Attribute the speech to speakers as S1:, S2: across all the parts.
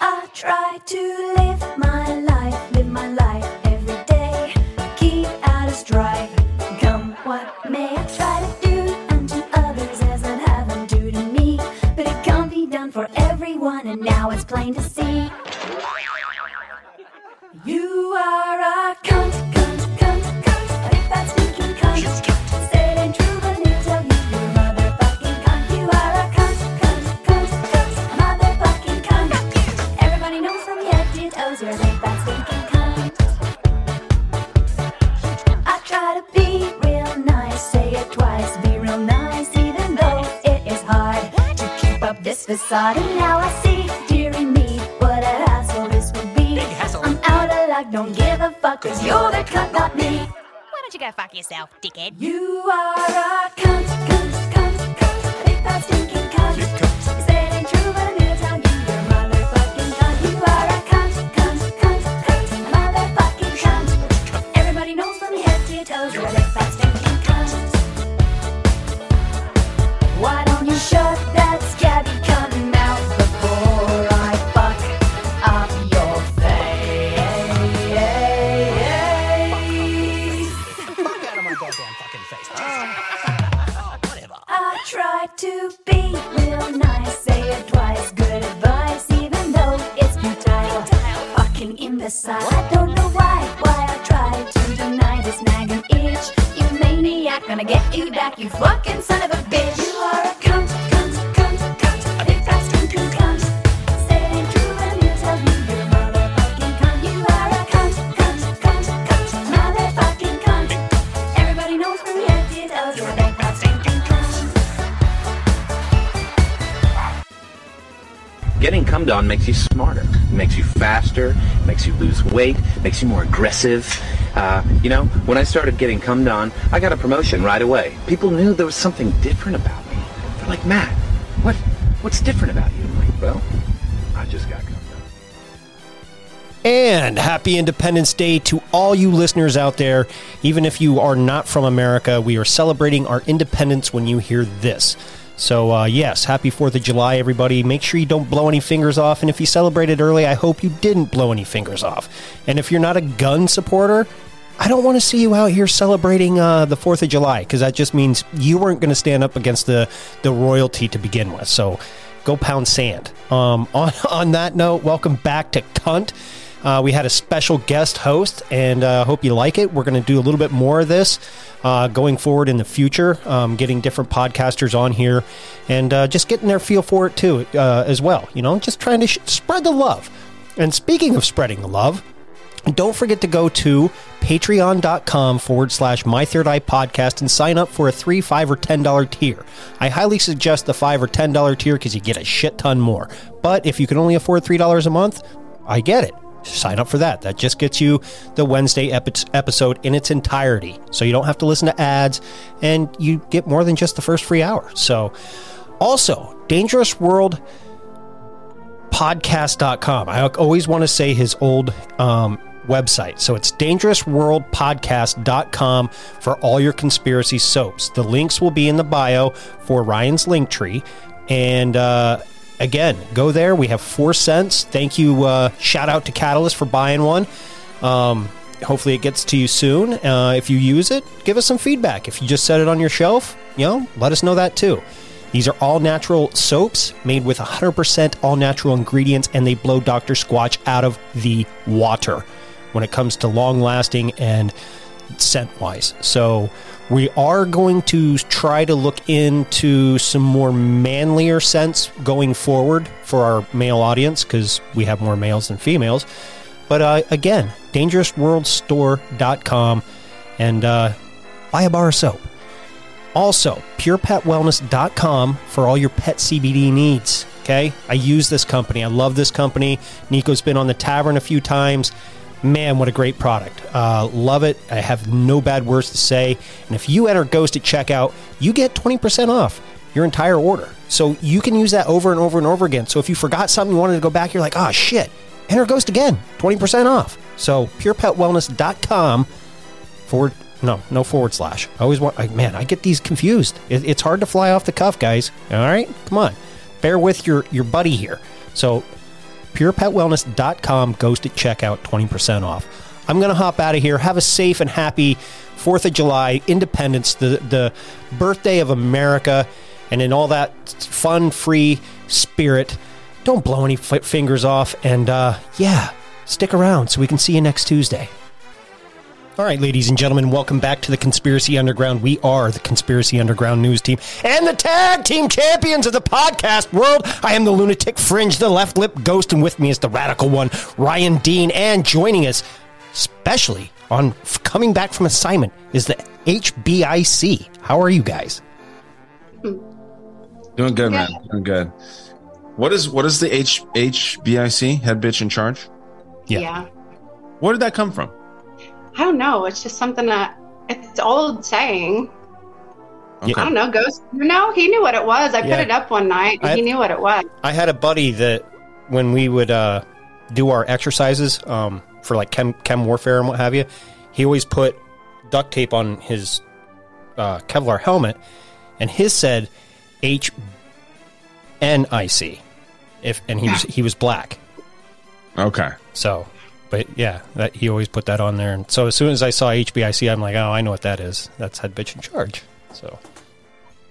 S1: I try to live my life, live my life every day. Keep out of strife, come what may. I try to do unto others as I'd have them do to me. But it can't be done for everyone, and now it's plain to see. You are a cunt, facade. And now I see, dearie me, what a hassle this would be. I'm out of luck, don't give a fuck, cause you're the cunt, not me.
S2: Why don't you go fuck yourself, dickhead?
S1: You are a cunt, cunt, cunt, cunt, a big fat stinking cunt. You say it ain't true, but I'm gonna tell you you're motherfucking cunt. You are a cunt, cunt, cunt, cunt, motherfucking cunt. Everybody knows from your head to your toes you're a big fat stinking cunt. Why don't you shut Fucking imbecile. I don't know why, why I try to deny this nagging itch. You maniac, gonna get you back, you fucking son of a bitch. You are a cunt,
S3: Getting cummed on makes you smarter, makes you faster, makes you lose weight, makes you more aggressive. Uh, you know, when I started getting cummed on, I got a promotion right away. People knew there was something different about me. They're like, Matt, what, what's different about you? I'm like, well, I just got cummed on.
S4: And happy Independence Day to all you listeners out there. Even if you are not from America, we are celebrating our independence when you hear this. So, uh, yes, happy 4th of July, everybody. Make sure you don't blow any fingers off. And if you celebrated early, I hope you didn't blow any fingers off. And if you're not a gun supporter, I don't want to see you out here celebrating uh, the 4th of July because that just means you weren't going to stand up against the, the royalty to begin with. So, go pound sand. Um, on, on that note, welcome back to Cunt. Uh, we had a special guest host, and I uh, hope you like it. We're going to do a little bit more of this uh, going forward in the future, um, getting different podcasters on here and uh, just getting their feel for it too, uh, as well. You know, just trying to sh- spread the love. And speaking of spreading the love, don't forget to go to patreon.com forward slash my third eye podcast and sign up for a three, five, or ten dollar tier. I highly suggest the five or ten dollar tier because you get a shit ton more. But if you can only afford three dollars a month, I get it. Sign up for that. That just gets you the Wednesday epi- episode in its entirety. So you don't have to listen to ads and you get more than just the first free hour. So also, Dangerous World dangerousworldpodcast.com. I always want to say his old um, website. So it's dangerousworldpodcast.com for all your conspiracy soaps. The links will be in the bio for Ryan's link tree. And uh, again, go there. We have four scents. Thank you. Uh, shout out to Catalyst for buying one. Um, hopefully it gets to you soon. Uh, if you use it, give us some feedback. If you just set it on your shelf, you know, let us know that too. These are all natural soaps made with 100% all natural ingredients, and they blow Dr. Squatch out of the water when it comes to long lasting and scent wise. So, we are going to try to look into some more manlier scents going forward for our male audience because we have more males than females. But uh, again, dangerousworldstore.com and uh, buy a bar of soap. Also, purepetwellness.com for all your pet CBD needs. Okay. I use this company. I love this company. Nico's been on the tavern a few times. Man, what a great product. Uh, love it. I have no bad words to say. And if you enter Ghost at checkout, you get 20% off your entire order. So you can use that over and over and over again. So if you forgot something, you wanted to go back, you're like, oh shit, enter Ghost again, 20% off. So purepetwellness.com forward, no, no forward slash. I always want, I, man, I get these confused. It, it's hard to fly off the cuff, guys. All right, come on. Bear with your, your buddy here. So purepetwellness.com goes to checkout 20% off. I'm going to hop out of here. Have a safe and happy 4th of July, Independence, the, the birthday of America, and in all that fun, free spirit. Don't blow any f- fingers off. And uh, yeah, stick around so we can see you next Tuesday. All right, ladies and gentlemen, welcome back to the Conspiracy Underground. We are the Conspiracy Underground news team and the tag team champions of the podcast world. I am the lunatic fringe, the left lip ghost, and with me is the radical one, Ryan Dean. And joining us, especially on f- coming back from assignment, is the HBIC. How are you guys?
S5: Doing good, man. Doing good. What is what is the H HBIC head bitch in charge?
S4: Yeah.
S6: Yeah.
S5: Where did that come from?
S6: I don't know. It's just something that it's old saying.
S5: Okay.
S6: I don't know. Ghost. No, he knew what it was. I
S4: Yeah.
S6: put it up one night. and
S4: I-
S6: he knew what it was.
S4: I had a buddy that when we would uh, do our exercises um, for like chem, chem warfare and what have you, he always put duct tape on his uh, Kevlar helmet, and his said H N I C, if and he was he was black.
S5: Okay.
S4: So, but yeah, that he always put that on there. And so as soon as I saw HBIC, I'm like, oh, I know what that is. That's head bitch in charge. So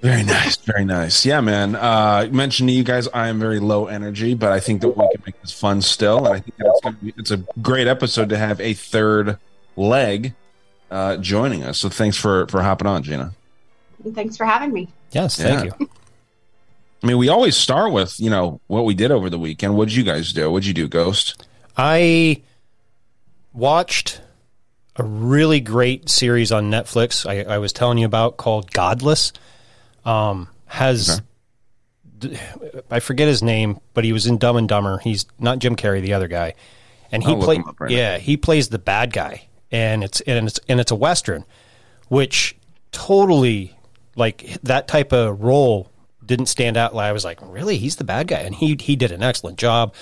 S5: Very nice. Very nice. Yeah, man. Uh, I mentioned to you guys, I am very low energy, but I think that we can make this fun still. And I think that it's, gonna be, it's a great episode to have a third leg uh, joining us. So thanks for for hopping on,
S6: Gena. Thanks for having me.
S4: yes, thank
S5: Yeah.
S4: you.
S5: I mean, we always start with you know what we did over the weekend. What did you guys do? What'd you do, Ghost?
S4: I watched a really great series on Netflix. I, I was telling you about called Godless. Um, has I forget his name, but he was in Dumb and Dumber. He's not Jim Carrey, the other guy, and he played.
S5: right
S4: yeah, he plays the bad guy, and it's and it's and it's a western, which totally like that type of role didn't stand out. I was like, really, he's the bad guy, and he he did an excellent job.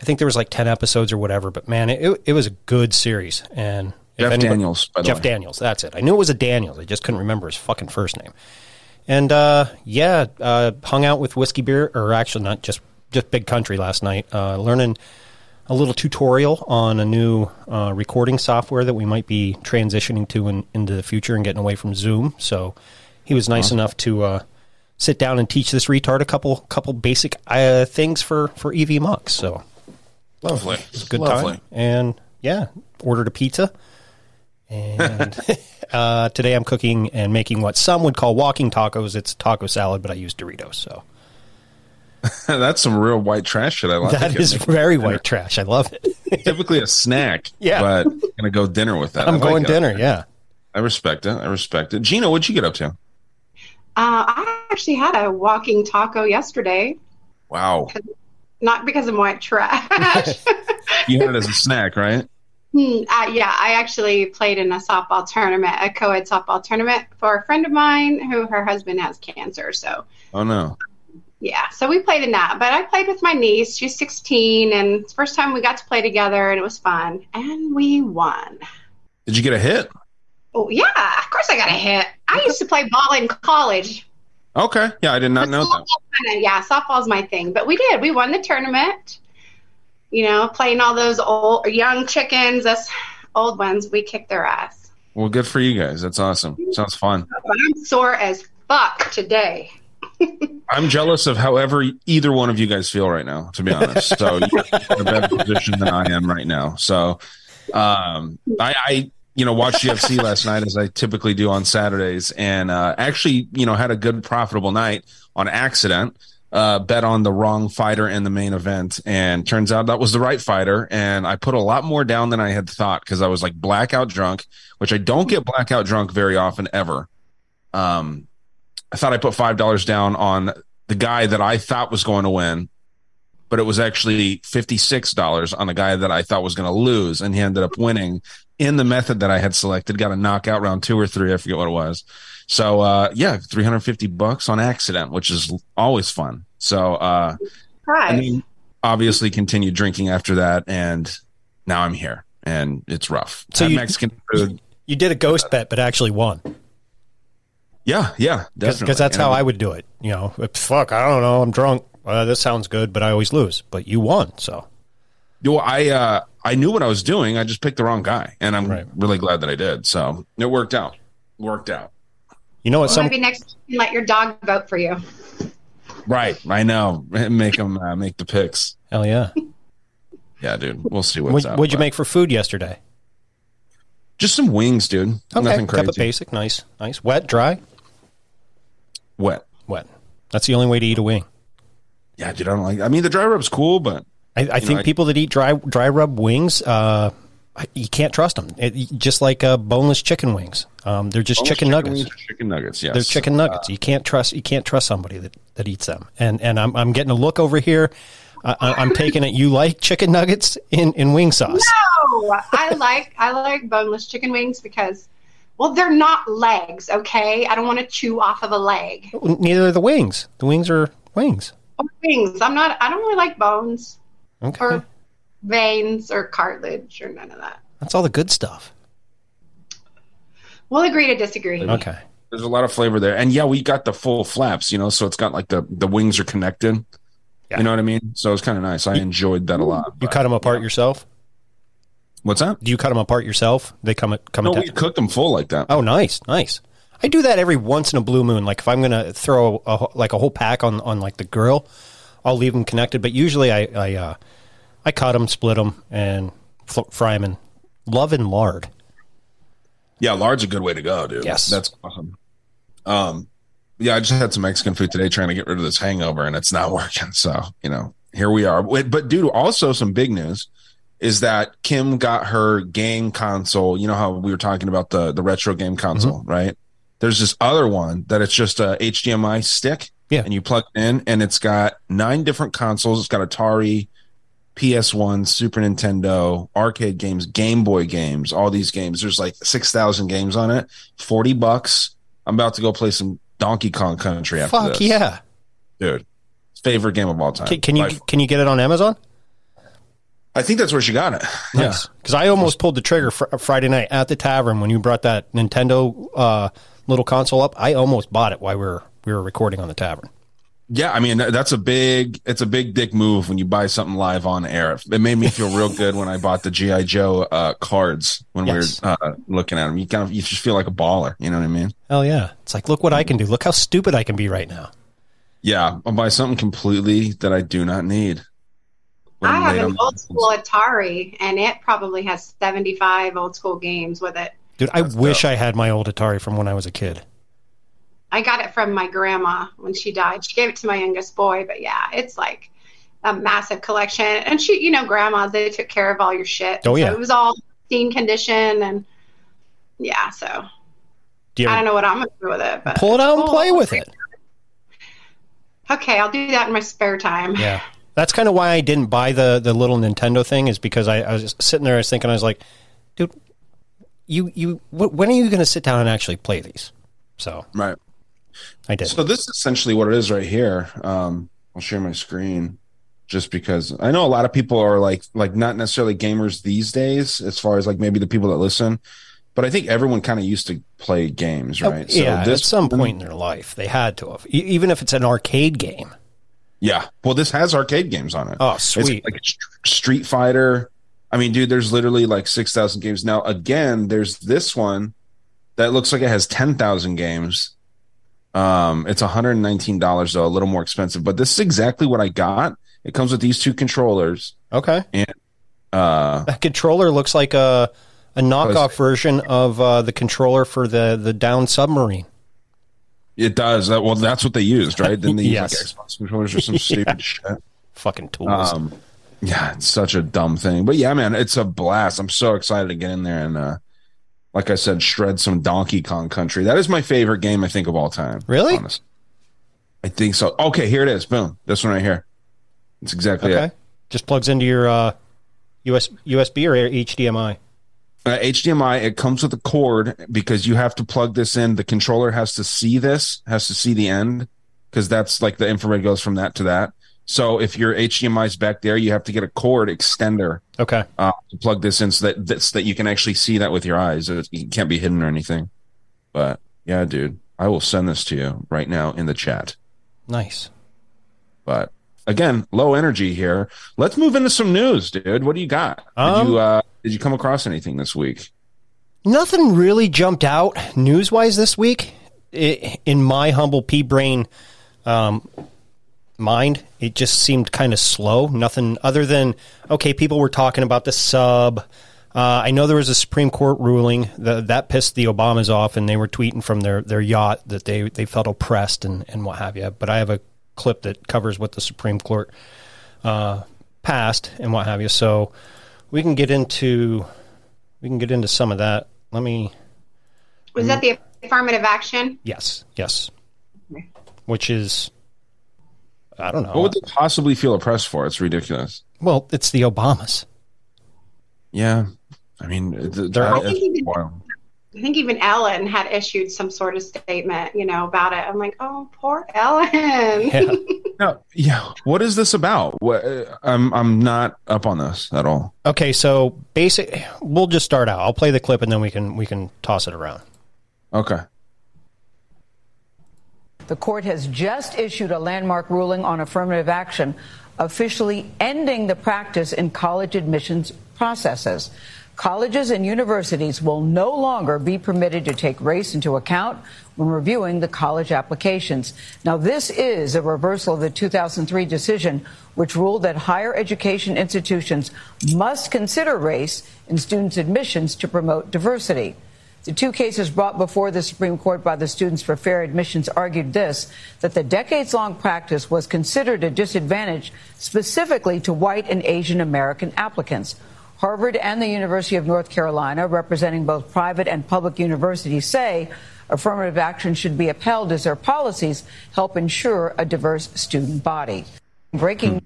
S4: I think there was like ten episodes or whatever, but man, it it was a good series. And
S5: Jeff
S4: anybody-
S5: Daniels, by the
S4: Jeff
S5: way.
S4: Daniels, that's it. I knew it was a Daniels. I just couldn't remember his fucking first name. And uh, yeah, uh, hung out with whiskey beer, or actually not just just Big Country last night, uh, learning a little tutorial on a new uh, recording software that we might be transitioning to in, into the future and getting away from Zoom. So he was nice enough to uh, sit down and teach this retard a couple couple basic uh, things for for EV Mux. So
S5: Lovely.
S4: it's a good
S5: Lovely.
S4: time. And yeah, ordered a pizza. And uh, today I'm cooking and making what some would call walking tacos. It's taco salad, but I use Doritos. So
S5: That's some real white trash shit. I like
S4: that is very white trash. I love it.
S5: typically a snack.
S4: Yeah.
S5: but gonna go dinner with that. I
S4: I'm
S5: like
S4: going
S5: it.
S4: dinner. Yeah.
S5: I respect it. I respect it. Gena, what'd you get up to?
S6: Uh, I actually had a walking taco yesterday,
S5: Wow,
S6: not because I'm white trash.
S5: you had it as a snack, right?
S6: Hmm, uh, yeah, I actually played in a softball tournament, a co-ed softball tournament for a friend of mine who her husband has cancer. So
S5: Oh no.
S6: Yeah, so we played in that. But I played with my niece. She's 16, and it's the first time we got to play together, and it was fun. And we won.
S5: Did you get a hit?
S6: Oh, yeah, of course I got a hit. I used to play ball in college.
S5: Okay. Yeah, I did not know that.
S6: Softball kinda- yeah, softball's my thing. But we did. We won the tournament. You know, playing all those old young chickens, us old ones, we kicked their ass.
S5: Well, good for you guys. That's awesome. Sounds fun.
S6: I'm sore as fuck today.
S5: I'm jealous of however either one of you guys feel right now, to be honest. So you're in a better position than I am right now. So um, I, I, you know, watched UFC last night as I typically do on Saturdays, and uh, actually, you know, had a good profitable night on accident. Uh, bet on the wrong fighter in the main event, and turns out that was the right fighter. And I put a lot more down than I had thought because I was like blackout drunk, which I don't get blackout drunk very often ever. Um, I thought I put five dollars down on the guy that I thought was going to win, but it was actually fifty six dollars on the guy that I thought was going to lose, and he ended up winning in the method that I had selected. Got a knockout round two or three, I forget what it was. So uh, yeah, three hundred fifty bucks on accident, which is always fun. So uh,
S6: Right.
S5: and then obviously continued drinking after that, and now I'm here, and it's rough.
S4: So you-
S5: Mexican food.
S4: You did a ghost bet, but actually won.
S5: Yeah, yeah, definitely.
S4: Because that's
S5: And
S4: how
S5: I'm-
S4: I would do it. You know, fuck, I don't know, I'm drunk. Uh, this sounds good, but I always lose. But you won, so
S5: Yo, I uh, I knew what I was doing. I just picked the wrong guy, and I'm
S4: Right.
S5: really glad that I did. So it worked out. Worked out.
S4: you know what?
S6: Well,
S4: Some
S6: maybe next you can let your dog vote for you.
S5: Right. I know. Make them uh, make the picks.
S4: hell yeah.
S5: Yeah, dude. We'll see what's
S4: What,
S5: up.
S4: what'd you
S5: but-
S4: make for food yesterday?
S5: Just some wings, dude.
S4: Okay,
S5: Nothing
S4: kept it
S5: crazy.
S4: basic, nice, nice, wet, dry,
S5: Wet.
S4: wet. That's the only way to eat a wing.
S5: Yeah, dude. I don't like. I mean, the dry rub's cool, but
S4: I, I think
S5: I-
S4: people that eat dry dry rub wings, uh, you can't trust them. It, just like uh, boneless chicken wings, um, they're just chicken nuggets.
S5: Chicken nuggets. Yes.
S4: They're chicken nuggets. you can't trust. You can't trust somebody that, that eats them. And and I'm I'm getting a look over here. I, I- I'm taking it. You like chicken nuggets in, in wing sauce?
S6: No, I like I like boneless chicken wings because, well, they're not legs. Okay, I don't want to chew off of a leg.
S4: Neither are the wings. The wings are wings.
S6: Or wings. I'm not. I don't really like bones
S4: Okay,
S6: or veins or cartilage or none of that.
S4: that's all the good stuff.
S6: We'll agree to disagree.
S4: Okay,
S5: There's a lot of flavor there, and yeah, we got the full flaps. You know, so it's got like the the wings are connected.
S4: Yeah.
S5: You know what I mean? So it's kind of nice. I enjoyed that a lot.
S4: you
S5: but-
S4: cut them apart yourself.
S5: What's that?
S4: Do you cut them apart yourself? They come at come
S5: No,
S4: at
S5: we cooked them full like that.
S4: Oh, nice, nice. I do that every once in a blue moon. Like if I'm gonna throw a, like a whole pack on on like the grill, I'll leave them connected. But usually I I uh, I cut them, split them, and fl- fry them in love and lard.
S5: Yeah, lard's a good way to go, dude.
S4: Yes.
S5: that's awesome. Um, yeah, I just had some Mexican food today, trying to get rid of this hangover, and it's not working. So you know, here we are. But dude, also some big news is that Kim got her game console. You know how we were talking about the the retro game console,
S4: Mm-hmm.
S5: right? There's this other one that it's just a HDMI stick,
S4: Yeah.
S5: and you plug it in, and it's got nine different consoles. It's got Atari, PS1, Super Nintendo, arcade games, Game Boy games, all these games. There's like 6,000 games on it. 40 bucks. I'm about to go play some Donkey Kong Country after
S4: Fuck
S5: this.
S4: yeah!
S5: Dude. Favorite game of all time.
S4: Can, can you can you get it on Amazon?
S5: I think that's where she got it.
S4: Nice. Because I almost pulled the trigger fr- Friday night at the tavern when you brought that Nintendo uh, little console up. I almost bought it while we were we were recording on the tavern.
S5: Yeah, I mean that's a big it's a big dick move when you buy something live on air. It made me feel real good when I bought the GI Joe uh, cards when
S4: Yes.
S5: we were uh, looking at them. You kind of you just feel like a baller. You know what I mean?
S4: Hell yeah! It's like look what I can do. Look how stupid I can be right now.
S5: Yeah, I'll buy something completely that I do not need.
S6: I have an old school Atari, and it probably has 75 old school games with it.
S4: Dude, I
S5: That's
S4: wish
S5: dope.
S4: I had my old Atari from when I was a kid.
S6: I got it from my grandma when she died. She gave it to my youngest boy, but yeah, it's like a massive collection. And she, you know, grandmas, they took care of all your shit.
S4: Oh, yeah.
S6: So it was all clean condition and yeah, so
S4: Do you
S6: I don't know what I'm gonna do with it, but
S4: pull it out and
S6: Cool.
S4: play with it?
S6: Okay, I'll do that in my spare time.
S4: Yeah, that's kind of why I didn't buy the the little Nintendo thing. Is because I, I was sitting there, I was thinking, I was like, dude, you you wh- when are you going to sit down and actually play these? So
S5: Right.
S4: I did.
S5: So this is essentially what it is right here. Um, I'll share my screen just because I know a lot of people are like like not necessarily gamers these days, as far as like maybe the people that listen. But I think everyone kind of used to play games, right?
S4: Oh, yeah, at some point in their life, they had to have, even if it's an arcade game.
S5: Yeah. Well, this has arcade games on it.
S4: Oh,
S5: It's
S4: sweet.
S5: like Street Fighter. I mean, dude, there's literally like 6,000 games. Now, again, there's this one that looks like it has 10,000 games. Um, it's $119 though, a little more expensive, but this is exactly what I got. It comes with these two controllers
S4: Okay.
S5: and uh
S4: That controller looks like a a knockoff version of uh, the controller for the the down submarine.
S5: it does. That well, that's what they used, right? Then they use
S4: Yes.
S5: like Xbox controllers or some stupid shit.
S4: Fucking tools.
S5: Um, yeah, it's such a dumb thing. But yeah, man, it's a blast. I'm so excited to get in there and uh like I said, shred some Donkey Kong Country. That is my favorite game I think of all time.
S4: Really?
S5: honestly. I think so. Okay, here it is. Boom. This one right here. It's exactly
S4: okay.
S5: it.
S4: Just plugs into your uh, US, USB or HDMI.
S5: Uh, HDMI, it comes with a cord because you have to plug this in. The controller has to see this, has to see the end, because that's like the infrared goes from that to that. So if your HDMI is back there, you have to get a cord extender
S4: Okay.
S5: uh, to plug this in so that that, that you can actually see that with your eyes. It, it can't be hidden or anything. But yeah, dude, I will send this to you right now in the chat.
S4: Nice.
S5: But again, low energy here. Let's move into some news, dude. What do you got? Did
S4: Um,
S5: you uh, did you come across anything this week?
S4: Nothing really jumped out news wise this week. I in my humble pea brain um, mind, it just seemed kind of slow. Nothing other than, okay, people were talking about the sub. Uh, I know there was a Supreme Court ruling that, that pissed the Obamas off, and they were tweeting from their, their yacht that they, they felt oppressed and, and what have you. But I have a clip that covers what the Supreme Court uh, passed and what have you. So we can get into we can get into some of that. Let me.
S6: Was that the affirmative action?
S4: Yes, yes. Which is, I don't know.
S5: What would they possibly feel oppressed for? It's ridiculous.
S4: well, it's the Obamas.
S5: Yeah, I mean, it- it-
S4: They're-
S6: I think even- I think even Ellen had issued some sort of statement, you know, about it. I'm like, oh, poor Ellen.
S4: Yeah.
S5: No, yeah. What is this about? What, uh, I'm I'm not up on this at all.
S4: Okay, so basic. We'll just start out. I'll play the clip and then we can we can toss it around.
S5: Okay.
S7: The court has just issued a landmark ruling on affirmative action, officially ending the practice in college admissions processes. Colleges and universities will no longer be permitted to take race into account when reviewing the college applications. Now, this is a reversal of the 2003 decision, which ruled that higher education institutions must consider race in students' admissions to promote diversity. The two cases brought before the Supreme Court by the Students for Fair Admissions argued this that the decades long practice was considered a disadvantage specifically to white and Asian American applicants. Harvard and the University of North Carolina, representing both private and public universities, say affirmative action should be upheld as their policies help ensure a diverse student body. Breaking hmm.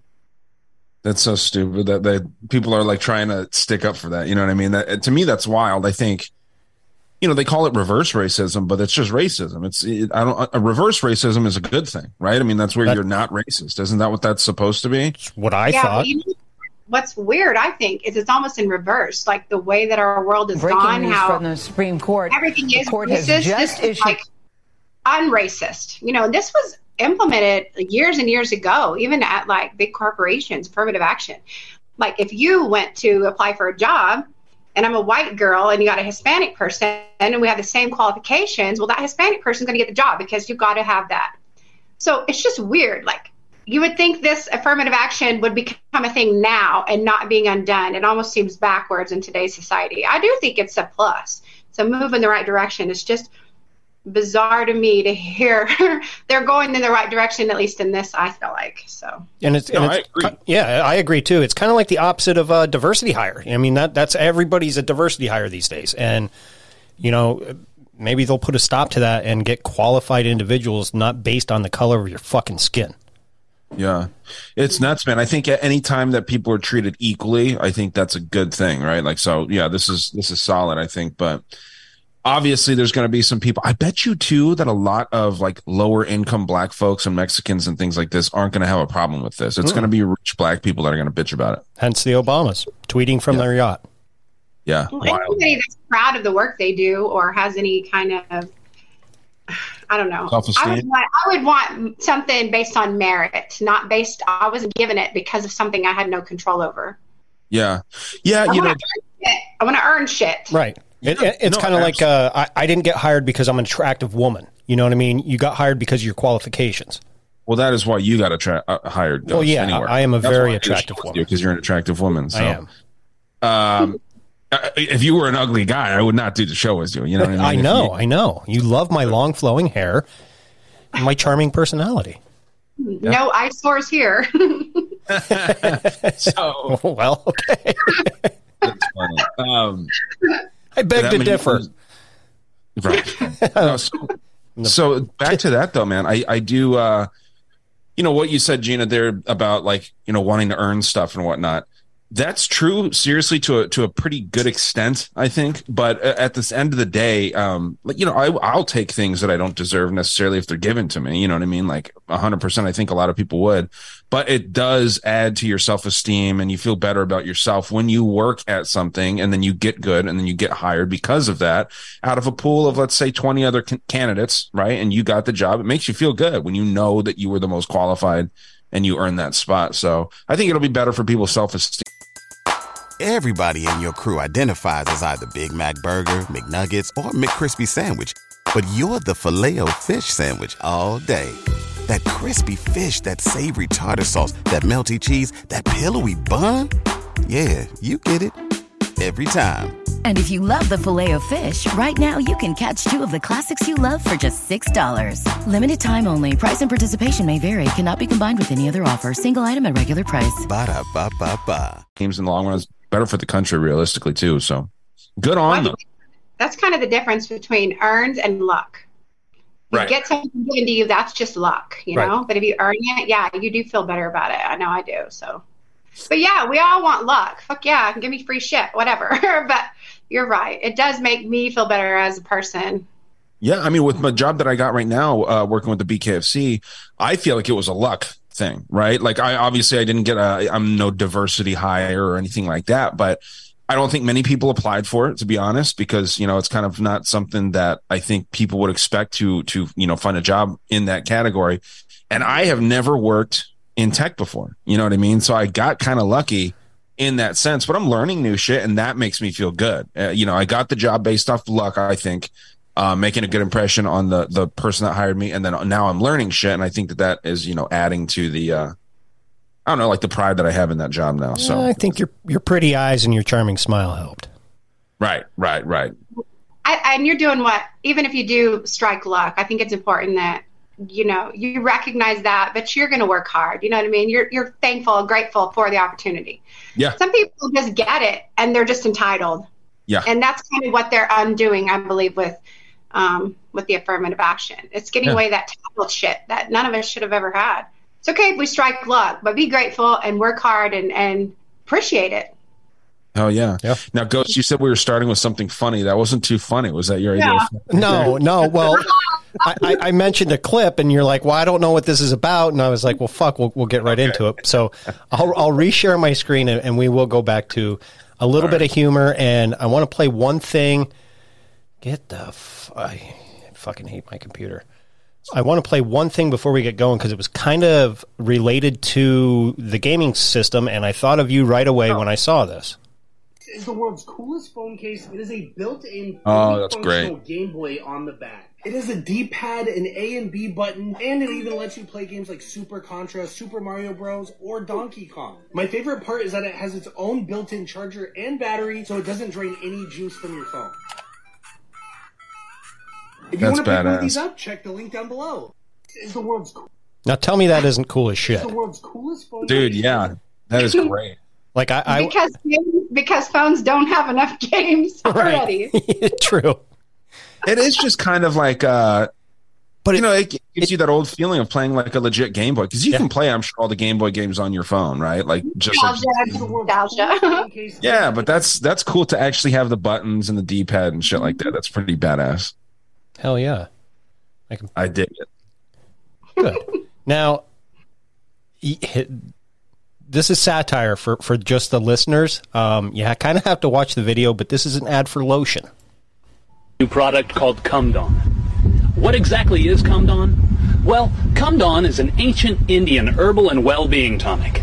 S5: That's so stupid that that people are like trying to stick up for that. You know what I mean? That to me, that's wild. I think, you know, they call it reverse racism, but it's just racism. It's it, I don't. A reverse racism is a good thing, right? I mean, that's where
S4: That-
S5: you're not racist. Isn't that what that's supposed to be?
S4: What I
S6: yeah,
S4: thought.
S6: but you know, what's weird, I think, is it's almost in reverse. Like the way that our world is
S7: breaking
S6: gone,
S7: news
S6: how
S7: from the Supreme Court.
S6: everything is
S7: court
S6: racist.
S7: has just
S6: this is like unracist. You know, this was implemented years and years ago, even at like big corporations, affirmative action. Like if you went to apply for a job and I'm a white girl and you got a Hispanic person and we have the same qualifications, well, that Hispanic person's going to get the job because you've got to have that. So it's just weird. Like you would think this affirmative action would become a thing now and not being undone. It almost seems backwards in today's society. I do think it's a plus. It's a move in the right direction. It's just bizarre to me to hear they're going in the right direction, at least in this, I feel like. So
S4: And it's,
S5: No,
S4: and
S5: I
S4: it's
S5: agree.
S4: yeah, I agree too. It's kind of like the opposite of a diversity hire. I mean that that's everybody's a diversity hire these days, and you know maybe they'll put a stop to that and get qualified individuals not based on the color of your fucking skin.
S5: Yeah, it's nuts, man. I think at any time that people are treated equally, I think that's a good thing, right? Like, so yeah, this is this is solid, I think. But obviously there's going to be some people i bet you too that a lot of like lower income black folks and mexicans and things like this aren't going to have a problem with this it's
S4: Mm.
S5: going to be rich black people that are going to bitch about it
S4: Hence the Obamas tweeting from their yacht.
S5: yeah
S6: Well, anybody that's proud of the work they do or has any kind of I don't know. I
S5: Self-esteem?
S6: would, want, I would want something based on merit, not based. I wasn't given it because of something I had no control over.
S5: yeah yeah
S6: I
S5: you know
S6: want to earn shit. I want to earn shit.
S4: Right. It, it- it's
S5: no,
S4: kind of like uh, I, I didn't get hired because I'm an attractive woman. You know what I mean? You got hired because of your qualifications.
S5: well that is why you got attra- uh, hired
S4: Well, yeah,
S5: anywhere.
S4: I am a
S5: That's
S4: very
S5: why I did
S4: attractive woman.
S5: because you're an attractive woman so
S4: I am.
S5: um uh, if you were an ugly guy i would not do the show with you you know what i mean
S4: I know,
S5: you-
S4: I know. You love my long flowing hair and my charming personality.
S6: No eyesores here.
S5: so
S4: well, okay.
S5: that's funny. um
S4: I beg to differ.
S5: Right. No, so, so back to that though, man. I I do. uh You know what you said, Gena, there about like you know wanting to earn stuff and whatnot. That's true, seriously, to a to a pretty good extent, I think. But at this end of the day, um, like you know, I I'll take things that I don't deserve necessarily if they're given to me. You know what I mean? Like hundred percent, I think a lot of people would. But it does add to your self esteem, and you feel better about yourself when you work at something, and then you get good, and then you get hired because of that. Out of a pool of let's say twenty other can- candidates, right? And you got the job. It makes you feel good when you know that you were the most qualified and you earned that spot. So I think it'll be better for people's self esteem.
S8: Everybody in your crew identifies as either Big Mac Burger, McNuggets, or McCrispy Sandwich. But you're the filet fish Sandwich all day. That crispy fish, that savory tartar sauce, that melty cheese, that pillowy bun. Yeah, you get it. Every time.
S9: And if you love the filet of fish, right now you can catch two of the classics you love for just $6. Limited time only. Price and participation may vary. Cannot be combined with any other offer. Single item at regular price.
S8: Ba-da-ba-ba-ba.
S5: Teams in the long run is better for the country realistically too. So good on them.
S6: That's kind of the difference between earned and luck. You
S5: Right.
S6: get something given to you, that's just luck, you
S5: Right.
S6: know. But if you earn it, yeah, you do feel better about it. I know I do. So, but yeah, we all want luck. Fuck yeah, give me free shit, whatever. but you're right. It does make me feel better as a person.
S5: Yeah, I mean, with my job that I got right now, uh, working with the BKFC, I feel like it was a luck thing, right? Like, I obviously I didn't get a, I'm no diversity hire or anything like that, but I don't think many people applied for it, to be honest, because you know it's kind of not something that I think people would expect to to you know find a job in that category. And I have never worked in tech before, you know what I mean? So I got kind of lucky in that sense, but I'm learning new shit, and that makes me feel good. Uh, you know, I got the job based off luck, I think, uh, making a good impression on the the person that hired me, and then now I'm learning shit, and I think that that is you know adding to the uh, I don't know, like the pride that I have in that job now. So
S4: I think your your pretty eyes and your charming smile helped.
S5: right, right, right.
S6: I, and you're doing what? Even if you do strike luck, I think it's important that you know you recognize that, but you're going to work hard. You know what I mean? You're you're thankful, and grateful for the opportunity.
S5: Yeah,
S6: Some people just get it and they're just entitled.
S5: yeah,
S6: and that's kind of what they're undoing, I believe, with um, with the affirmative action. It's getting
S5: Yeah.
S6: away that title shit that none of us should have ever had. It's okay if we strike luck, but be grateful and work hard and, and appreciate it.
S5: oh yeah.
S4: Yeah.
S5: Now, Ghost, you said we were starting with something funny. That wasn't too funny. Was that your idea?
S4: No, no. Well, I, I, I mentioned a clip, and you're like, "Well, I don't know what this is about," and I was like, "Well, fuck, we'll, we'll get right into it." So I'll I'll reshare my screen, and, and we will go back to a little bit of humor, and I want to play one thing. Get the f- I fucking hate my computer. I want to play one thing before we get going because it was kind of related to the gaming system, and I thought of you right away when I saw this.
S10: It's the world's coolest phone case. It is a built-in
S5: Oh,
S10: fully
S5: that's
S10: functional
S5: great.
S10: Game Boy on the back. It has a D-pad, an A and B button, and it even lets you play games like Super Contra, Super Mario Bros, or Donkey Kong. My favorite part is that it has its own built-in charger and battery, so it doesn't drain any juice from your phone. If you
S5: That's
S10: want to pick one of these up, check the link down below. This is the world's cool-
S4: Now, tell me that isn't cool as shit.
S10: the world's coolest phone.
S5: Dude,
S10: case.
S5: yeah, that is great.
S4: Like I, I
S6: because because phones don't have enough games already.
S4: True.
S5: it is just kind of like uh But you know, it gives you that old feeling of playing like a legit Game Boy because you can play, I'm sure, all the Game Boy games on your phone, right? Like just like yeah. But that's that's cool to actually have the buttons and the D pad and shit like that. That's pretty badass.
S4: Hell yeah.
S5: I dig it.
S4: Good. now, y- hit- this is satire for, for just the listeners. Um, you kind of have to watch the video, but this is an ad for lotion.
S11: new product called Cumdon. What exactly is Cumdon? Well, Cumdon is an ancient Indian herbal and well-being tonic.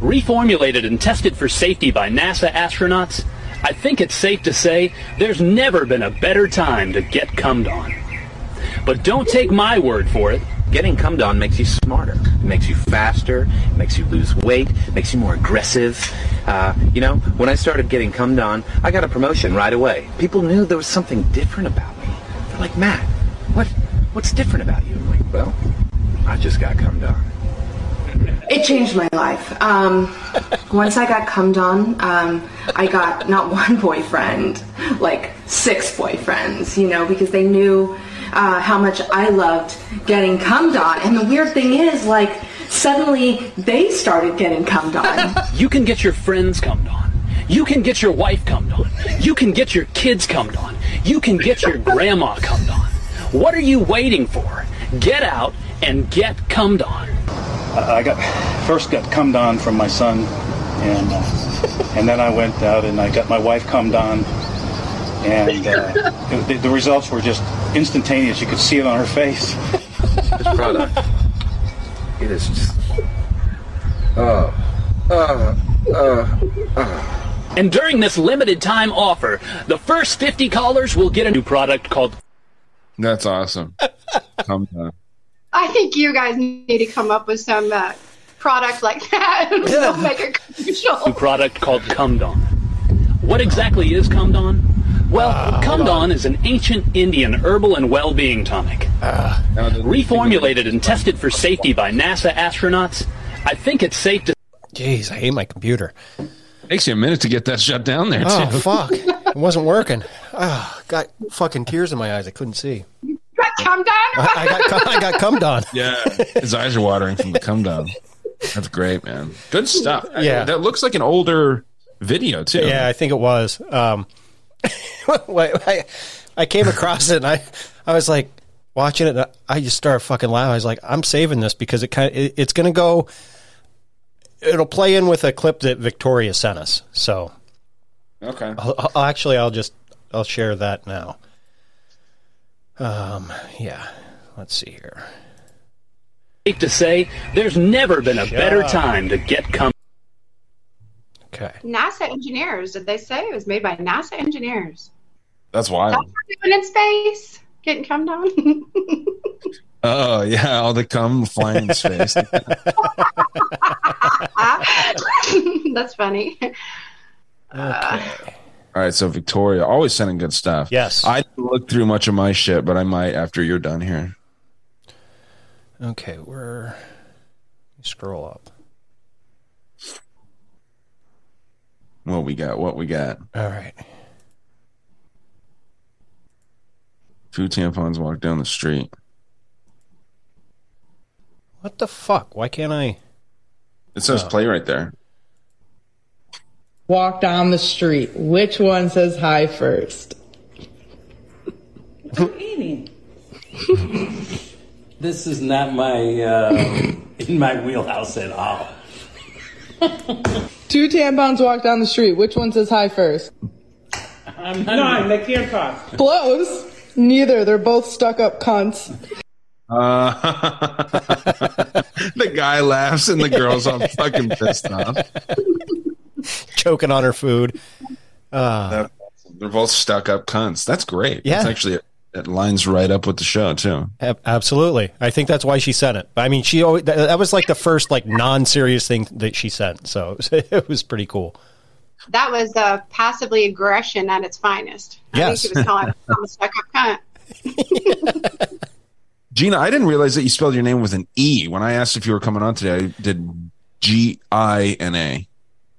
S11: Reformulated and tested for safety by NASA astronauts, I think it's safe to say there's never been a better time to get cummed Cumdon. But don't take my word for it.
S3: Getting cummed on makes you smarter. It makes you faster. It makes you lose weight. It makes you more aggressive. Uh, you know, when I started getting cummed on, I got a promotion right away. People knew there was something different about me. They're like, Matt, what, what's different about you? I'm like, well, I just got cummed on.
S12: It changed my life. Um, once I got cummed on, um, I got not one boyfriend, like six boyfriends, you know, because they knew uh, how much I loved getting cummed on. And the weird thing is, like, suddenly they started getting cummed on.
S11: You can get your friends cummed on. You can get your wife cummed on. You can get your kids cummed on. You can get your grandma cummed on. What are you waiting for? Get out and get cummed on.
S13: I got first got cummed on from my son, and uh, and then I went out and I got my wife cummed on, and uh, the, the results were just instantaneous. You could see it on her face.
S3: This product, it is just, oh, uh, uh, uh.
S11: And during this limited time offer, the first 50 callers will get a new product called
S5: That's awesome. Come on.
S6: I think you guys need to come up with some uh, product like that. We'll make a commercial.
S11: new product called Cumdon. What exactly is Cumdon? Well, ah, Cumdon is an ancient Indian herbal and well-being tonic. Ah. Reformulated and tested for safety by NASA astronauts, I think it's safe to
S4: Jeez, I hate my computer.
S5: Takes you a minute to get that shut down there,
S4: Oh,
S5: too.
S4: fuck. It wasn't working. Oh, got fucking tears in my eyes. I couldn't see.
S6: Got come down.
S4: I, I got cum- I got cummed on.
S5: Yeah, his eyes are watering from the come down. That's great, man. Good stuff.
S4: Yeah.
S5: that looks like an older video too.
S4: Yeah, I think it was. Um, I, I came across it and I, I was like watching it. And I just started fucking laughing. I was like, I'm saving this because it kind of, it, it's going to go. It'll play in with a clip that Victoria sent us. So
S5: Okay.
S4: I'll, I'll actually, I'll just, I'll share that now. Um, yeah. Let's see here.
S11: safe to say there's never been a
S4: Shut
S11: better
S4: up.
S11: time to get cum.
S4: Okay.
S6: NASA engineers, did they say it was made by NASA engineers?
S5: That's wild.
S6: That's what we're doing in space. Getting come down.
S5: Oh yeah, all the cum flying in space.
S6: That's funny. Uh,
S5: All right, so Victoria always sending good stuff.
S4: Yes.
S5: I didn't look through much of my shit, but I might after you're done here.
S4: Okay, we're scroll up.
S5: What we got? What we got?
S4: All right.
S5: Two tampons walk down the street.
S4: What the fuck? Why can't I?
S5: It says
S4: Oh.
S5: play right there.
S14: Walk down the street. Which one says hi first?
S15: This is not my uh, in my wheelhouse at all.
S14: Two tampons walk down the street. Which one says hi first?
S15: I'm
S14: None, they can't. Close. Neither. They're both stuck up cunts.
S5: Uh, the guy laughs and the girl's all fucking pissed off.
S4: Choking on her food. Uh,
S5: they're both stuck up cunts. That's great.
S4: Yeah.
S5: That's actually it lines right up with the show too.
S4: Absolutely. I think that's why she sent it. I mean, she always, that, that was like the first like non-serious thing that she sent. So it was pretty cool.
S6: that was uh, passively aggression at its finest. I
S4: Yes.
S6: think she was calling it I'm a stuck up cunt.
S5: Gena, I didn't realize that you spelled your name with an E. When I asked if you were coming on today, I did G I N A.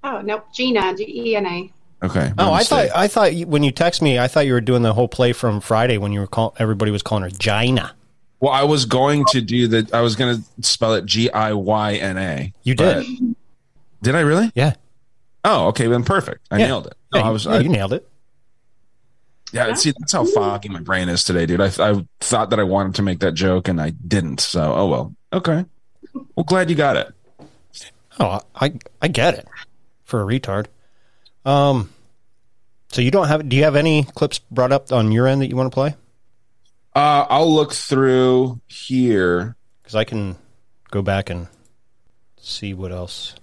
S6: Oh, nope. Gena, G E N A.
S5: Okay. my
S4: Oh, I thought I thought you, when you text me, I thought you were doing the whole play from Friday when you were call, everybody was calling her Gina.
S5: Well, I was going to do the. I was going to spell it G I Y N A.
S4: You did.
S5: Did I really?
S4: Yeah.
S5: Oh, okay. Then perfect. I
S4: Yeah.
S5: nailed it. No,
S4: Yeah,
S5: I was.
S4: yeah,
S5: I,
S4: you nailed it.
S5: yeah. See, that's how foggy my brain is today, dude. I, I thought that I wanted to make that joke and I didn't. So, oh well. Okay. Well, glad you got it.
S4: Oh, I I get it for a retard. Um, so you don't have? Do you have any clips brought up on your end that you want to play?
S5: Uh, I'll look through here
S4: because I can go back and see what else.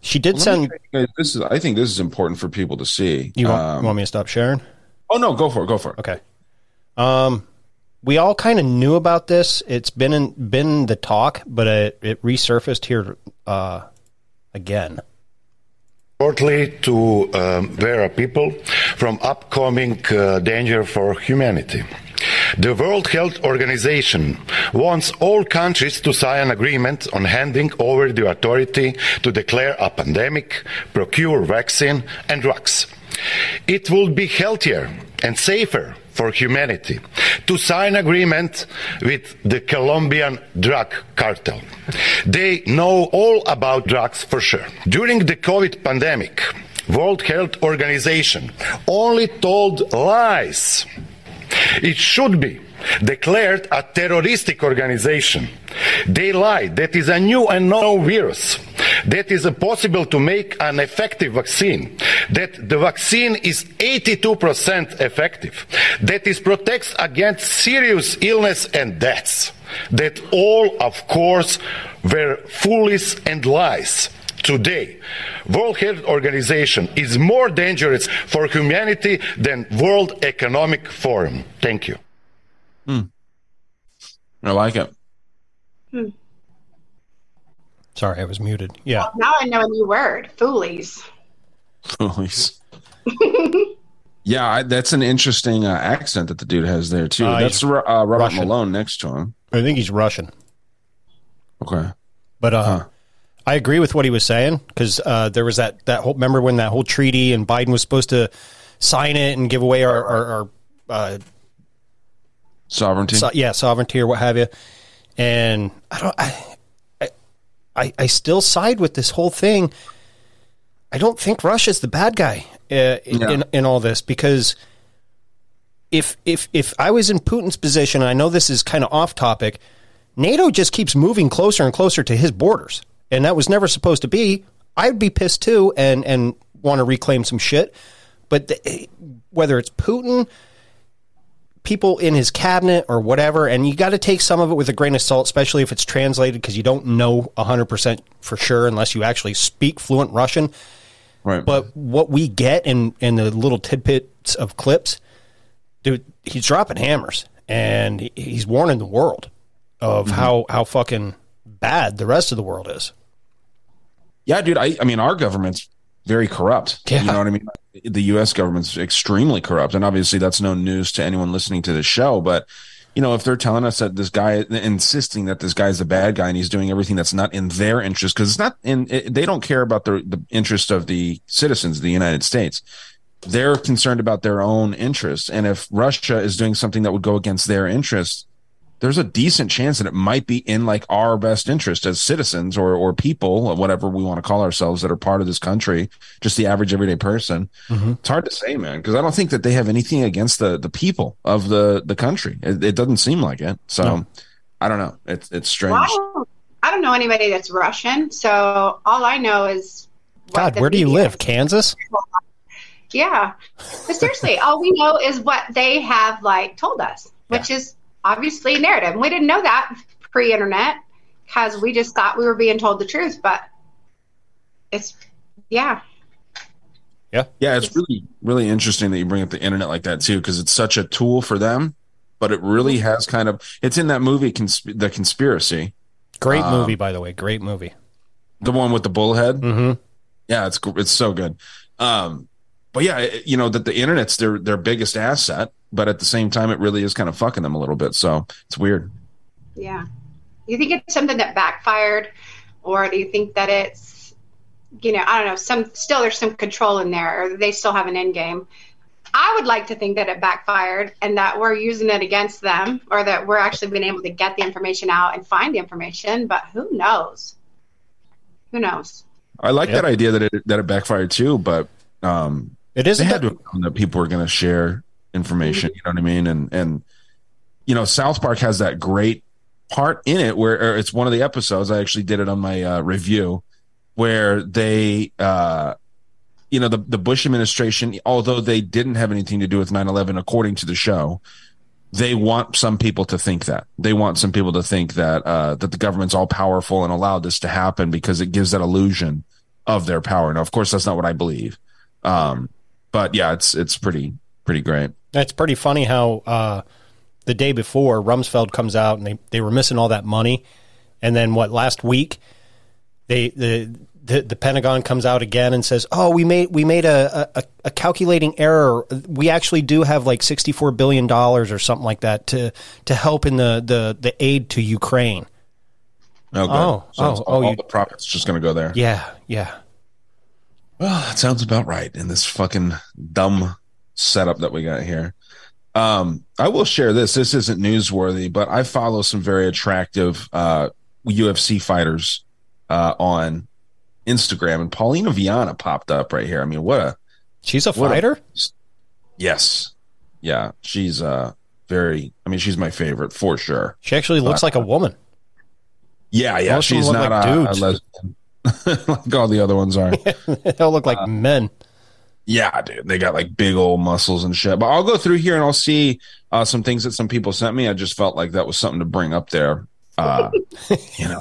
S4: She did
S5: me
S4: send.
S5: guys- This is. I think this is important for people to see.
S4: You want,
S5: Um,
S4: want me to stop sharing?
S5: Oh no, go for it. Go for it.
S4: Okay. Um, we all kind of knew about this. It's been in, been the talk, but it, it resurfaced here uh, again.
S16: Shortly to um, Vera people from upcoming uh, danger for humanity. The World Health Organization wants all countries to sign an agreement on handing over the authority to declare a pandemic, procure vaccine and drugs. It will be healthier and safer for humanity to sign agreement with the Colombian drug cartel. They know all about drugs for sure. During the COVID pandemic, World Health Organization only told lies. It should be declared a terroristic organization. They lied. That is a new and known virus. That is possible to make an effective vaccine. That the vaccine is 82% effective. That it protects against serious illness and deaths. That all, of course, were foolish and lies. Today, World Health Organization is more dangerous for humanity than World Economic Forum. Thank you.
S5: I like it.
S6: Hmm.
S4: Sorry, I was muted. Yeah.
S6: Now I know a new word. Foolies.
S5: Foolies. yeah, I, that's an interesting uh, accent that the dude has there too.
S4: Uh,
S5: that's uh, Robert
S4: Russian.
S5: Malone next to him.
S4: I think he's Russian.
S5: Okay.
S4: But uh, I agree with what he was saying because uh, there was that that whole. Remember when that whole treaty and Biden was supposed to sign it and give away our our, our uh,
S5: sovereignty?
S4: so- yeah, sovereignty or what have you. And I don't. I, I I still side with this whole thing. I don't think Russia's the bad guy uh, in in all this because if if if I was in Putin's position, and I know this is kind of off topic, NATO just keeps moving closer and closer to his borders, and that was never supposed to be. I'd be pissed too, and and want to reclaim some shit. But the, whether it's Putin, people in his cabinet, or whatever, and you got to take some of it with a grain of salt, especially if it's translated because you don't know hundred percent for sure unless you actually speak fluent Russian.
S5: Right.
S4: But what we get in in the little tidbits of clips, dude, he's dropping hammers and he's warning the world of
S5: Mm-hmm.
S4: how how fucking bad the rest of the world is.
S5: Yeah, dude. I, I mean, our government's very corrupt. You know what I mean? The U.S. government's extremely corrupt, and obviously that's no news to anyone listening to the show. But you know, if they're telling us that this guy, insisting that this guy's the bad guy and he's doing everything that's not in their interest, because it's not in, it, they don't care about the the interest of the citizens of the United States. They're concerned about their own interests, and if Russia is doing something that would go against their interests, there's a decent chance that it might be in like our best interest as citizens or or people or whatever we want to call ourselves that are part of this country just the average everyday person
S4: Mm-hmm.
S5: it's hard to say man because i don't think that they have anything against the the people of the the country it, it doesn't seem like it so
S4: No.
S5: i don't know it's it's strange
S6: Well, I, don't, I don't know anybody that's Russian, so all I know is
S4: God, where do you live? Kansas?
S6: yeah. But seriously, all we know is what they have like told us, which is obviously narrative. And we didn't know that pre-internet because we just thought we were being told the truth. But it's yeah,
S4: Yeah.
S5: yeah it's really really interesting that you bring up the internet like that too because it's such a tool for them but it really has kind of it's in that movie consp- the conspiracy
S4: Great
S5: Um,
S4: movie, by the way. Great movie.
S5: the one with the bullhead
S4: mm-hmm.
S5: yeah it's it's so good um but yeah you know that the internet's their their biggest asset but at the same time it really is kind of fucking them a little bit so it's weird
S6: yeah. You think it's something that backfired, or do you think that it's you know I don't know some still there's some control in there, or they still have an end game? I would like to think that it backfired and that we're using it against them or that we're actually being able to get the information out and find the information, but who knows? Who knows?
S5: I like that idea that it that it backfired too, but um,
S4: it is
S5: they had to have known that people were going to share information. You know what I mean? And and you know, South Park has that great part in it where or it's one of the episodes. I actually did it on my uh, review where they. Uh, you know the the Bush administration, although they didn't have anything to do with 9/11, according to the show, they want some people to think that they want some people to think that uh, that the government's all powerful and allowed this to happen because it gives that illusion of their power. Now, of course, that's not what I believe, um, but yeah, it's it's pretty pretty great.
S4: It's pretty funny how uh, the day before Rumsfeld comes out and they, they were missing all that money, and then what last week they the the, the Pentagon comes out again and says, "Oh, we made we made a, a, a calculating error. We actually do have like sixty four billion dollars or something like that to to help in the the, the aid to Ukraine."
S5: Oh, good.
S4: Oh,
S5: So
S4: oh,
S5: it's-
S4: oh,
S5: all
S4: you-
S5: the profits just going to go there.
S4: Yeah, yeah.
S5: Well, that sounds about right in this fucking dumb setup that we got here. Um, I will share this. This isn't newsworthy, but I follow some very attractive uh, UFC fighters uh, on Instagram, and Polyana Viana popped up right here. I mean, what a
S4: she's a fighter.
S5: yes, yeah, she's uh very. I mean, she's my favorite for sure.
S4: She actually looks
S5: Uh,
S4: like a woman.
S5: Yeah, yeah, she's not
S4: like
S5: a, a lesbian like all the other ones are.
S4: they all look like
S5: Uh,
S4: men.
S5: Yeah, dude, they got like big old muscles and shit. But I'll go through here and I'll see uh, some things that some people sent me. I just felt like that was something to bring up there. Uh, you know,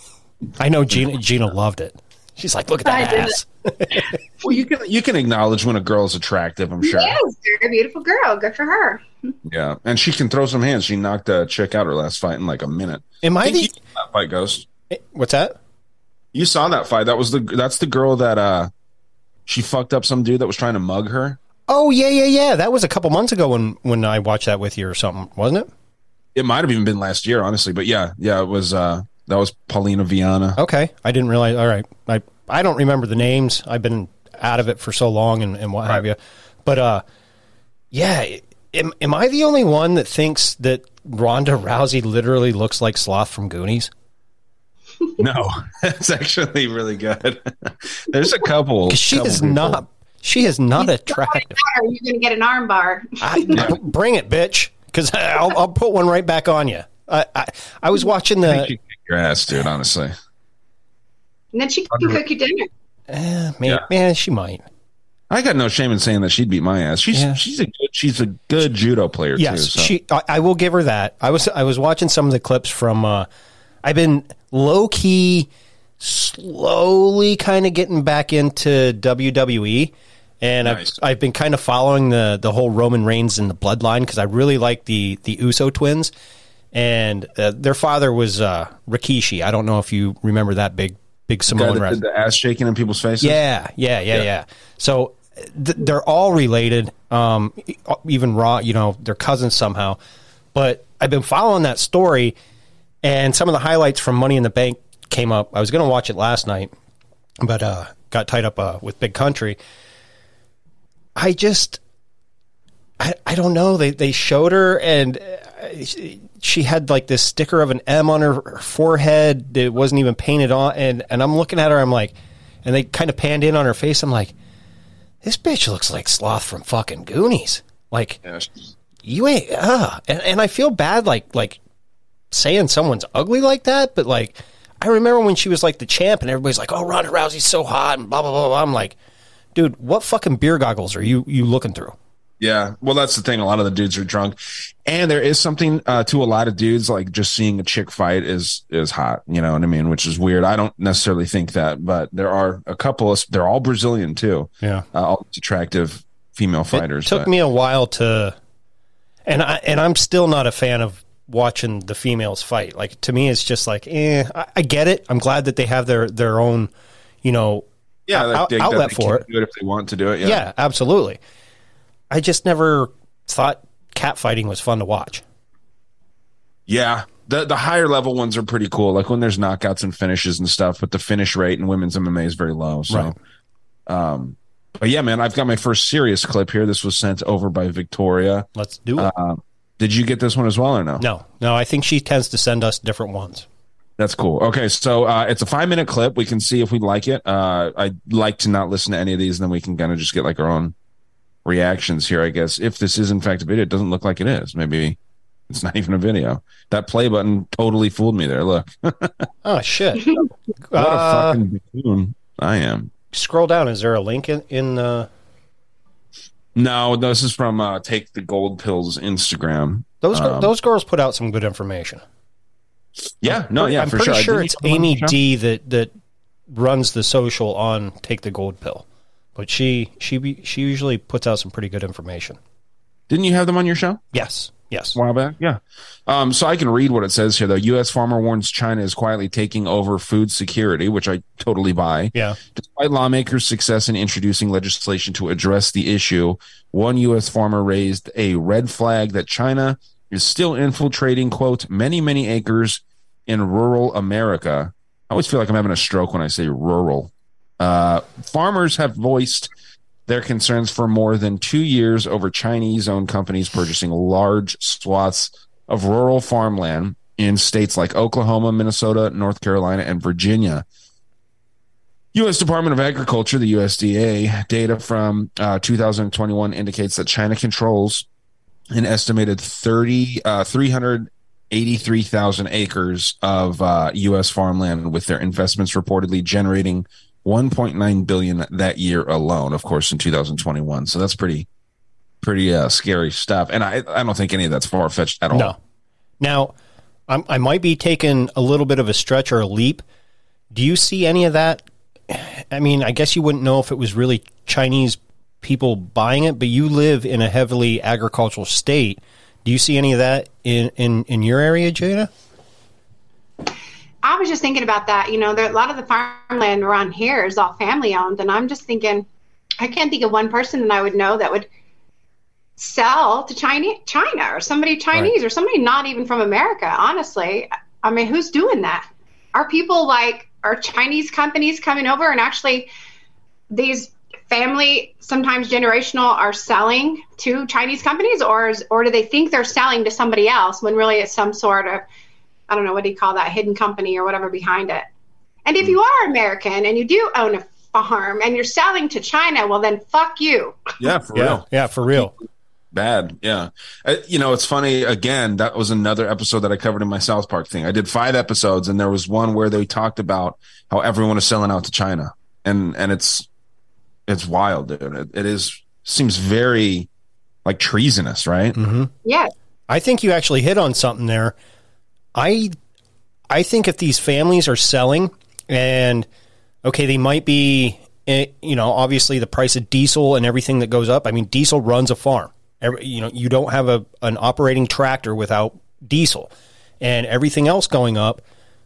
S4: I know Gena. Gena loved it. She's like, "Look at that ass."
S5: well, you can you can acknowledge when a girl's attractive. I'm sure.
S6: Yes, you're a beautiful girl. Good for her.
S5: Yeah, and she can throw some hands. She knocked a chick out her last fight in like a minute.
S4: Am I
S5: think
S4: the-
S5: you saw that fight Ghost?
S4: What's that?
S5: You saw that fight? That was the that's the girl that uh she fucked up some dude that was trying to mug her.
S4: Oh yeah, yeah, yeah. That was a couple months ago when when I watched that with you or something, wasn't it?
S5: It might have even been last year, honestly. But yeah, yeah, it was. uh That was Polyana Viana.
S4: Okay, I didn't realize. All right, I I don't remember the names. I've been out of it for so long and, and what have you. But uh, yeah, am am I the only one that thinks that Ronda Rousey literally looks like Sloth from Goonies?
S5: No, that's actually really good. There's a couple.
S4: she
S5: couple
S4: is
S5: people.
S4: not. She is not attractive.
S6: Are You're going to get an arm bar.
S4: I, Bring it, bitch, because I'll I'll put one right back on you. I I, I was watching
S5: I think
S4: the.
S5: she'd your ass, dude. Honestly,
S6: And then she can cook you dinner.
S4: Eh, man, man, she might.
S5: I got no shame in saying that she'd beat my ass. She's
S4: Yeah.
S5: she's a good she's a good judo player
S4: Yes,
S5: too. So.
S4: she. I, I will give her that. I was I was watching some of the clips from. Uh, I've been low key, slowly kind of getting back into WWE, and
S5: Nice.
S4: I've I've been kind of following the the whole Roman Reigns and the bloodline because I really like the the Uso twins, and uh, their father was uh, Rikishi. I don't know if you remember that big big
S5: The
S4: Samoan
S5: did the ass shaking in people's faces.
S4: Yeah, yeah, yeah,
S5: Yeah.
S4: yeah. So th- they're all related. Um, even Raw, you know, they're cousins somehow. But I've been following that story, and some of the highlights from Money in the Bank came up. I was going to watch it last night, but uh, got tied up uh, with Big Country. I just, I, I don't know. They they showed her, and uh, she- she had like this sticker of an M on her, her forehead that wasn't even painted on, and and I'm looking at her, I'm like, and they kind of panned in on her face. I'm like, this bitch looks like Sloth from fucking Goonies. Like, you ain't, uh, and, and I feel bad, like, like saying someone's ugly like that, but like, I remember when she was like the champ and everybody's like, oh, Ronda Rousey's so hot and blah, blah, blah, blah. I'm like, dude, what fucking beer goggles are you, you looking through?
S5: Yeah, well, that's the thing. A lot of the dudes are drunk, and there is something uh, to a lot of dudes like just seeing a chick fight is is hot. You know what I mean? Which is weird. I don't necessarily think that, but there are a couple. Of, they're all Brazilian too.
S4: Yeah,
S5: uh, all attractive female fighters.
S4: It took
S5: but-
S4: me a while to, and I and I'm still not a fan of watching the females fight. Like to me, it's just like, eh, I, I get it. I'm glad that they have their their own, you know,
S5: yeah,
S4: out- outlet for it.
S5: Do it if they want to do it.
S4: Yeah.
S5: Yeah,
S4: absolutely. I just never thought cat fighting was fun to watch.
S5: Yeah. The the higher level ones are pretty cool, like when there's knockouts and finishes and stuff. But the finish rate in women's MMA is very low. So,
S4: Right.
S5: um, but yeah, man, I've got my first serious clip here. This was sent over by Victoria.
S4: Let's do it.
S5: Uh, did you get this one as well or no?
S4: No, no, I think she tends to send us different ones.
S5: That's cool. Okay, so uh, it's a five minute clip. We can see if we like it. Uh, I'd like to not listen to any of these, and then we can kind of just get like our own reactions here. I guess if this is in fact a video, it doesn't look like it is. Maybe it's not even a video. That play button totally fooled me there. Look,
S4: Oh shit!
S5: what a
S4: Uh,
S5: fucking buffoon I am.
S4: scroll down. Is there a link in? in uh,
S5: No, this is from uh, Take the Gold Pills Instagram.
S4: those
S5: Um,
S4: those girls put out some good information.
S5: Yeah, no, yeah,
S4: I'm
S5: for
S4: pretty
S5: sure.
S4: sure it's
S5: you have them on
S4: Amy? D that that runs the social on Take the Gold Pill, but she she she usually puts out some pretty good information.
S5: Didn't you have them on your show?
S4: Yes, yes.
S5: A while back, yeah. Um, so I can read what it says here, though. U.S. farmer warns China is quietly taking over food security, which I totally buy.
S4: Yeah.
S5: Despite lawmakers' success in introducing legislation to address the issue, one U.S. farmer raised a red flag that China is still infiltrating, quote, many, many acres in rural America. I always feel like I'm having a stroke when I say rural. Uh, farmers have voiced their concerns for more than two years over Chinese owned companies purchasing large swaths of rural farmland in states like Oklahoma, Minnesota, North Carolina, and Virginia. U.S. Department of Agriculture, the USDA, data from uh, 2021 indicates that China controls an estimated 30, uh, 383,000 acres of uh, U.S. farmland, with their investments reportedly generating 1.9 billion that year alone. Of course, in 2021. So that's pretty, pretty uh, scary stuff. And I, I don't think any of that's far fetched at all.
S4: No. Now, I'm, I might be taking a little bit of a stretch or a leap. Do you see any of that? I mean, I guess you wouldn't know if it was really Chinese people buying it, but you live in a heavily agricultural state. Do you see any of that in, in, in your area, Jada?
S6: I was just thinking about that. You know, there, a lot of the farmland around here is all family owned, and I'm just thinking, I can't think of one person that I would know that would sell to China, China or somebody Chinese or somebody not even from America. Honestly, I mean, who's doing that? Are people like are Chinese companies coming over and actually these family sometimes generational are selling to Chinese companies, or is, or do they think they're selling to somebody else when really it's some sort of I don't know what do you call that hidden company or whatever behind it. And if you are American and you do own a farm and you're selling to China, well then fuck you.
S5: Yeah, for
S4: yeah,
S5: real.
S4: Yeah, for real.
S5: Bad. Yeah. Uh, you know, it's funny. Again, that was another episode that I covered in my South Park thing. I did five episodes and there was one where they talked about how everyone is selling out to China. And, and it's, it's wild, dude. It, it is, seems very like treasonous, right?
S4: Mm-hmm.
S6: Yeah.
S4: I think you actually hit on something there. I I think if these families are selling and okay, they might be eh, you know, obviously the price of diesel and everything that goes up. I mean, diesel runs a farm. Every, you know, you don't have a an operating tractor without diesel and everything else going up.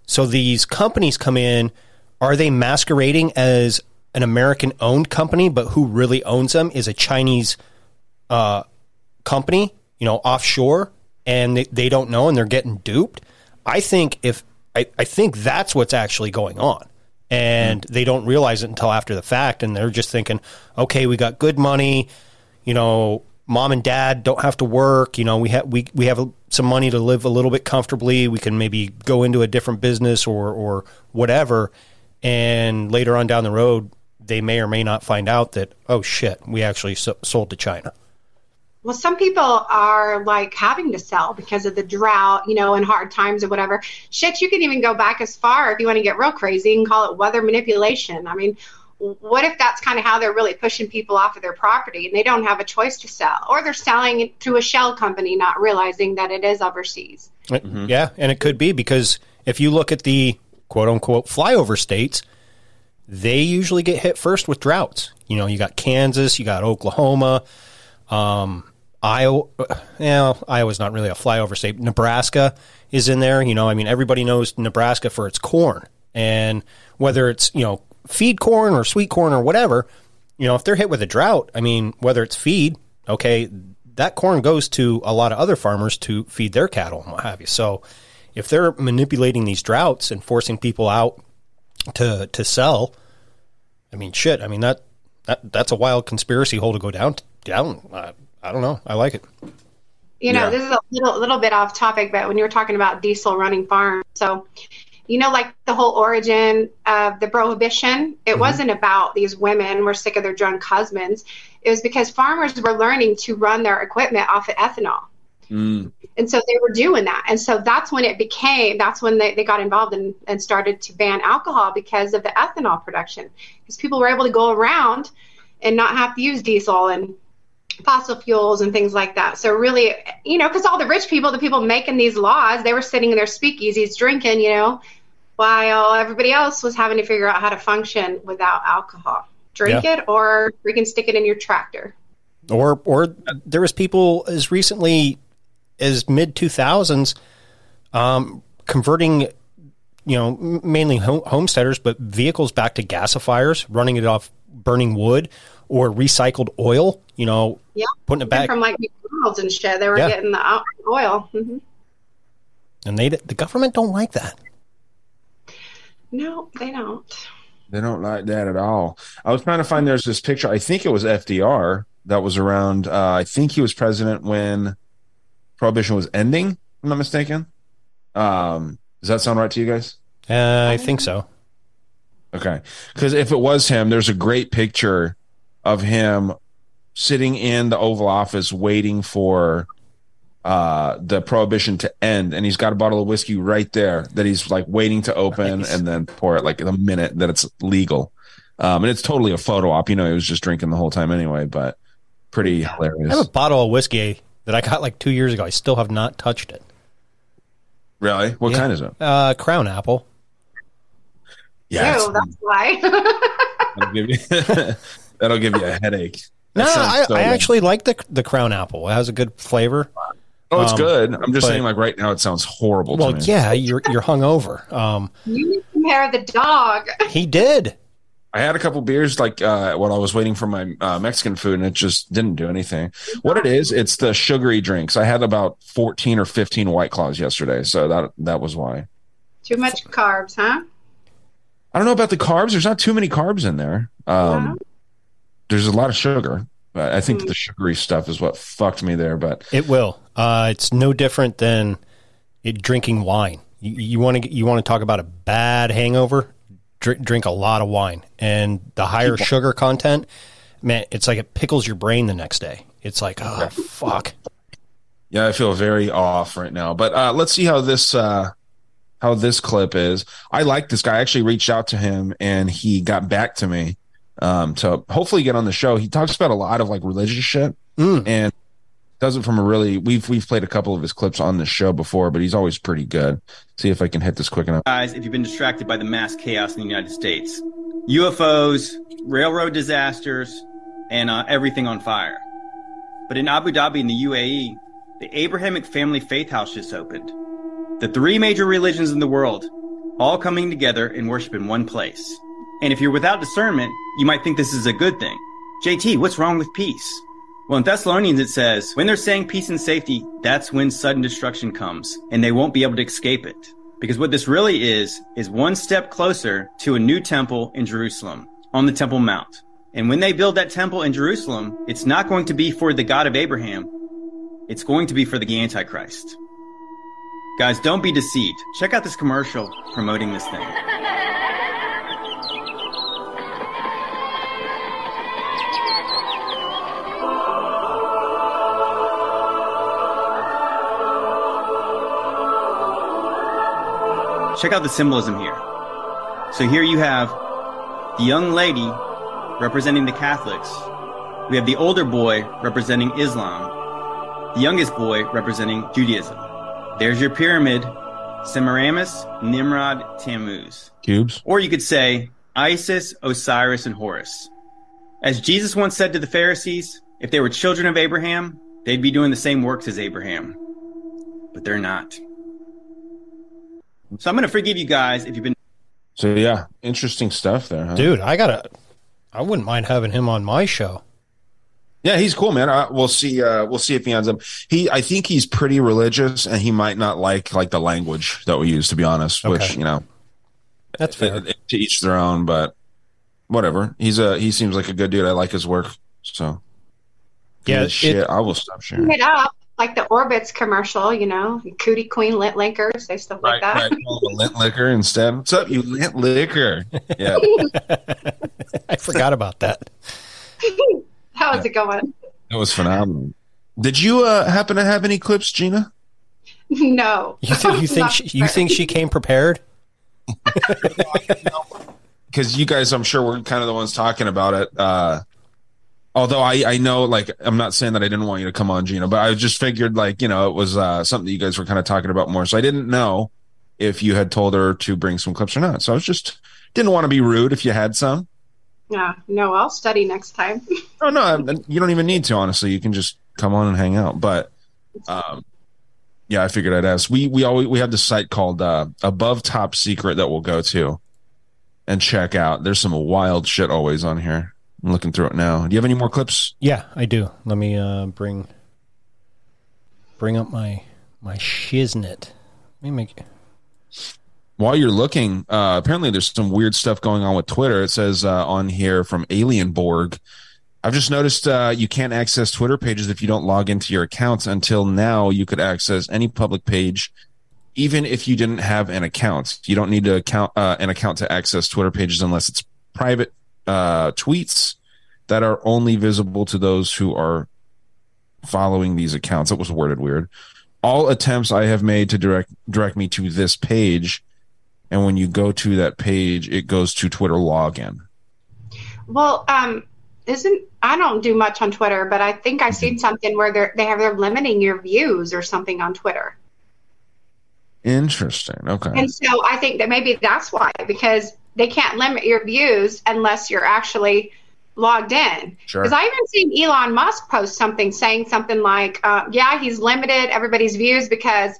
S4: So these companies come in, are they masquerading as an American owned company, but who really owns them is a Chinese uh, company, you know, offshore, and they, they don't know and they're getting duped. I think if I, I think that's what's actually going on. And hmm. they don't realize it until after the fact, and they're just thinking, okay, we got good money, you know, mom and dad don't have to work, you know, we have we we have some money to live a little bit comfortably. We can maybe go into a different business or or whatever, and later on down the road, they may or may not find out that oh shit, we actually so- sold to China.
S6: Well, some people are like having to sell because of the drought, you know, and hard times or whatever. Shit, you can even go back as far if you want to get real crazy and call it weather manipulation. I mean, what if that's kind of how they're really pushing people off of their property and they don't have a choice to sell, or they're selling it to a shell company, not realizing that it is overseas?
S4: Yeah, and it could be because if you look at the quote unquote flyover states, they usually get hit first with droughts. You know, you got Kansas, you got Oklahoma, um, Iowa. Yeah, Iowa's not really a flyover state. Nebraska is in there. You know, I mean, everybody knows Nebraska for its corn, and whether it's you know feed corn or sweet corn or whatever, you know, if they're hit with a drought, I mean, whether it's feed, okay, that corn goes to a lot of other farmers to feed their cattle and what have you. So if they're manipulating these droughts and forcing people out to to sell, I mean, shit. I mean that that that's a wild conspiracy hole to go down down. I, I don't know. I like it.
S6: You know,
S4: Yeah.
S6: this is a little little bit off topic, but when you were talking about diesel running farms, so you know, like the whole origin of the prohibition, it wasn't about these women were sick of their drunk husbands. It was because farmers were learning to run their equipment off of ethanol.
S5: Mm.
S6: And so they were doing that. And so that's when it became, that's when they, they got involved and, and started to ban alcohol because of the ethanol production. Because people were able to go around and not have to use diesel and fossil fuels and things like that. So really, you know, because all the rich people, the people making these laws, they were sitting in their speakeasies drinking, you know, while everybody else was having to figure out how to function without alcohol. Drink
S4: Yeah.
S6: it or freaking stick it in your tractor.
S4: Or or there was people as recently as mid two thousands, um, converting, you know, mainly homesteaders, but vehicles back to gasifiers, running it off burning wood or recycled oil. You know,
S6: Yeah.
S4: putting it back,
S6: from like McDonald's and shit. They were
S4: Yeah.
S6: getting the out- oil. hmm
S4: and they the government don't like that.
S6: No, they don't.
S5: They don't like that at all. I was trying to find there's this picture. I think it was FDR that was around. Uh, I think he was president when prohibition was ending. if I'm not mistaken. Um, does that sound right to you guys?
S4: Uh, I think so.
S5: Okay. Because if it was him, there's a great picture of him sitting in the Oval Office waiting for uh the prohibition to end and he's got a bottle of whiskey right there that he's like waiting to open and then pour it like the minute that it's legal um and it's totally a photo op you know he was just drinking the whole time anyway but pretty hilarious.
S4: I have a bottle of whiskey that I got like two years ago. I still have not touched it.
S5: really what
S4: Yeah.
S5: kind is it
S4: Uh, Crown Apple.
S5: yeah
S6: Ew, that's why.
S5: that'll give you, that'll give you a headache
S4: No,
S5: That sounds
S4: I,
S5: so
S4: I actually like the the Crown Apple. It has a good flavor.
S5: oh it's
S4: Um,
S5: good i'm just
S4: but-
S5: saying like right now it sounds horrible
S4: Well,
S5: to me
S4: yeah, you're you're hungover. Um,
S6: you need some hair of the dog.
S4: he did.
S5: I had a couple beers like uh, when I was waiting for my uh, Mexican food, and it just didn't do anything. What it is, it's the sugary drinks. I had about fourteen or fifteen White Claws yesterday, so that that was why.
S6: Too much carbs, huh?
S5: I don't know about the carbs. There's not too many carbs in there. Um, There's a lot of sugar. But I think the sugary stuff is what fucked me there. But
S4: It will. Uh, it's no different than it, drinking wine. You want to you want to talk about a bad hangover? Drink, drink a lot of wine, and the higher
S5: People-
S4: sugar content, man, it's like it pickles your brain the next day. It's like, oh fuck.
S5: yeah, I feel very off right now. But uh, let's see how this uh, how this clip is. I like this guy. I actually reached out to him, and he got back to me um, to hopefully get on the show. He talks about a lot of like religious shit, and does it from a really. We've we've played a couple of his clips on the show before, but he's always pretty good. See if I can hit this quick enough.
S17: guys if you've been distracted by the mass chaos in the United States. UFOs, railroad disasters, and uh, everything on fire. But in Abu Dhabi in the UAE, the Abrahamic Family Faith House just opened. The three major religions in the world all coming together and worship in one place. And if you're without discernment, you might think this is a good thing. JT, what's wrong with peace? Well, in Thessalonians it says, when they're saying peace and safety, that's when sudden destruction comes, and they won't be able to escape it. Because what this really is, is one step closer to a new temple in Jerusalem, on the Temple Mount. And when they build that temple in Jerusalem, it's not going to be for the God of Abraham, it's going to be for the Antichrist. Guys, don't be deceived. Check out this commercial promoting this thing. Check out the symbolism here. So here you have the young lady representing the Catholics. We have the older boy representing Islam. The youngest boy representing Judaism. There's your pyramid. Semiramis, Nimrod, Tammuz.
S5: Cubes.
S17: Or you could say Isis, Osiris, and Horus. As Jesus once said to the Pharisees, if they were children of Abraham, they'd be doing the same works as Abraham. But they're not. So I'm going to forgive you guys if you've been
S5: So yeah, interesting stuff there, huh?
S4: Dude, I gotta. I wouldn't mind having him on my show.
S5: Yeah, he's cool, man. Uh, we'll see. Uh, we'll see if he ends up. He, I think he's pretty religious, and he might not like like the language that we use. To be honest, which you know,
S4: That's fair.
S5: to each their own. But whatever. He's a he seems like a good dude. I like his work. So
S4: Yeah,
S5: Good shit.
S4: it-
S5: I will stop sharing.
S6: It up like the Orbitz commercial, you know, Cootie Queen lint linkers, say stuff like that.
S5: Right, call him a lint liquor instead. What's up, you lint liquor? Yeah.
S4: I forgot about that.
S6: How How's it going?
S5: It was phenomenal. Did you uh, happen to have any clips, Gena?
S6: No.
S4: You think you think she, you think she came prepared?
S5: Because you guys, I'm sure, were kind of the ones talking about it. Uh, although I, I know, like, I'm not saying that I didn't want you to come on, Gena, but I just figured, like, you know, it was uh, something you guys were kind of talking about more. So I didn't know if you had told her to bring some clips or not. So I was just didn't want to be rude if you had some.
S6: Yeah, no, I'll study next time.
S5: Oh no, I- you don't even need to. Honestly, you can just come on and hang out. But um, yeah, I figured I'd ask. We we always we have this site called uh, Above Top Secret that we'll go to and check out. There's some wild shit always on here. I'm looking through it now. Do you have any more clips?
S4: Yeah, I do. Let me uh, bring bring up my my shiznit. Let me make
S5: While you're looking, uh, apparently there's some weird stuff going on with Twitter. It says uh, on here from Alienborg. I've just noticed uh, you can't access Twitter pages if you don't log into your accounts. Until now, you could access any public page, even if you didn't have an account. You don't need to account uh, an account to access Twitter pages unless it's private uh, tweets that are only visible to those who are following these accounts. That was worded weird. All attempts I have made to direct direct me to this page, and when you go to that page, it goes to Twitter login.
S6: Well, um, isn't I don't do much on Twitter, but I think I've seen something where they're they have they're limiting your views or something on Twitter.
S5: Interesting. Okay.
S6: And so I think that maybe that's why, because they can't limit your views unless you're actually logged in.
S5: Sure.
S6: Because I even seen Elon Musk post something saying something like, uh, yeah, he's limited everybody's views because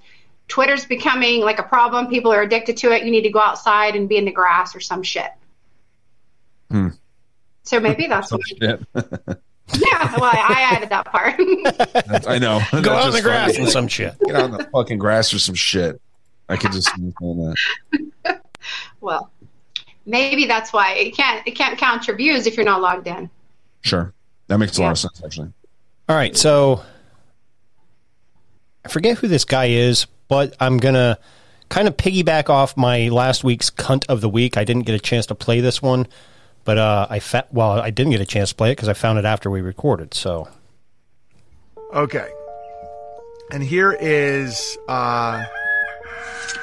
S6: Twitter's becoming like a problem. People are addicted to it. You need to go outside and be in the grass or some shit.
S5: Hmm.
S6: So maybe that's what.
S5: Shit.
S6: Yeah, well, I added that part.
S5: I know.
S4: Go
S5: That's
S4: out in the grass
S5: funny.
S4: and some shit.
S5: Get out in the fucking grass or some shit. I could just see that.
S6: well, maybe that's why it can't it can't count your views if you're not logged in.
S5: Sure. That makes a lot of sense, actually.
S4: All right, so I forget who this guy is, but I'm gonna kind of piggyback off my last week's cunt of the week. I didn't get a chance to play this one, but uh, I fa- well, I didn't get a chance to play it because I found it after we recorded. So
S18: Okay. And here is uh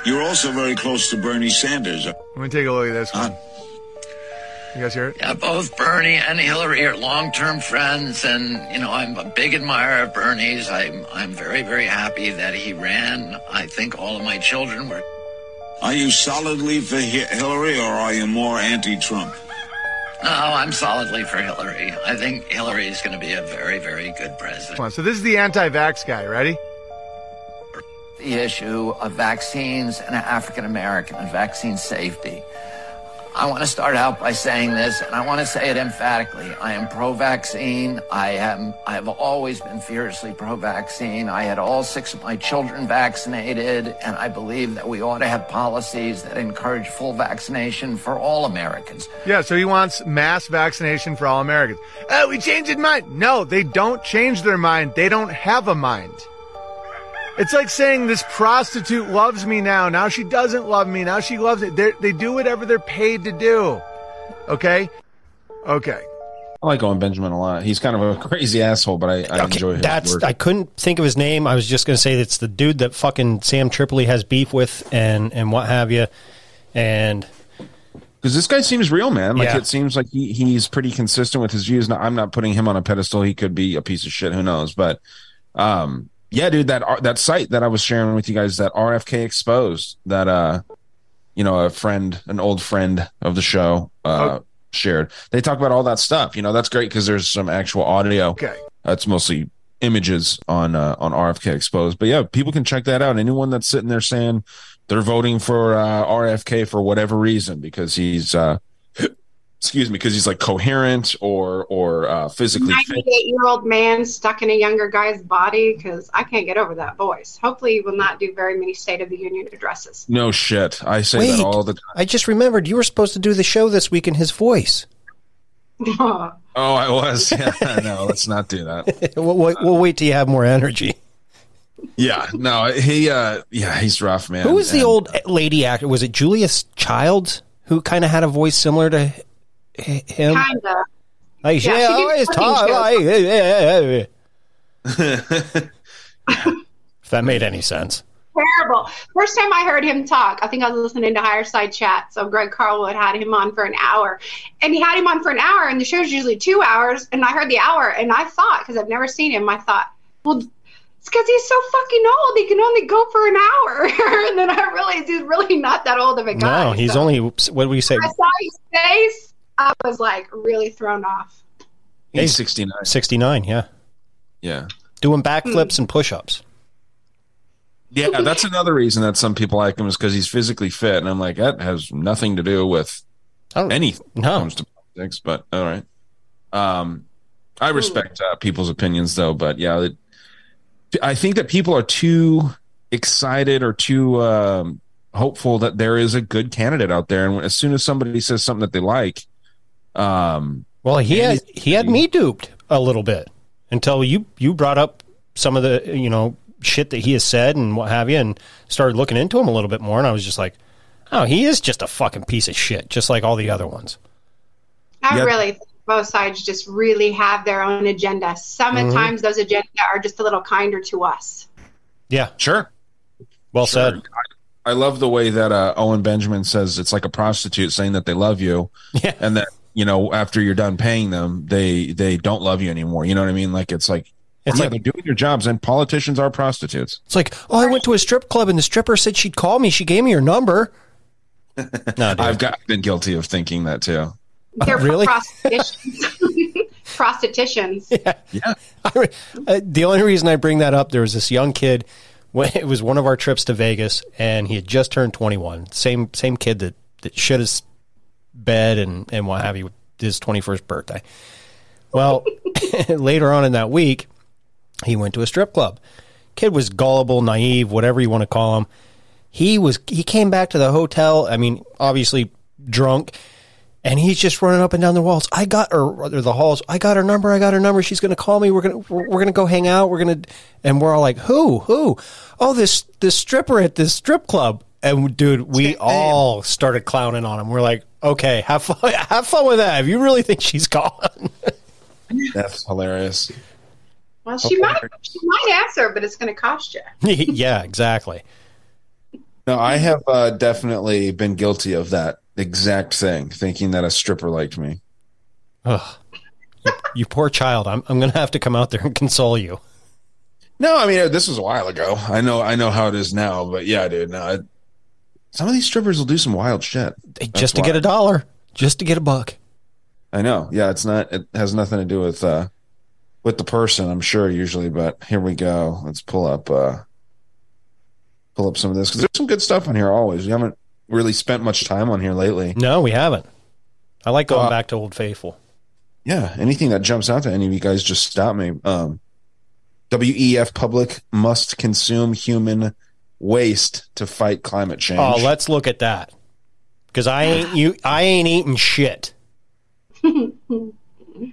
S19: You're also very close to Bernie Sanders.
S18: let me take a look at this one. You guys hear it?
S20: Yeah, both Bernie and Hillary are long-term friends, and you know I'm a big admirer of Bernie's. I'm I'm very very happy that he ran. I think all of my children were.
S19: Are you solidly for Hillary or are you more anti-Trump?
S20: No, I'm solidly for Hillary. I think Hillary is going to be a very very good president.
S18: Come. So this is the anti-vax guy, ready?
S20: The issue of vaccines and African American and vaccine safety. I want to start out by saying this, and I want to say it emphatically. I am pro-vaccine. I am. I have always been fiercely pro-vaccine. I had all six of my children vaccinated, and I believe that we ought to have policies that encourage full vaccination for all Americans.
S18: Yeah, so he wants mass vaccination for all Americans. Oh, we changed his mind. No, they don't change their mind. They don't have a mind. It's like saying this prostitute loves me now. Now she doesn't love me. Now she loves it. They're, they do whatever they're paid to do. Okay? Okay.
S5: I like Owen Benjamin a lot. He's kind of a crazy asshole, but I, I enjoy his
S4: that's
S5: work.
S4: I couldn't think of his name. I was just gonna say it's the dude that fucking Sam Tripoli has beef with and and what have you, and
S5: because this guy seems real, man. Like
S4: Yeah.
S5: it seems like he, he's pretty consistent with his views. Now, I'm not putting him on a pedestal. He could be a piece of shit. Who knows? But um, yeah, dude, that that site that I was sharing with you guys, that RFK exposed, that uh, you know, a friend, an old friend of the show, uh, shared. They talk about all that stuff. You know, that's great because there's some actual audio.
S18: Okay.
S5: That's mostly images on uh, on RFK exposed. But yeah, people can check that out. Anyone that's sitting there saying they're voting for uh, RFK for whatever reason because he's uh, excuse me because he's like coherent or or uh, physically fit.
S6: 98 year old man stuck in a younger guy's body because I can't get over that voice. Hopefully, he will not do very many State of the Union addresses.
S5: No shit. I say
S4: Wait.
S5: that all the time.
S4: I just remembered you were supposed to do the show this week in his voice.
S5: Oh, I was. Yeah, no, let's not do that.
S4: we'll, we'll, we'll wait till you have more energy.
S5: Yeah, no, he, uh, yeah, he's rough, man.
S4: Who was the
S5: And-
S4: old lady actor? Was it Julius Childs who kind of had a voice similar to h- him?
S6: Kinda.
S4: Like,
S6: Yeah,
S4: yeah,
S6: she oh,
S4: always talk like, yeah, yeah, yeah, yeah. if that made any sense.
S6: Terrible. First time I heard him talk, I think I was listening to Higher Side Chat. So Greg Carlwood had him on for an hour. And he had him on for an hour, and the show's usually two hours. And I heard the hour, and I thought, because I've never seen him, I thought, well, it's because he's so fucking old. He can only go for an hour. and then I realized he's really not that old of a guy.
S4: No, he's
S6: So
S4: only, what do we say?
S6: I saw his face, I was like really thrown off.
S5: He's 69.
S4: 69, yeah.
S5: Yeah.
S4: Doing backflips and push ups.
S5: Yeah, that's another reason that some people like him is because he's physically fit, and I'm like, that has nothing to do with anything when it comes to politics. But all right, um, I respect uh, people's opinions, though. But yeah, it, I think that people are too excited or too um, hopeful that there is a good candidate out there, and as soon as somebody says something that they like, um,
S4: Well, he had he had me duped a little bit until you you brought up some of the you know shit that he has said and what have you, and started looking into him a little bit more, and I was just like, oh, he is just a fucking piece of shit, just like all the other ones.
S6: I
S4: Yep.
S6: really think both sides just really have their own agenda. Sometimes those agendas are just a little kinder to us.
S4: Yeah,
S5: sure.
S4: Well said.
S5: I love the way that uh, Owen Benjamin says it's like a prostitute saying that they love you,
S4: yeah.
S5: and that you know after you're done paying them, they they don't love you anymore. You know what I mean? Like it's like
S4: It's
S5: yeah,
S4: like-
S5: they're doing their jobs, and politicians are prostitutes.
S4: It's like, oh, I went to a strip club and the stripper said she'd call me. She gave me her number. no.
S5: I've got been guilty of thinking that too.
S6: They're
S4: really?
S6: prostitutions. prostitutions.
S5: Yeah.
S4: I, uh, the only reason I bring that up, there was this young kid. When it was one of our trips to Vegas, and he had just turned 21. Same same kid that that shit his bed and and what have you. His 21st birthday. Well, later on in that week, he went to a strip club. Kid was gullible, naive, whatever you want to call him. He was. He came back to the hotel. I mean, obviously drunk, and he's just running up and down the walls. I got or the halls. I got her number. I got her number. She's going to call me. We're gonna we're, we're gonna go hang out. We're gonna and we're all like, who who? Oh, this this stripper at this strip club. And dude, we all started clowning on him. We're like, okay, have fun, have fun with that. If you really think she's gone,
S5: That's hilarious.
S6: Well, she might she might answer, but it's going to cost you.
S4: yeah, exactly.
S5: No, I have uh, definitely been guilty of that exact thing, thinking that a stripper liked me.
S4: Ugh. You, you poor child. I'm I'm gonna have to come out there and console you.
S5: No, I mean this was a while ago. I know, I know how it is now, but yeah, dude. No, it, some of these strippers will do some wild shit
S4: just to get a dollar, just to get a buck.
S5: I know. Yeah, it's not. It has nothing to do with uh with the person. I'm sure usually, but here we go. Let's pull up uh pull up some of this because there's some good stuff on here. Always, we haven't really spent much time on here lately.
S4: No, we haven't. I like going
S5: Uh,
S4: back to Old Faithful.
S5: Yeah, anything that jumps out to any of you guys, just stop me. Um, WEF public must consume human waste to fight climate change.
S4: Oh, let's look at that. Because I ain't you. I ain't eating shit.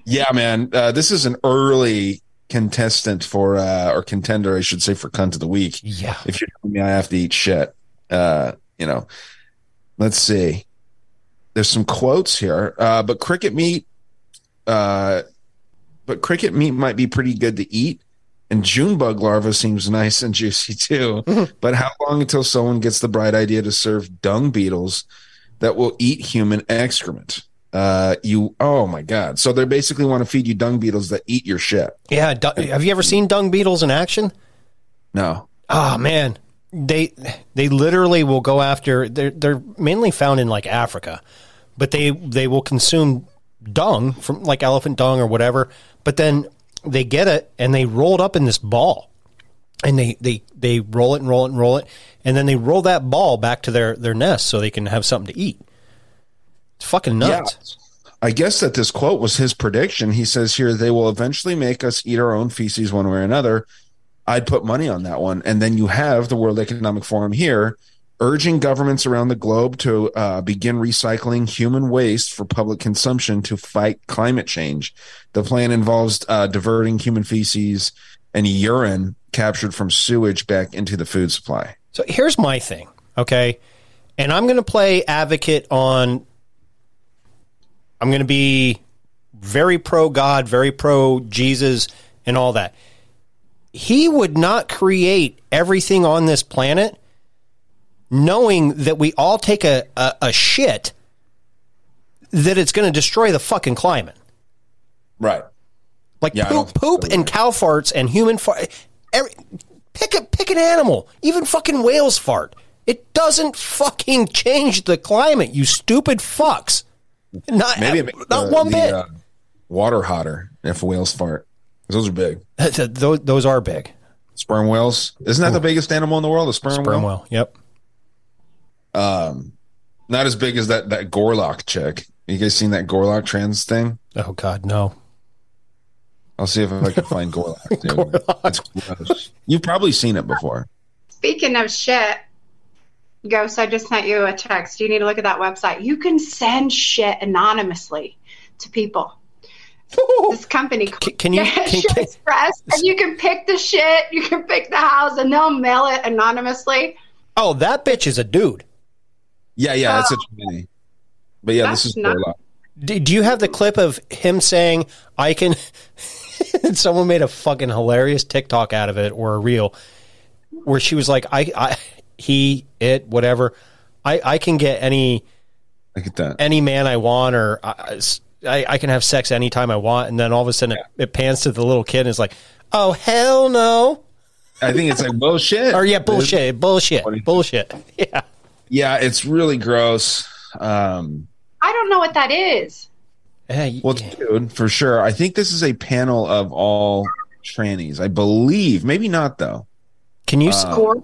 S5: Yeah, man. Uh, this is an early contestant for, uh, or contender, I should say, for cunt of the week.
S4: Yeah.
S5: If you're telling me I have to eat shit, uh, you know, let's see. There's some quotes here, uh, but cricket meat, uh, but cricket meat might be pretty good to eat. And June bug larva seems nice and juicy too. but how long until someone gets the bright idea to serve dung beetles that will eat human excrement? Uh, you, oh my God. So they basically want to feed you dung beetles that eat your shit.
S4: Yeah. du- have you ever seen dung beetles in action?
S5: No.
S4: Oh man, they they literally will go after. They're they're mainly found in like Africa, but they they will consume dung from like elephant dung or whatever. But then they get it and they roll it up in this ball, and they they they roll it and roll it and roll it, and then they roll that ball back to their their nest so they can have something to eat. It's fucking nuts.
S5: I guess that this quote was his prediction. He says here, they will eventually make us eat our own feces one way or another. I'd put money on that one. And then you have the World Economic Forum here urging governments around the globe to uh, begin recycling human waste for public consumption to fight climate change. The plan involves uh, diverting human feces and urine captured from sewage back into the food supply.
S4: So here's my thing, okay? And I'm going to play advocate on. I'm going to be very pro God, very pro Jesus, and all that. He would not create everything on this planet knowing that we all take a, a, a shit that it's going to destroy the fucking climate.
S5: Right.
S4: Like
S5: Yeah,
S4: poop, poop and cow farts and human fart. Every, pick a pick an animal, even fucking whales fart. It doesn't fucking change the climate, you stupid fucks. Not
S5: Maybe it
S4: not
S5: the-
S4: one
S5: the,
S4: bit.
S5: uh, water hotter if whales fart. Those are big.
S4: those, those are big.
S5: Sperm whales. Isn't that the biggest animal in the world? A sperm,
S4: Sperm
S5: whale.
S4: whale. Yep.
S5: Um, not as big as that that Gorlock chick. You guys seen that Gorlock trans thing?
S4: Oh God, no.
S5: I'll see if I can find Gorlock. dude. It's gross. You've probably seen it before.
S6: Speaking of shit, Ghost, I just sent you a text. You need to look at that website. You can send shit anonymously to people. this company called
S4: can you- can-
S6: Shit
S4: can-
S6: Express, and you can pick the shit, you can pick the house, and they'll mail it anonymously.
S4: Oh, that bitch is a dude.
S5: Yeah, yeah, it's a tranny. But yeah, this is
S6: not-
S5: Gorlock.
S4: Do, do you have the clip of him saying, I can. Someone made a fucking hilarious TikTok out of it or a reel where she was like, I, I he, it, whatever. I, I can get any.
S5: I get that.
S4: Any man I want, or I, I, I can have sex anytime I want. And then all of a sudden it, it pans to the little kid and it's like, oh, hell no.
S5: I think it's like bullshit.
S4: or yeah, bullshit, bullshit, bullshit. Yeah.
S5: Yeah, it's really gross. Um,
S6: I don't know what that is.
S5: Hey, well, dude, for sure. I think this is a panel of all trannies. I believe, maybe not though.
S4: Can you,
S5: Uh,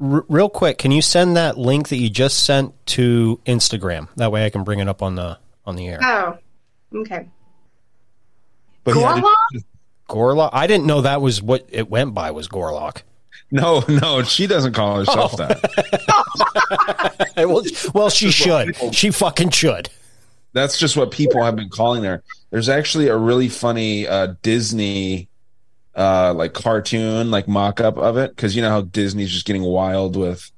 S4: r- real quick, can you send that link that you just sent to Instagram? That way I can bring it up on the on the air.
S6: Oh, okay.
S5: But yeah,
S6: Gorlock?
S4: Gorlock. I didn't know that was what it went by. Was Gorlock?
S5: No, no, she doesn't call herself
S4: Oh.
S5: that.
S4: well, well, she should. She fucking should.
S5: That's just what people have been calling her. There's actually a really funny uh, Disney uh, like cartoon, like mock up of it, because you know how Disney's just getting wild with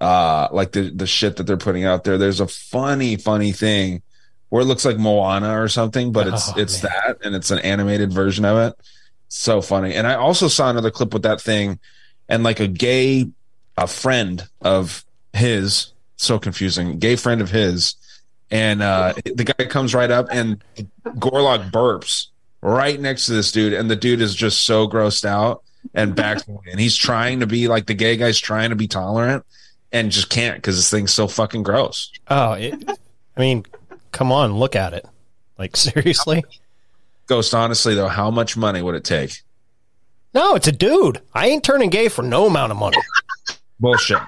S5: uh like the the shit that they're putting out there. There's a funny, funny thing where it looks like Moana or something, but it's
S4: Oh,
S5: it's that and it's an animated version of it. So funny. And I also saw another clip with that thing and like a gay a friend of his so confusing gay friend of his. And uh the guy comes right up and gorlock burps right next to this dude. And the dude is just so grossed out and backs away and he's trying to be like the gay guy's trying to be tolerant and just can't because this thing's so fucking gross.
S4: Oh, it, I mean, come on, look at it. Like seriously?
S5: ghost honestly though how much money would it take
S4: No, it's a dude. I ain't turning gay for no amount of money.
S5: bullshit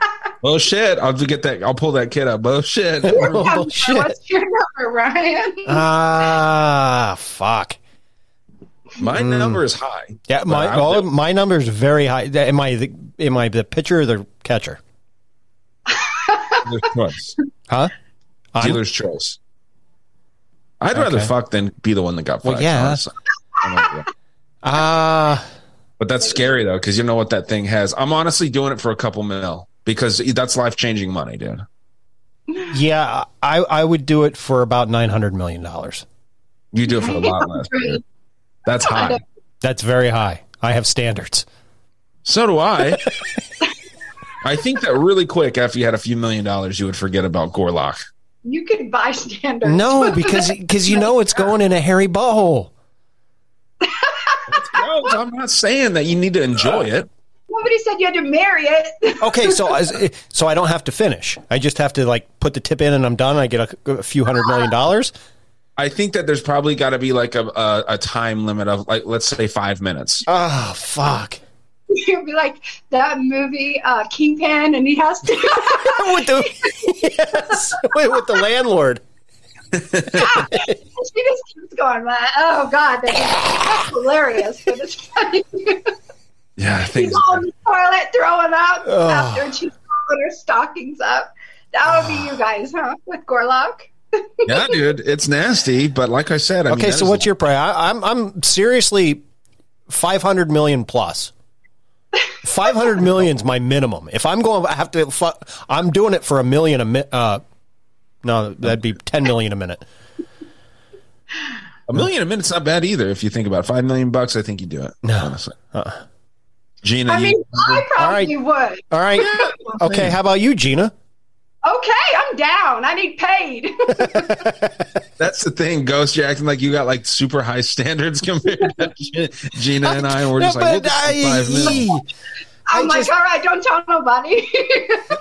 S5: bullshit i'll get that i'll pull that kid up bullshit
S4: Bullshit.
S6: What's your number, Ryan?
S4: Ah, fuck.
S5: my number is high
S4: Yeah, my
S5: I
S4: well, my number is very high. Am I the am I the pitcher or the catcher?
S5: dealer's choice
S4: Huh? I'm-
S5: dealer's choice i'd rather fuck than be the one that got fucked
S4: Well, yeah.
S5: honestly. I don't know.
S4: Ah,
S5: But that's scary though, because you know what that thing has. I'm honestly doing it for a couple mil because that's life changing money, dude.
S4: yeah. I I would do it for about nine hundred million dollars.
S5: You do it for a lot less. dude. That's high.
S4: That's very high. I have standards.
S5: So do I. I think that really quick after you had a few million dollars, you would forget about Gorlock.
S6: You could buy standards.
S4: No, because because you know it's going in a hairy butthole.
S5: No, I'm not saying that you need to enjoy it.
S6: Nobody said you had to marry it.
S4: Okay, so as- so I don't have to finish. I just have to like put the tip in and I'm done. I get a, a few hundred million dollars.
S5: I think that there's probably got to be like a, a a time limit of like let's say five minutes.
S4: Oh fuck!
S6: You'd be like that movie uh, Kingpin, and he has to.
S4: with the yes, with, with the landlord.
S6: She just keeps going. Like, oh God, that- that's hilarious, but it's funny.
S5: Yeah, I think
S6: She's all in the toilet throwing up
S4: Oh.
S6: after, and she's throwing her stockings up. That would be you guys, huh? With Gorlock.
S5: yeah, dude, it's nasty. But like I said, I
S4: okay,
S5: mean,
S4: so what's
S5: is-
S4: your price? I, I'm I'm seriously five hundred million plus. Five hundred million's my minimum. If I'm going, I have to. I'm doing it for a million a minute. Uh, no, that'd be ten million a minute.
S5: a million a minute's not bad either. If you think about it. five million bucks, I think you do it. No, honestly.
S4: Uh-uh.
S5: Gina,
S6: I
S5: you,
S6: mean, I probably would.
S4: All right. Okay. How about you, Gina?
S6: Okay, I'm down. I need paid.
S5: that's the thing. Ghost, you're acting like you got like super high standards compared to Gina and I. And we're
S4: No,
S5: just like, we'll
S4: but
S5: just do
S4: I-
S5: five million.
S6: I'm like, all right, don't tell nobody.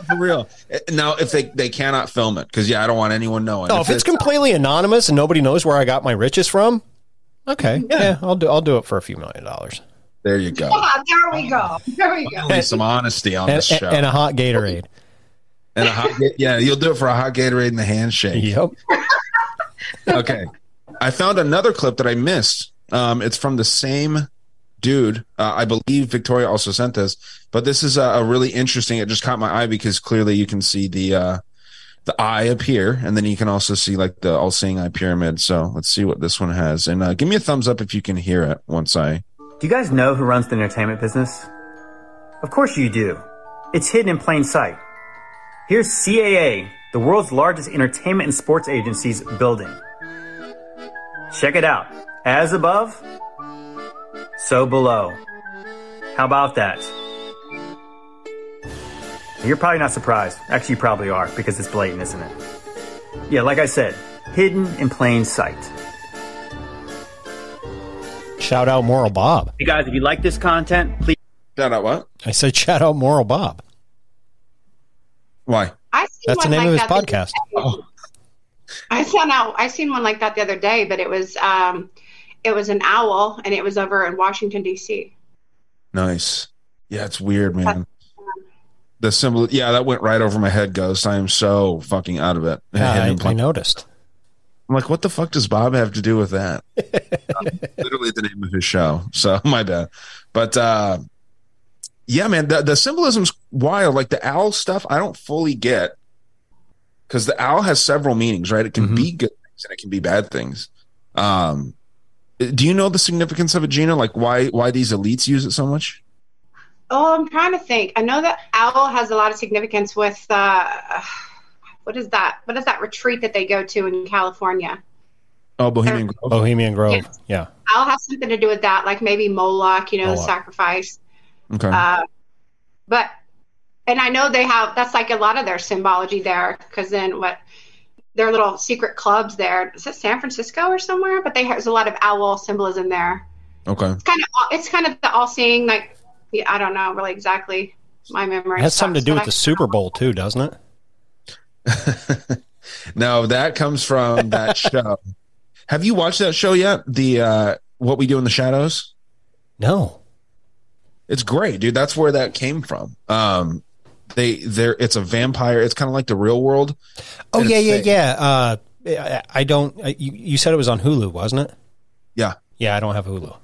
S5: for real. Uh, Now, if they they cannot film it, because yeah, I don't want anyone knowing.
S4: No, if it's completely anonymous and nobody knows where I got my riches from, okay, yeah, I'll do. I'll do it for a few million dollars.
S5: there you go.
S6: There we go. There we go.
S5: Some honesty on
S4: And,
S5: this show.
S4: and a hot Gatorade.
S5: And a hot, yeah, you'll do it for a hot Gatorade and the handshake.
S4: Yep.
S5: okay. I found another clip that I missed. Um, it's from the same dude. Uh, I believe Victoria also sent this, but this is a, a really interesting. It just caught my eye because clearly you can see the uh, the eye appear, and then you can also see like the all-seeing eye pyramid. So let's see what this one has, and uh, give me a thumbs up if you can hear it once I.
S21: Do you guys know who runs the entertainment business? Of course you do. It's hidden in plain sight. Here's CAA, the world's largest entertainment and sports agency's building. Check it out. As above, so below. How about that? You're probably not surprised. Actually, you probably are because it's blatant, isn't it? Yeah, like I said, hidden in plain sight.
S4: Shout out Moral Bob.
S21: Hey guys, if you like this content, please.
S5: Shout out what?
S4: I said shout out Moral Bob.
S5: Why?
S6: I seen
S4: That's the name
S6: like
S4: of his
S6: that the other
S4: podcast.
S6: day. I found out. I seen one like that the other day, but it was um, it was an owl, and it was over in Washington D.C.
S5: Nice. Yeah, it's weird, man. The symbol, yeah, that went right over my head, Ghost. I am so fucking out of it.
S4: Yeah,
S5: Hidden
S4: I,
S5: in plain-
S4: I noticed.
S5: I'm like, what the fuck does Bob have to do with that? Literally the name of his show. So my bad. But uh yeah, man, the, the symbolism's wild. Like the owl stuff, I don't fully get because the owl has several meanings, right? It can be good things and it can be bad things. Um do you know the significance of it, Gina? Like why why these elites use it so much?
S6: Oh, I'm trying to think. I know that owl has a lot of significance with uh, what is that? What is that retreat that they go to in California?
S5: Oh, Bohemian Grove.
S4: Bohemian Grove. Yeah.
S6: Owl has something to do with that, like maybe Moloch, you know, the sacrifice.
S5: Okay.
S6: Uh, but and I know they have that's like a lot of their symbology there because then what their little secret clubs there is it San Francisco or somewhere? But they there's a lot of owl symbolism there.
S5: Okay.
S6: It's kind of it's kind of the all seeing like yeah, I don't know really exactly my memory.
S4: It has something to do with
S6: I-
S4: the Super Bowl too, doesn't it?
S5: No, that comes from that show. Have you watched that show yet? The uh What We Do in the Shadows?
S4: No.
S5: It's great, dude. That's where that came from. Um they there it's a vampire. It's kind of like the real world.
S4: Oh yeah, yeah,
S5: fake.
S4: yeah. Uh, I, I don't. uh, You, you said it was on Hulu, wasn't it?
S5: Yeah.
S4: Yeah, I don't have Hulu.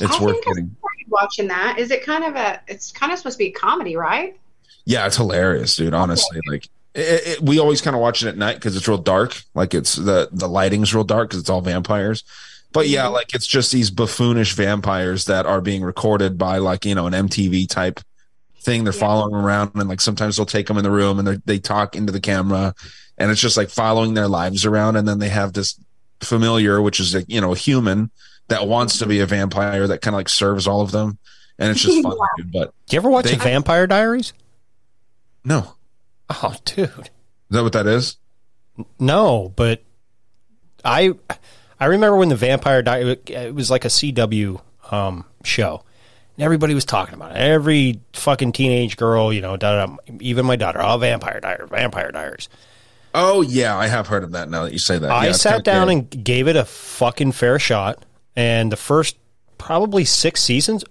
S5: It's
S6: I
S5: worth
S6: think
S5: getting.
S6: watching that. Is it kind of a? It's kind of supposed to be a comedy, right?
S5: Yeah, it's hilarious, dude. Honestly, like it, it, we always kind of watch it at night because it's real dark. Like it's the the lighting's real dark because it's all vampires. But yeah, like it's just these buffoonish vampires that are being recorded by like you know an MTV type thing. They're following them around and like sometimes they'll take them in the room and they they talk into the camera, and it's just like following their lives around. And then they have this familiar, which is a, you know a human that wants to be a vampire that kind of like serves all of them, and it's just fun. dude. But
S4: Do you ever watch
S5: They-
S4: the Vampire Diaries?
S5: no,
S4: Oh, dude.
S5: is that what that is?
S4: No, but I I remember when the Vampire Diary it was like a CW um, show. And everybody was talking about it. Every fucking teenage girl, you know, da, da, da, even my daughter, oh, Vampire Diaries, Vampire Diaries.
S5: Oh yeah, I have heard of that. Now that you say that,
S4: I
S5: Yeah,
S4: sat down
S5: good.
S4: and gave it a fucking fair shot, and the first probably six seasons,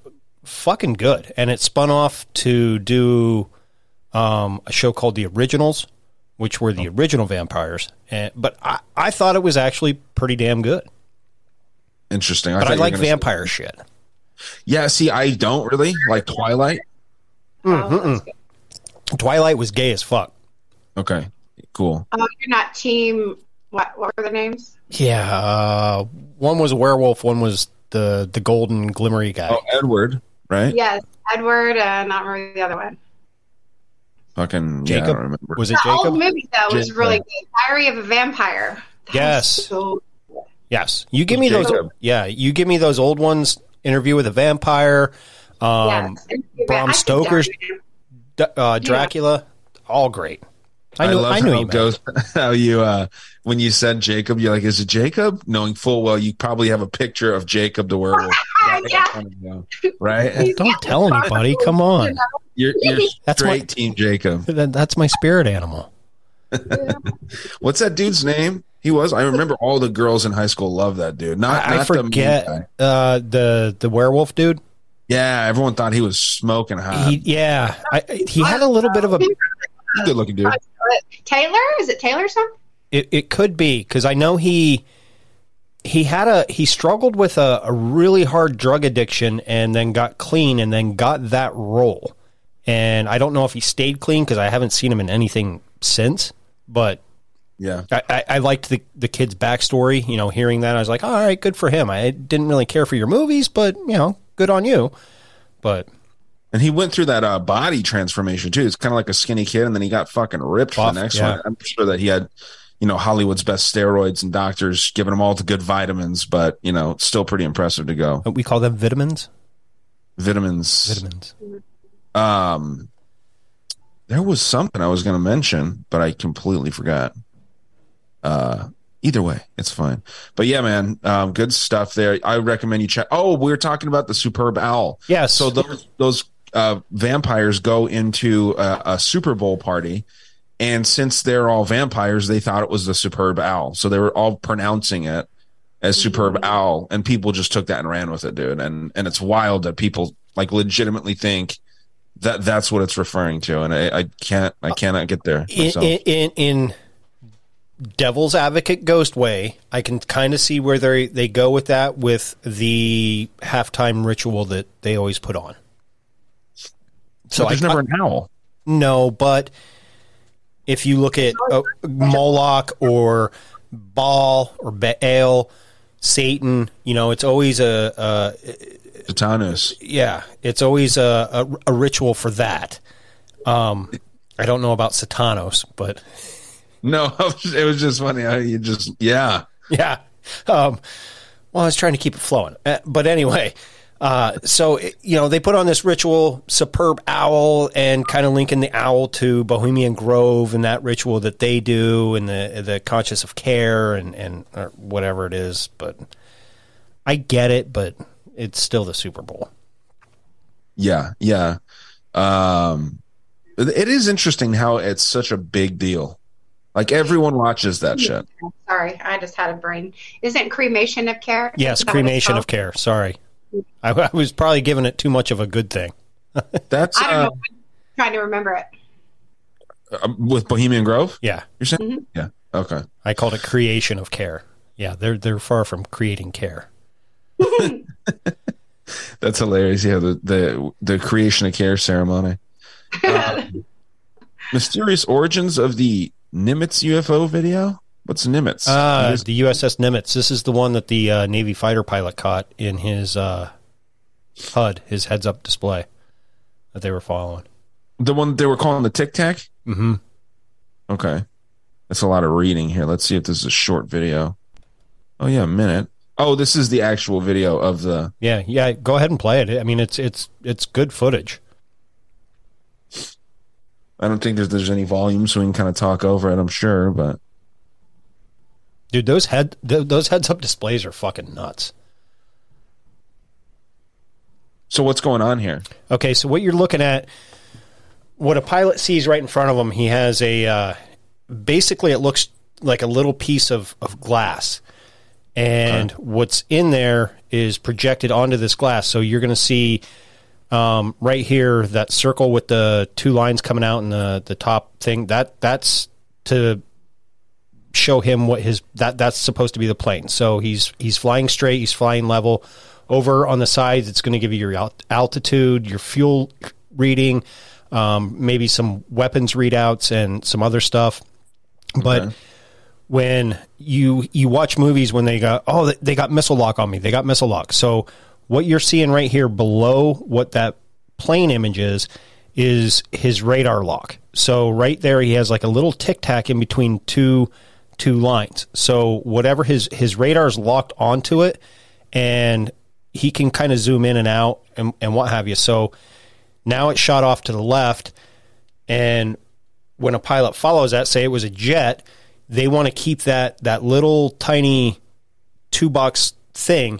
S4: fucking good. And it spun off to do um, a show called The Originals, which were the
S5: Oh.
S4: original vampires. And but I, I thought it was actually pretty damn good.
S5: interesting.
S4: but I like
S5: gonna say-
S4: vampire shit.
S5: Yeah, see, I don't really like Twilight.
S4: Mm-mm. Twilight was gay as fuck.
S5: Okay, cool.
S6: Oh, you're not team. What? What were the names?
S4: Yeah, uh, one was a werewolf, one was the the golden glimmery guy.
S5: Oh, Edward, right?
S6: Yes, Edward. Uh, not remember the other one.
S5: Fucking
S4: Jacob?
S5: Yeah, I don't remember.
S4: Was it
S6: the
S4: Jacob?
S6: old movie though was
S5: Jacob.
S6: really good. Diary of a Vampire.
S4: Yes.
S6: So
S4: Yes, you give me those. Yeah, you give me those old ones. Interview with a vampire. Um,
S6: yes.
S4: Bram Stoker's uh, Dracula, all great. I knew.
S5: love
S4: I, knew
S5: how
S4: you
S5: goes. How you uh when you said Jacob, you're like, is it Jacob? Knowing full well you probably have a picture of Jacob the werewolf,
S6: yeah.
S5: right?
S4: Don't tell anybody. Come on.
S5: You're, you're
S4: That's my-
S5: team Jacob.
S4: That- That's my spirit animal.
S5: What's that dude's name? He was. I remember all the girls in high school loved that dude. Not,
S4: I, I
S5: not the
S4: forget
S5: guy.
S4: uh, the the werewolf dude.
S5: Yeah, everyone thought he was smoking hot.
S4: He, yeah, I, I- he had a little bit of a.
S5: Good looking dude.
S6: Taylor? Is it Taylor? Something?
S4: It, it could be because I know he he had a he struggled with a, a really hard drug addiction and then got clean and then got that role. And I don't know if he stayed clean because I haven't seen him in anything since. But
S5: Yeah.
S4: I, I, I liked the the kid's backstory. You know, hearing that I was like, all right, good for him. I didn't really care for your movies, but you know, good on you. But
S5: And he went through that uh, body transformation too. It's kind of like a skinny kid, and then he got fucking ripped for the next
S4: yeah.
S5: one. I'm sure that he had, you know, Hollywood's best steroids and doctors giving him all the good vitamins, but you know, still pretty impressive to go.
S4: we call them vitamins.
S5: Vitamins.
S4: Vitamins.
S5: Um, there was something I was going to mention, but I completely forgot. Uh, either way, it's fine. But yeah, man, um, good stuff there. I recommend you check. Oh, we were talking about the superb owl.
S4: Yeah.
S5: So those those uh, vampires go into a, a Super Bowl party, and since they're all vampires, they thought it was the superb owl. So they were all pronouncing it as superb owl, and people just took that and ran with it, dude. And and it's wild that people like legitimately think that that's what it's referring to, and I, I can't I cannot get there. myself.
S4: in, in, in devil's advocate ghost way i can kind of see where they they go with that with the halftime ritual that they always put on
S5: so there's
S4: I-
S5: never an owl.
S4: no but if you look at uh, moloch or baal or baal satan you know it's always a, a
S5: Satanus.
S4: yeah it's always a, a, a ritual for that um i don't know about satanos but
S5: No, it was just funny how you just yeah.
S4: Yeah. Um, well, I was trying to keep it flowing. Uh, but anyway, uh, so, it- you know, they put on this ritual, superb owl, and kind of linking the owl to Bohemian Grove and that ritual that they do and the, the conscious of care and, and whatever it is. But I get it, but it's still the Super Bowl.
S5: Yeah, yeah. Um, it is interesting how it's such a big deal. Like everyone watches that shit.
S6: Sorry, I just had a brain. Isn't cremation of care?
S4: Yes,
S6: Is that what it's
S4: cremation of care. Sorry. I, I was probably giving it too much of a good thing.
S5: That's
S6: I don't
S5: uh,
S6: know. I'm trying to remember it.
S5: uh, with Bohemian Grove.
S4: Yeah.
S5: You're saying?
S6: Mhm.
S5: Yeah. Okay.
S4: I called it creation of care. Yeah, they're they're far from creating care.
S5: That's hilarious. Yeah, the the the creation of care ceremony. Um, mysterious origins of the Nimitz UFO video. What's Nimitz?
S4: Uh, the USS Nimitz. This is the one that the uh, Navy fighter pilot caught in his uh, HUD, his heads-up display that they were following.
S5: the one they were calling the Tic Tac.
S4: Mm-hmm.
S5: Okay, that's a lot of reading here. Let's see if this is a short video. Oh yeah, a minute. Oh, this is the actual video of the.
S4: Yeah, yeah. Go ahead and play it. I mean, it's it's it's good footage.
S5: I don't think there's there's any volume, so we can kind of talk over it. I'm sure, but
S4: Dude, those head th- those heads-up displays are fucking nuts.
S5: so what's going on here?
S4: Okay, so what you're looking at, what a pilot sees right in front of him, he has a, uh, basically it looks like a little piece of, of glass. And what's in there is projected onto this glass. So you're going to see um, right here that circle with the two lines coming out and the, the top thing. That That's to show him what his that that's supposed to be the plane. So he's he's flying straight, he's flying level. Over on the sides, it's going to give you your alt- altitude, your fuel reading, um, maybe some weapons readouts and some other stuff. But when you you watch movies when they got oh they got missile lock on me, they got missile lock. So what you're seeing right here below what that plane image is is his radar lock. So right there he has like a little tic tac in between two two lines. So whatever his his radar is locked onto it and he can kind of zoom in and out and, and what have you. So now it's shot off to the left and when a pilot follows that, say it was a jet, they want to keep that that little tiny two box thing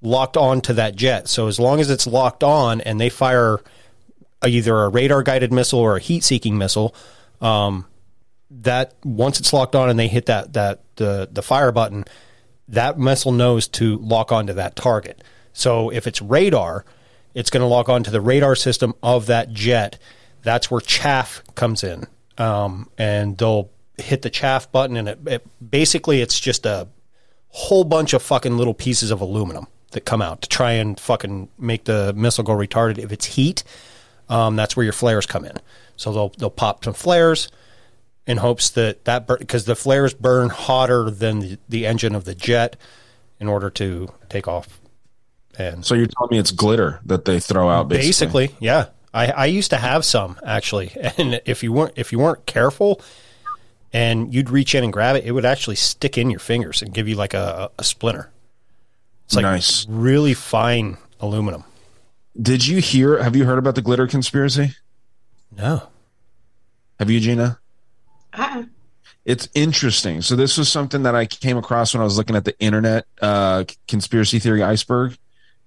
S4: locked on to that jet. So as long as it's locked on and they fire either a radar guided missile or a heat seeking missile, um, that once it's locked on and they hit that that the the fire button, that missile knows to lock onto that target. So if it's radar, it's going to lock onto the radar system of that jet. That's where chaff comes in, um, and they'll hit the chaff button, and it, it basically it's just a whole bunch of fucking little pieces of aluminum that come out to try and fucking make the missile go retarded. If it's heat, um, that's where your flares come in. So they'll they'll pop some flares in hopes that that because the flares burn hotter than the, the engine of the jet in order to take off. And
S5: So you're telling me it's glitter that they throw out basically?
S4: basically, yeah. I, I used to have some actually, and if you weren't if you weren't careful, and you'd reach in and grab it, it would actually stick in your fingers and give you like a, a splinter. It's like
S5: Nice.
S4: really fine aluminum.
S5: Did you hear? Have you heard about the glitter conspiracy?
S4: No.
S5: Have you, Gina?
S6: Uh-uh.
S5: It's interesting. So this was something that I came across when I was looking at the internet uh, conspiracy theory iceberg,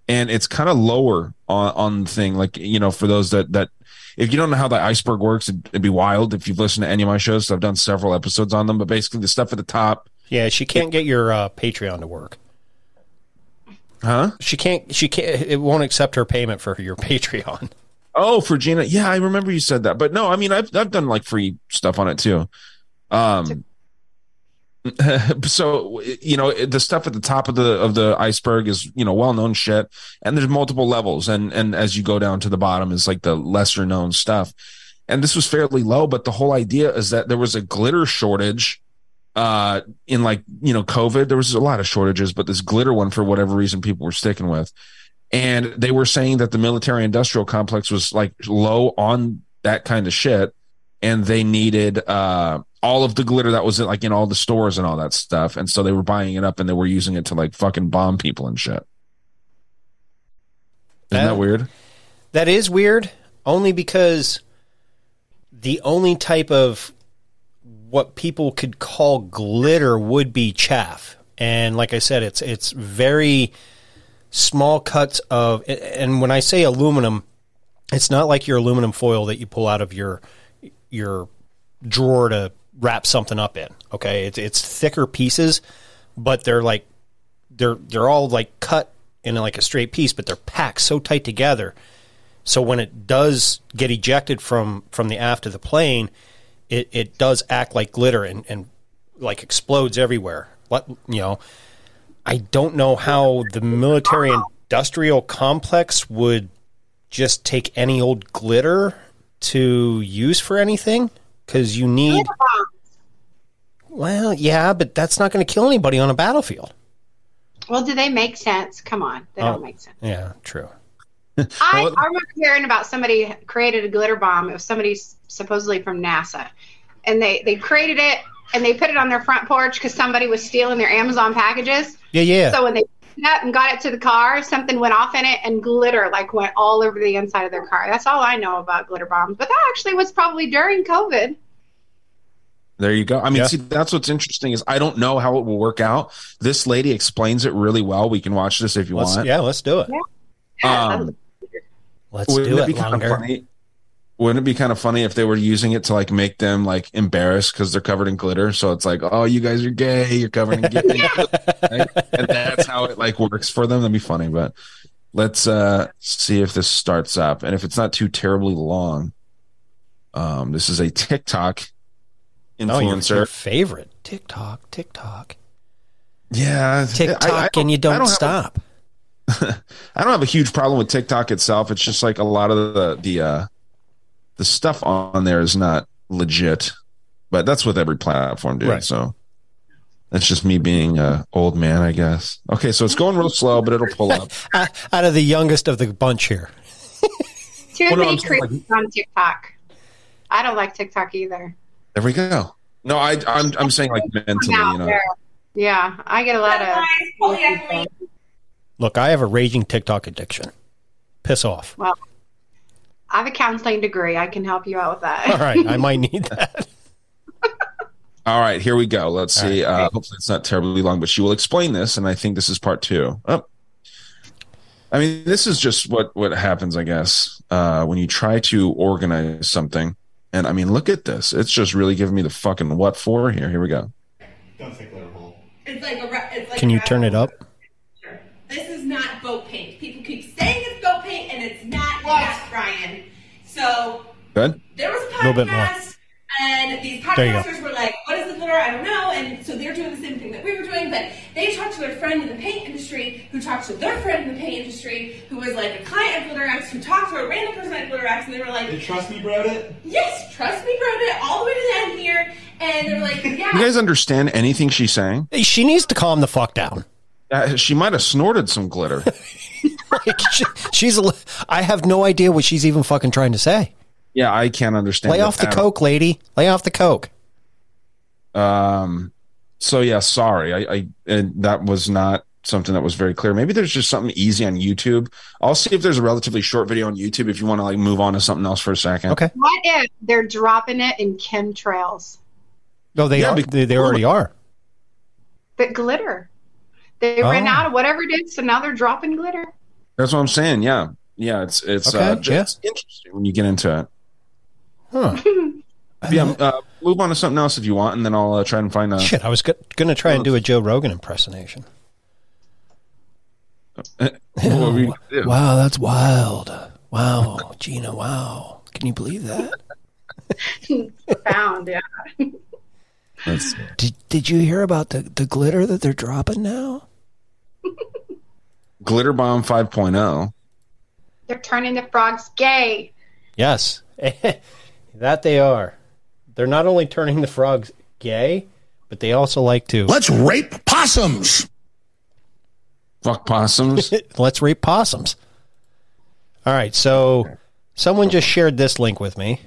S5: and it's kind of lower on on the thing. Like you know, for those that that if you don't know how the iceberg works, it'd, it'd be wild if you've listened to any of my shows. So I've done several episodes on them, but basically the stuff at the top,
S4: Yeah, she can't get your uh, Patreon to work.
S5: Huh?
S4: She can't. She can't. It won't accept her payment for your Patreon.
S5: Oh, for Gina. Yeah, I remember you said that. But no, I mean, I've I've done like free stuff on it too. Um, so you know the stuff at the top of the of the iceberg is you know well known shit, and there's multiple levels, and and as you go down to the bottom is like the lesser known stuff. And this was fairly low, but the whole idea is that there was a glitter shortage uh in like you know covid there was a lot of shortages but this glitter one for whatever reason people were sticking with. And they were saying that the military industrial complex was like low on that kind of shit and they needed uh all of the glitter that was in, like in all the stores and all that stuff. And so they were buying it up and they were using it to like fucking bomb people and shit. Isn't that weird?
S4: That is weird, only because the only type of what people could call glitter would be chaff. And like I said, it's it's very small cuts of and when I say aluminum, it's not like your aluminum foil that you pull out of your your drawer to wrap something up in. Okay? It's it's thicker pieces, but they're like they're they're all like cut in like a straight piece, but they're packed so tight together. So when it does get ejected from from the aft of the plane, it, it does act like glitter and, and like explodes everywhere. What you know, I don't know how the military industrial complex would just take any old glitter to use for anything because you need. Well, yeah, but that's not going to kill anybody on a battlefield.
S6: Well, do they make sense? Come on, they
S4: Oh.
S6: don't make sense.
S4: Yeah, true.
S6: I, I remember hearing about somebody created a glitter bomb. It was somebody s- supposedly from NASA, and they they created it and they put it on their front porch because somebody was stealing their Amazon packages.
S4: Yeah, yeah.
S6: So when they picked it up and got it to the car, something went off in it, and glitter like went all over the inside of their car. That's all I know about glitter bombs. But that actually was probably during COVID.
S5: There you go. I mean,
S4: Yeah.
S5: see, that's what's interesting is I don't know how it will work out. This lady explains it really well. We can watch this if you
S4: Let's,
S5: want.
S4: yeah, let's do it.
S5: Um,
S4: Let's do
S5: it
S4: it
S5: be kind of
S4: longer.
S5: funny? Wouldn't it be kind of funny if they were using it to like make them like embarrassed because they're covered in glitter? So it's like, oh, you guys are gay. You're covered in glitter, right? and that's how it like works for them. That'd be funny. But let's uh see if this starts up, and if it's not too terribly long. Um, this is a TikTok
S4: Oh, your,
S5: influencer.
S4: your favorite TikTok, TikTok,
S5: Yeah,
S4: TikTok,
S5: I- I
S4: and you don't,
S5: have a-
S4: stop.
S5: I don't have a huge problem with TikTok itself. It's just like a lot of the the uh the stuff on there is not legit, but that's with every platform, dude.
S4: Right.
S5: So that's just me being a old man, I guess. Okay, so it's going real slow, but it'll pull up.
S4: Uh, out of the youngest of the bunch here.
S6: Too
S5: Well,
S6: many
S5: I'm saying,
S6: creeps on TikTok. I don't like TikTok either.
S5: There we go. No, I, I'm I'm saying like mentally,
S6: I'm
S5: you know.
S6: there. Yeah, I get a lot of.
S4: Look, I have a raging TikTok addiction. Piss off.
S6: Well, I have a counseling degree. I can help you out with that.
S4: All right, I might need that.
S5: All right, here we go. Let's see. Uh, hopefully, it's not terribly long, but she will explain this, and I think this is part two. Oh. I mean, this is just what what happens, I guess, uh, when you try to organize something. And I mean, look at this. It's just really giving me the fucking what for here. Here we go.
S22: It's like a. ra- It's like
S4: Can you turn it up?
S22: This is not boat paint. It's not Brian. So
S5: Good.
S22: there was a
S4: A little bit more.
S22: podcast, and these
S4: There you go.
S22: podcasters were like, "What is the glitter? I don't know." And so they're doing the same thing that we were doing, but they talked to a friend in the paint industry, who talked to their friend in the paint industry, who was like a client of Glitterex, who talked to a random person at Glitterex, and they were like,
S10: Did Trust Me Broed it?
S22: "Yes, trust me, wrote it all the way to the end here." And they're like, "Yeah."
S5: You guys understand anything she's saying?
S4: She needs to calm the fuck down.
S5: Uh, she might have snorted some glitter.
S4: Like, she- she's. a li- I have no idea what she's even fucking trying to say.
S5: yeah, I can't understand.
S4: Lay off the
S5: at all.
S4: coke, lady. Lay off the coke.
S5: Um. So yeah, sorry. I, I and that was not something that was very clear. Maybe there's just something easy on YouTube. I'll see if there's a relatively short video on YouTube if you want to like move on to something else for a second.
S4: Okay.
S6: What if they're dropping it in chemtrails?
S4: No, they
S5: Yeah,
S4: are.
S5: because-
S4: They, they already are.
S6: But glitter. They ran
S4: Oh.
S6: out of whatever it is, so now they're dropping glitter.
S5: That's what I'm saying. Yeah. Yeah. It's it's uh,
S4: Okay, yeah.
S5: interesting when you get into it.
S4: Huh.
S5: Yeah. Uh, move on to something else if you want, and then I'll uh, try and find a.
S4: Shit, I was go- gonna try and do a Joe Rogan impersonation.
S5: what were you gonna do?
S4: Wow, that's wild. Wow, Gina. Wow, can you believe that?
S6: Found, yeah.
S5: Let's-
S4: Did Did you hear about the the glitter that they're dropping now?
S5: Glitter Bomb 5.0.
S6: They're turning the frogs gay.
S4: Yes, that they are. They're not only turning the frogs gay, but they also like to
S23: Let's rape possums.
S5: Fuck possums.
S4: let's rape possums. All right, so someone just shared this link with me,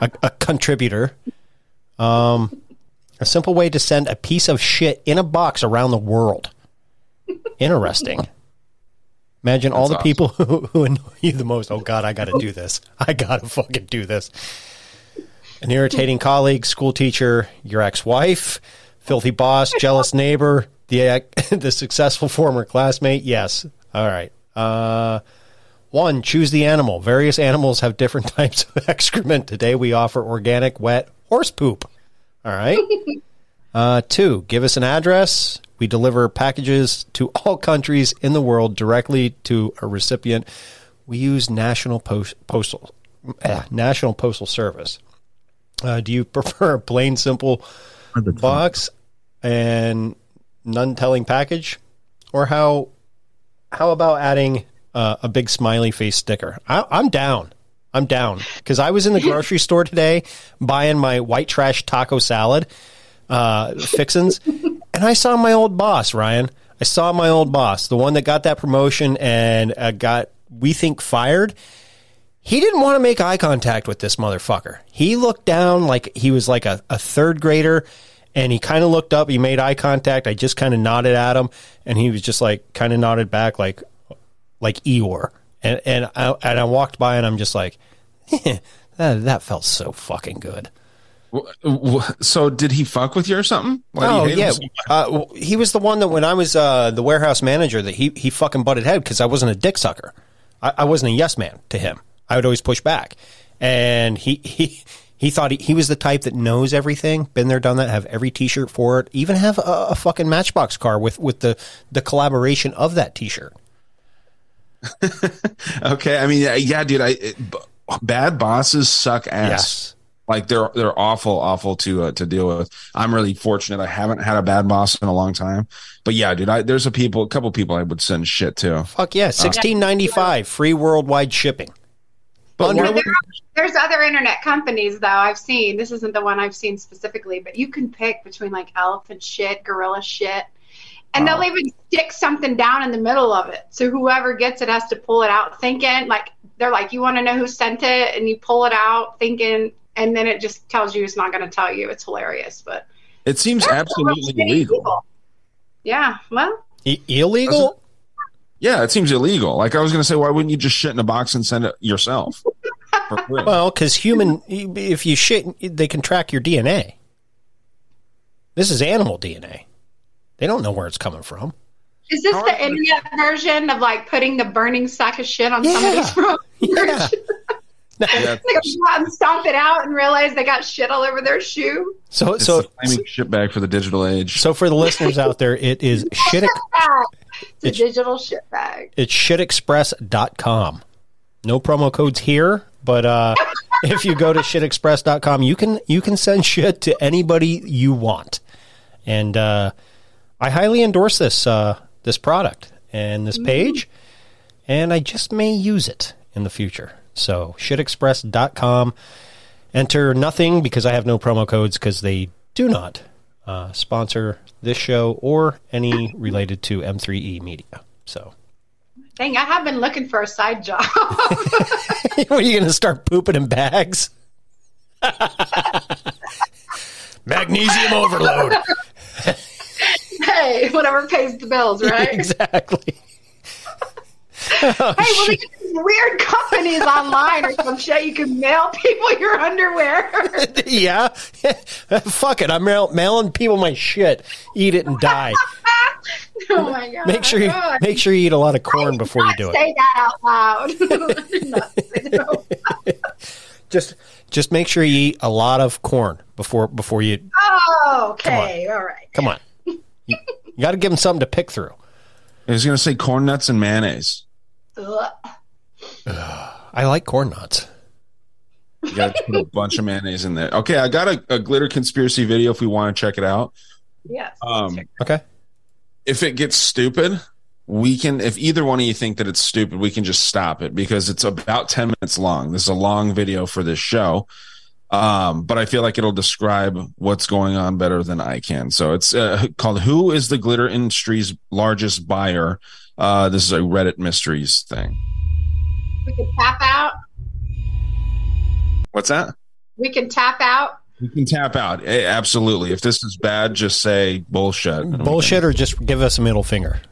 S4: a, a contributor. Um, a simple way to send a piece of shit in a box around the world. Interesting. Imagine all the
S5: That's
S4: people who, who annoy you the most. Oh God, I got to do this. I got to fucking do this. An irritating colleague, school teacher, your ex-wife, filthy boss, jealous neighbor, the the successful former classmate. Yes. All right. Uh, one, choose the animal. Various animals have different types of excrement. Today we offer organic, wet horse poop. All right. Uh, two, give us an address. We deliver packages to all countries in the world directly to a recipient. We use National Post, Postal eh, National Postal Service. Uh, do you prefer a plain, simple box and none telling package, or how how about adding uh, a big smiley face sticker? I, I'm down. I'm down because I was in the grocery store today buying my white trash taco salad uh, fixins, and I saw my old boss, Ryan. I saw my old boss, the one that got that promotion and uh, got we think fired. He didn't want to make eye contact with this motherfucker. He looked down like he was like a, a third grader, and he kind of looked up. He made eye contact. I just kind of nodded at him, and he was just like kind of nodded back, like like Eeyore. And and I, and I walked by, and I'm just like, that that felt so fucking good.
S5: So did he fuck with you or something? Why
S4: oh yeah,
S5: so
S4: uh, he was the one that when I was uh, the warehouse manager that he he fucking butted head because I wasn't a dick sucker. I, I wasn't a yes man to him. I would always push back, and he he. He thought he, he was the type that knows everything, been there, done that, have every T-shirt for it, even have a, a fucking Matchbox car with with the the collaboration of that T-shirt.
S5: Okay, I mean, yeah, yeah dude. I it, b- bad bosses suck ass.
S4: Yes.
S5: Like they're they're awful, awful to uh, to deal with. I'm really fortunate. I haven't had a bad boss in a long time. But yeah, dude, I, there's a people, a couple people I would send shit to.
S4: Fuck yeah, sixteen ninety five, free worldwide shipping.
S5: But
S6: There- there's other internet companies though I've seen. This isn't the one I've seen specifically, but you can pick between like elephant shit, gorilla shit, and they'll even stick something down in the middle of it. So whoever gets it has to pull it out thinking like they're like, you want to know who sent it, and you pull it out thinking, and then it just tells you it's not going to tell you. It's hilarious, but
S5: it seems absolutely illegal.
S6: yeah, well,
S4: I- illegal?
S5: Yeah, it seems illegal. Like I was going to say, why wouldn't you just shit in a box and send it yourself?
S4: Well, because human, if you shit, they can track your DNA. This is animal DNA. They don't know where it's coming from.
S6: is this the internet version of like putting the burning sack of shit on somebody's front?
S4: Yeah.
S6: they go out and stomp it out and realize they got shit all over their shoe.
S4: So,
S5: It's
S4: so,
S5: flaming shit bag for the digital age.
S4: so for the listeners out there, it is shit.
S6: It's a digital shit bag.
S4: It's shitexpress.com. No promo codes here, but uh, if you go to shitexpress.com, you can you can send shit to anybody you want. And uh, I highly endorse this uh, this product and this page, and I just may use it in the future. So shitexpress.com. Enter nothing because I have no promo codes because they do not uh, sponsor this show or any related to M3E media. So
S6: Dang, I have been looking for a side job.
S4: what are you going to start pooping in bags? Magnesium overload.
S6: hey, whatever pays the bills, right?
S4: exactly.
S6: hey, well, they get these weird companies online or some shit. You can mail people your underwear.
S4: yeah. Fuck it. I'm mail- mailing people my shit. Eat it and die.
S6: oh my god!
S4: Make sure you
S6: Oh,
S4: make sure you eat a lot of corn before you do it.
S6: Say that out loud. I did not say that.
S4: Just just make sure you eat a lot of corn before before you
S6: oh, okay, all right.
S4: come on. You, you got to give them something to pick through.
S5: I was going to say corn nuts and mayonnaise.
S6: Ugh.
S4: I like corn nuts.
S5: You got to put a bunch of mayonnaise in there. Okay, I got a, a glitter conspiracy video if we want to check it out.
S6: Yes.
S5: Um,
S4: okay.
S5: If it gets stupid, we can. If either one of you think that it's stupid, we can just stop it because it's about ten minutes long. This is a long video for this show, um, but I feel like it'll describe what's going on better than I can. So it's uh, called "Who is the glitter industry's largest buyer?" Uh, this is a Reddit mysteries thing.
S6: We can tap out.
S5: What's that?
S6: We can tap out.
S5: We can tap out. Eh, Absolutely. If this is bad, just say bullshit.
S4: Bullshit or just give us a middle finger.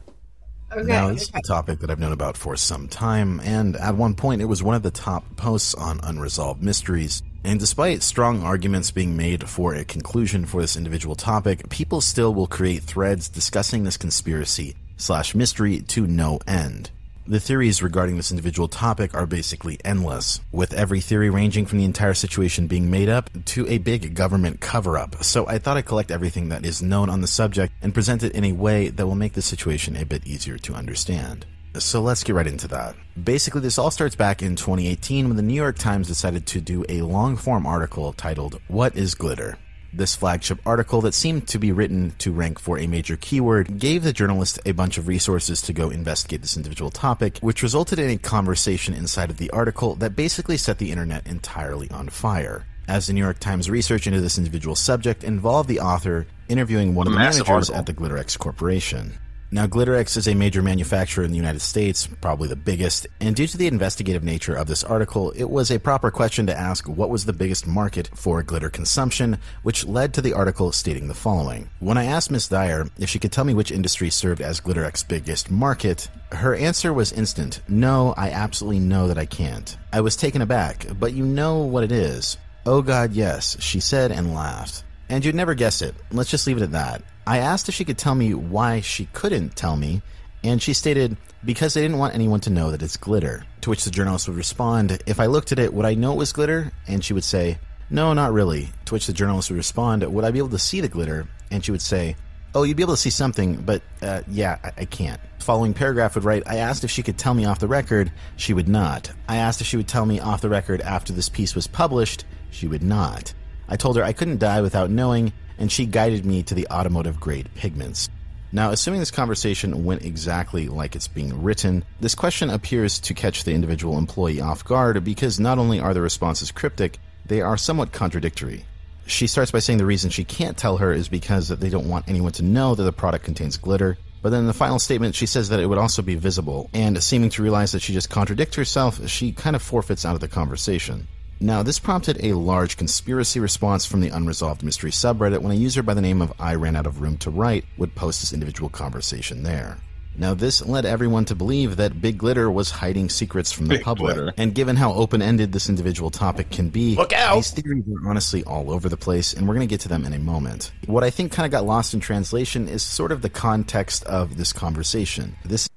S6: Okay.
S24: Now, this is a topic that I've known about for some time, and at one point it was one of the top posts on unresolved mysteries. And despite strong arguments being made for a conclusion for this individual topic, people still will create threads discussing this conspiracy slash mystery to no end. The theories regarding this individual topic are basically endless, with every theory ranging from the entire situation being made up to a big government cover up. So I thought I'd collect everything that is known on the subject and present it in a way that will make the situation a bit easier to understand. So let's get right into that. Basically, this all starts back in 2018 when the New York Times decided to do a long form article titled, What is Glitter? This flagship article that seemed to be written to rank for a major keyword gave the journalist a bunch of resources to go investigate this individual topic, which resulted in a conversation inside of the article that basically set the internet entirely on fire. As the New York Times research into this individual subject involved the author interviewing one of the managers
S5: article.
S24: at the Glitterex Corporation. Now, Glitterex is a major manufacturer in the United States, probably the biggest, and due to the investigative nature of this article, it was a proper question to ask what was the biggest market for glitter consumption, which led to the article stating the following. When I asked Miss Dyer if she could tell me which industry served as Glitterex's biggest market, her answer was instant. No, I absolutely know that I can't. I was taken aback, but you know what it is. Oh god, yes, she said and laughed. And you'd never guess it. Let's just leave it at that. I asked if she could tell me why she couldn't tell me, and she stated, because they didn't want anyone to know that it's glitter. To which the journalist would respond, if I looked at it, would I know it was glitter? And she would say, no, not really. To which the journalist would respond, would I be able to see the glitter? And she would say, oh, you'd be able to see something, but uh, yeah, I-, I can't. Following paragraph would write, I asked if she could tell me off the record. She would not. I asked if she would tell me off the record after this piece was published. She would not. I told her I couldn't die without knowing, and she guided me to the automotive grade pigments. Now, assuming this conversation went exactly like it's being written, this question appears to catch the individual employee off guard because not only are the responses cryptic, they are somewhat contradictory. She starts by saying the reason she can't tell her is because they don't want anyone to know that the product contains glitter. But then in the final statement, she says that it would also be visible, and seeming to realize that she just contradicts herself, she kind of forfeits out of the conversation. Now, this prompted a large conspiracy response from the Unresolved Mystery subreddit when a user by the name of I Ran Out of Room to Write would post this individual conversation there. Now, this led everyone to believe that Big Glitter was hiding secrets from the
S5: Big
S24: public.
S5: Glitter.
S24: And given how open ended this individual topic can be,
S4: Look out!
S24: these theories are honestly all over the place, and we're going to get to them in a moment. What I think kind of got lost in translation is sort of the context of this conversation. This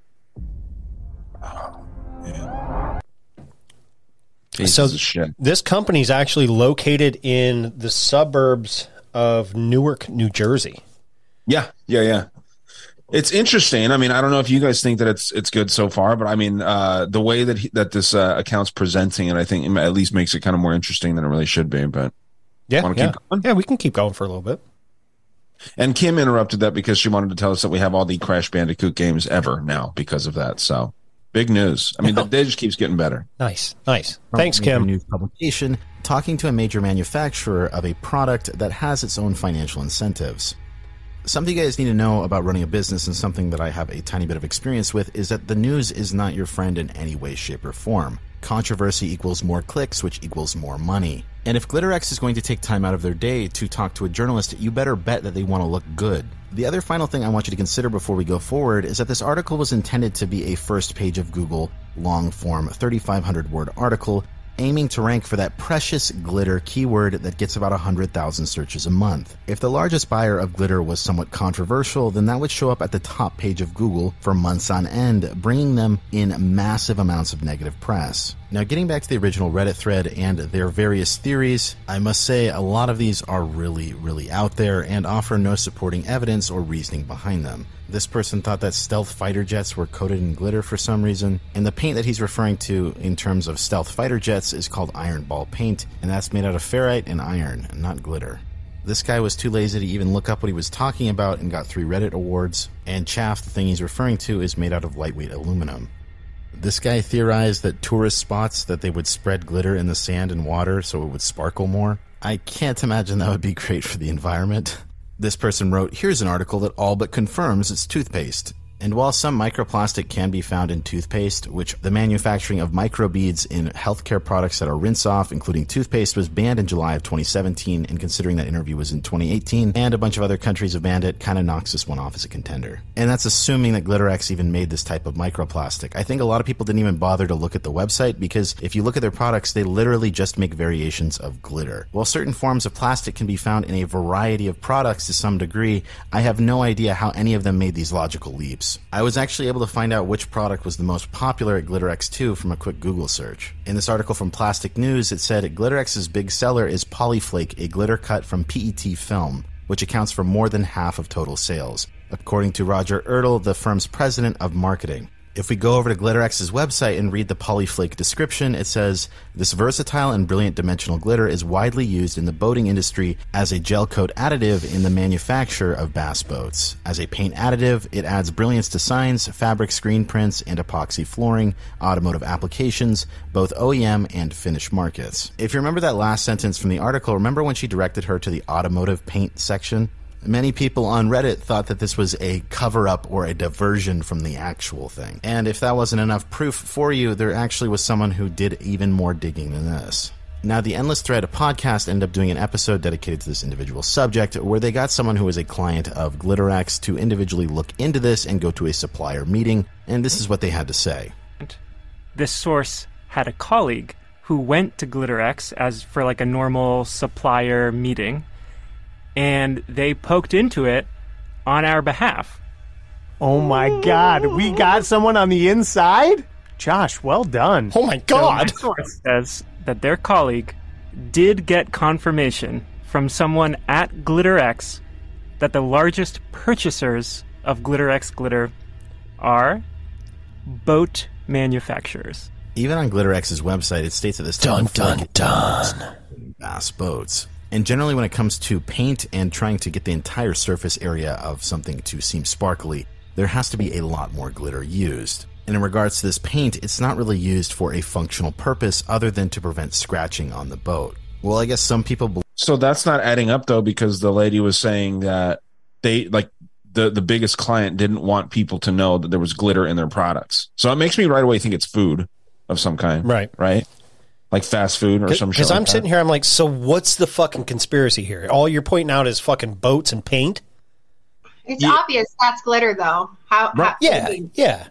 S24: oh,
S4: so this company is actually located in the suburbs of Newark, New Jersey.
S5: Yeah, yeah, yeah. It's interesting. I mean, I don't know if you guys think that it's it's good so far, but I mean, uh, the way that he, that this uh, account's presenting it, I think it at least makes it kind of more interesting than it really should be. But
S4: Yeah, yeah. yeah, we can keep going for a little bit.
S5: and Kim interrupted that because she wanted to tell us that we have all the Crash Bandicoot games ever now because of that. So big news. I mean, the day just keeps getting better.
S4: Nice, nice.
S24: from
S4: Thanks,
S24: a major
S4: Kim.
S24: News publication talking to a major manufacturer of a product that has its own financial incentives. Something you guys need to know about running a business and something that I have a tiny bit of experience with is that the news is not your friend in any way, shape, or form. Controversy equals more clicks, which equals more money. And if Glitterex is going to take time out of their day to talk to a journalist, you better bet that they want to look good. The other final thing I want you to consider before we go forward is that this article was intended to be a first page of Google long form 3,500 word article aiming to rank for that precious glitter keyword that gets about 100,000 searches a month. If the largest buyer of glitter was somewhat controversial, then that would show up at the top page of Google for months on end, bringing them in massive amounts of negative press. Now, getting back to the original Reddit thread and their various theories, I must say a lot of these are really, really out there and offer no supporting evidence or reasoning behind them. This person thought that stealth fighter jets were coated in glitter for some reason, and the paint that he's referring to in terms of stealth fighter jets is called iron ball paint, and that's made out of ferrite and iron, not glitter. This guy was too lazy to even look up what he was talking about and got three Reddit awards, and chaff, the thing he's referring to, is made out of lightweight aluminum. This guy theorized that tourist spots that they would spread glitter in the sand and water so it would sparkle more. I can't imagine that would be great for the environment. This person wrote, Here's an article that all but confirms it's toothpaste. And while some microplastic can be found in toothpaste, which the manufacturing of microbeads in healthcare products that are rinse off, including toothpaste, was banned in July of 2017, and considering that interview was in 2018, and a bunch of other countries have banned it, kind of knocks this one off as a contender. And that's assuming that Glitterex even made this type of microplastic. I think a lot of people didn't even bother to look at the website because if you look at their products, they literally just make variations of glitter. While certain forms of plastic can be found in a variety of products to some degree, I have no idea how any of them made these logical leaps. I was actually able to find out which product was the most popular at GlitterX2 from a quick Google search. In this article from Plastic News, it said Glitterex's big seller is Polyflake, a glitter cut from PET film, which accounts for more than half of total sales, according to Roger Ertl, the firm's president of marketing. If we go over to Glitterex's website and read the Polyflake description, it says this versatile and brilliant dimensional glitter is widely used in the boating industry as a gel coat additive in the manufacture of bass boats. As a paint additive, it adds brilliance to signs, fabric screen prints, and epoxy flooring, automotive applications, both OEM and Finnish markets. If you remember that last sentence from the article, remember when she directed her to the automotive paint section? Many people on Reddit thought that this was a cover up or a diversion from the actual thing. And if that wasn't enough proof for you, there actually was someone who did even more digging than this. Now, the Endless Thread podcast ended up doing an episode dedicated to this individual subject where they got someone who was a client of Glitterex to individually look into this and go to a supplier meeting, and this is what they had to say.
S25: this source had a colleague who went to Glitterex as for like a normal supplier meeting, and they poked into it on our behalf.
S4: Oh my god, we got someone on the inside? Josh, well done. Oh my
S25: So my
S4: god.
S25: source says that their colleague did get confirmation from someone at Glitterex that the largest purchasers of Glitterex glitter are boat manufacturers.
S24: Even on Glitterex's website, it states that this type
S4: Dun,
S24: of flake
S4: dun,
S24: bass boats. And generally, when it comes to paint and trying to get the entire surface area of something to seem sparkly, there has to be a lot more glitter used. And in regards to this paint, it's not really used for a functional purpose other than to prevent scratching on the boat. Well, I guess some people believe.
S5: So that's not adding up though, because the lady was saying that they like the the biggest client didn't want people to know that there was glitter in their products. So it makes me right away think it's food of some kind,
S4: right?
S5: Right, like fast food or some. Shit.
S4: Because I'm sitting here, I'm like, so what's the fucking conspiracy here? All you're pointing out is fucking boats and paint.
S6: It's obvious that's glitter, though. How? how
S4: yeah, yeah.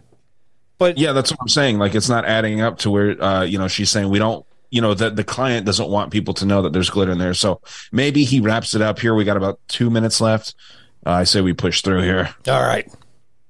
S4: But
S5: yeah, that's what I'm saying. Like it's not adding up to where uh, you know she's saying we don't. You know that the client doesn't want people to know that there's glitter in there. So maybe he wraps it up here. We got about two minutes left. Uh, I say we push through here.
S4: All right.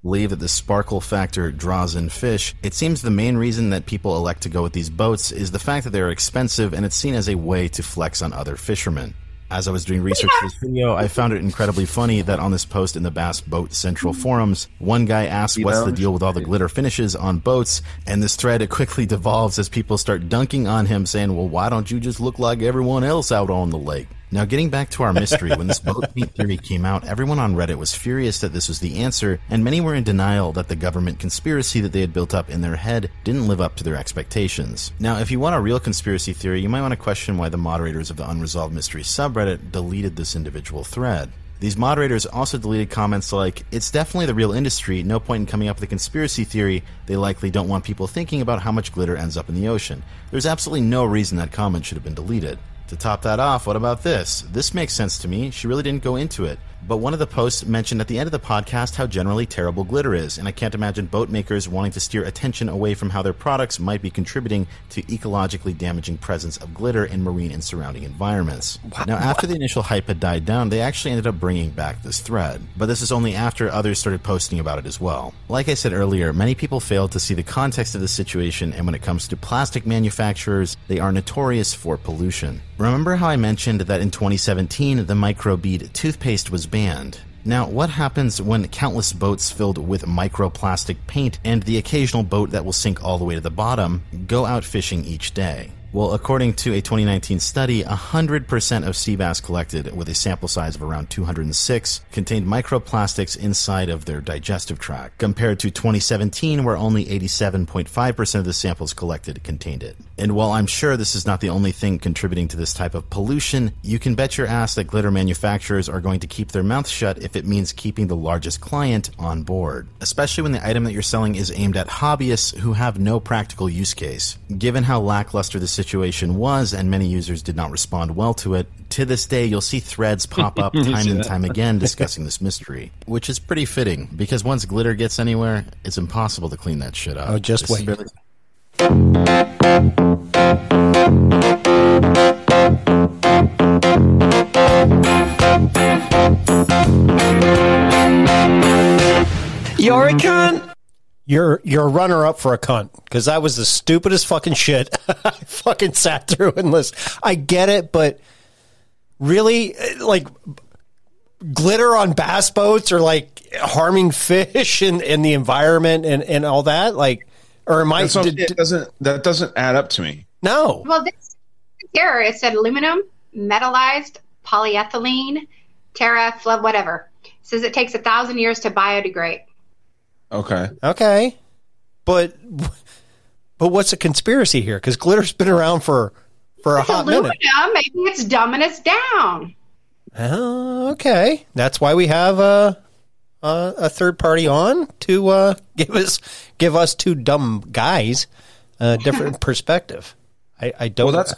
S24: Believe that the sparkle factor draws in fish. It seems the main reason that people elect to go with these boats is the fact that they're expensive and it's seen as a way to flex on other fishermen. As I was doing research for this video, I found it incredibly funny that on this post in the Bass Boat Central forums, one guy asked what's the deal with all the glitter finishes on boats, and this thread quickly devolves as people start dunking on him, saying, Well, why don't you just look like everyone else out on the lake? Now, getting back to our mystery, when this boat paint theory came out, everyone on Reddit was furious that this was the answer, and many were in denial that the government conspiracy that they had built up in their head didn't live up to their expectations. Now, if you want a real conspiracy theory, you might want to question why the moderators of the Unresolved Mysteries subreddit deleted this individual thread. These moderators also deleted comments like, It's definitely the real industry, no point in coming up with a conspiracy theory. They likely don't want people thinking about how much glitter ends up in the ocean. There's absolutely no reason that comment should have been deleted. To top that off, what about this? This makes sense to me. She really didn't go into it. But one of the posts mentioned at the end of the podcast how generally terrible glitter is, and I can't imagine boat makers wanting to steer attention away from how their products might be contributing to ecologically damaging presence of glitter in marine and surrounding environments. Now, after the initial hype had died down, they actually ended up bringing back this thread. But this is only after others started posting about it as well. Like I said earlier, many people fail to see the context of the situation, and when it comes to plastic manufacturers, they are notorious for pollution. Remember how I mentioned that in 2017 the microbead toothpaste was banned? Now, what happens when countless boats filled with microplastic paint and the occasional boat that will sink all the way to the bottom go out fishing each day? Well, according to a 2019 study, 100% of sea bass collected with a sample size of around 206 contained microplastics inside of their digestive tract, compared to 2017 where only 87.5% of the samples collected contained it. And while I'm sure this is not the only thing contributing to this type of pollution, you can bet your ass that glitter manufacturers are going to keep their mouth shut if it means keeping the largest client on board, especially when the item that you're selling is aimed at hobbyists who have no practical use case. Given how lackluster the situation was and many users did not respond well to it, to this day you'll see threads pop up time and time again discussing this mystery, which is pretty fitting because once glitter gets anywhere, it's impossible to clean that shit up.
S4: Oh, just
S24: This
S4: wait.
S24: barely-
S4: You're a cunt. You're you're a runner up for a cunt because that was the stupidest fucking shit I fucking sat through and listened. I get it, but really, eh, like glitter on bass boats or like harming fish and, and the environment and, and all that, like, or am I?
S5: That's
S4: did-
S5: it doesn't that doesn't add up to me.
S4: no,
S6: Well, this here it said aluminum, metallized, polyethylene, terra, flood, whatever. It says it takes a thousand years to biodegrade.
S5: Okay.
S4: Okay. But but what's a conspiracy here? Because glitter's been around for for a
S6: It's
S4: hot
S6: aluminum.
S4: minute.
S6: Maybe it's dumbing us down.
S4: Oh, okay. That's why we have a a, a third party on to uh, give us give us two dumb guys a different perspective. I, I don't.
S5: Well, that's.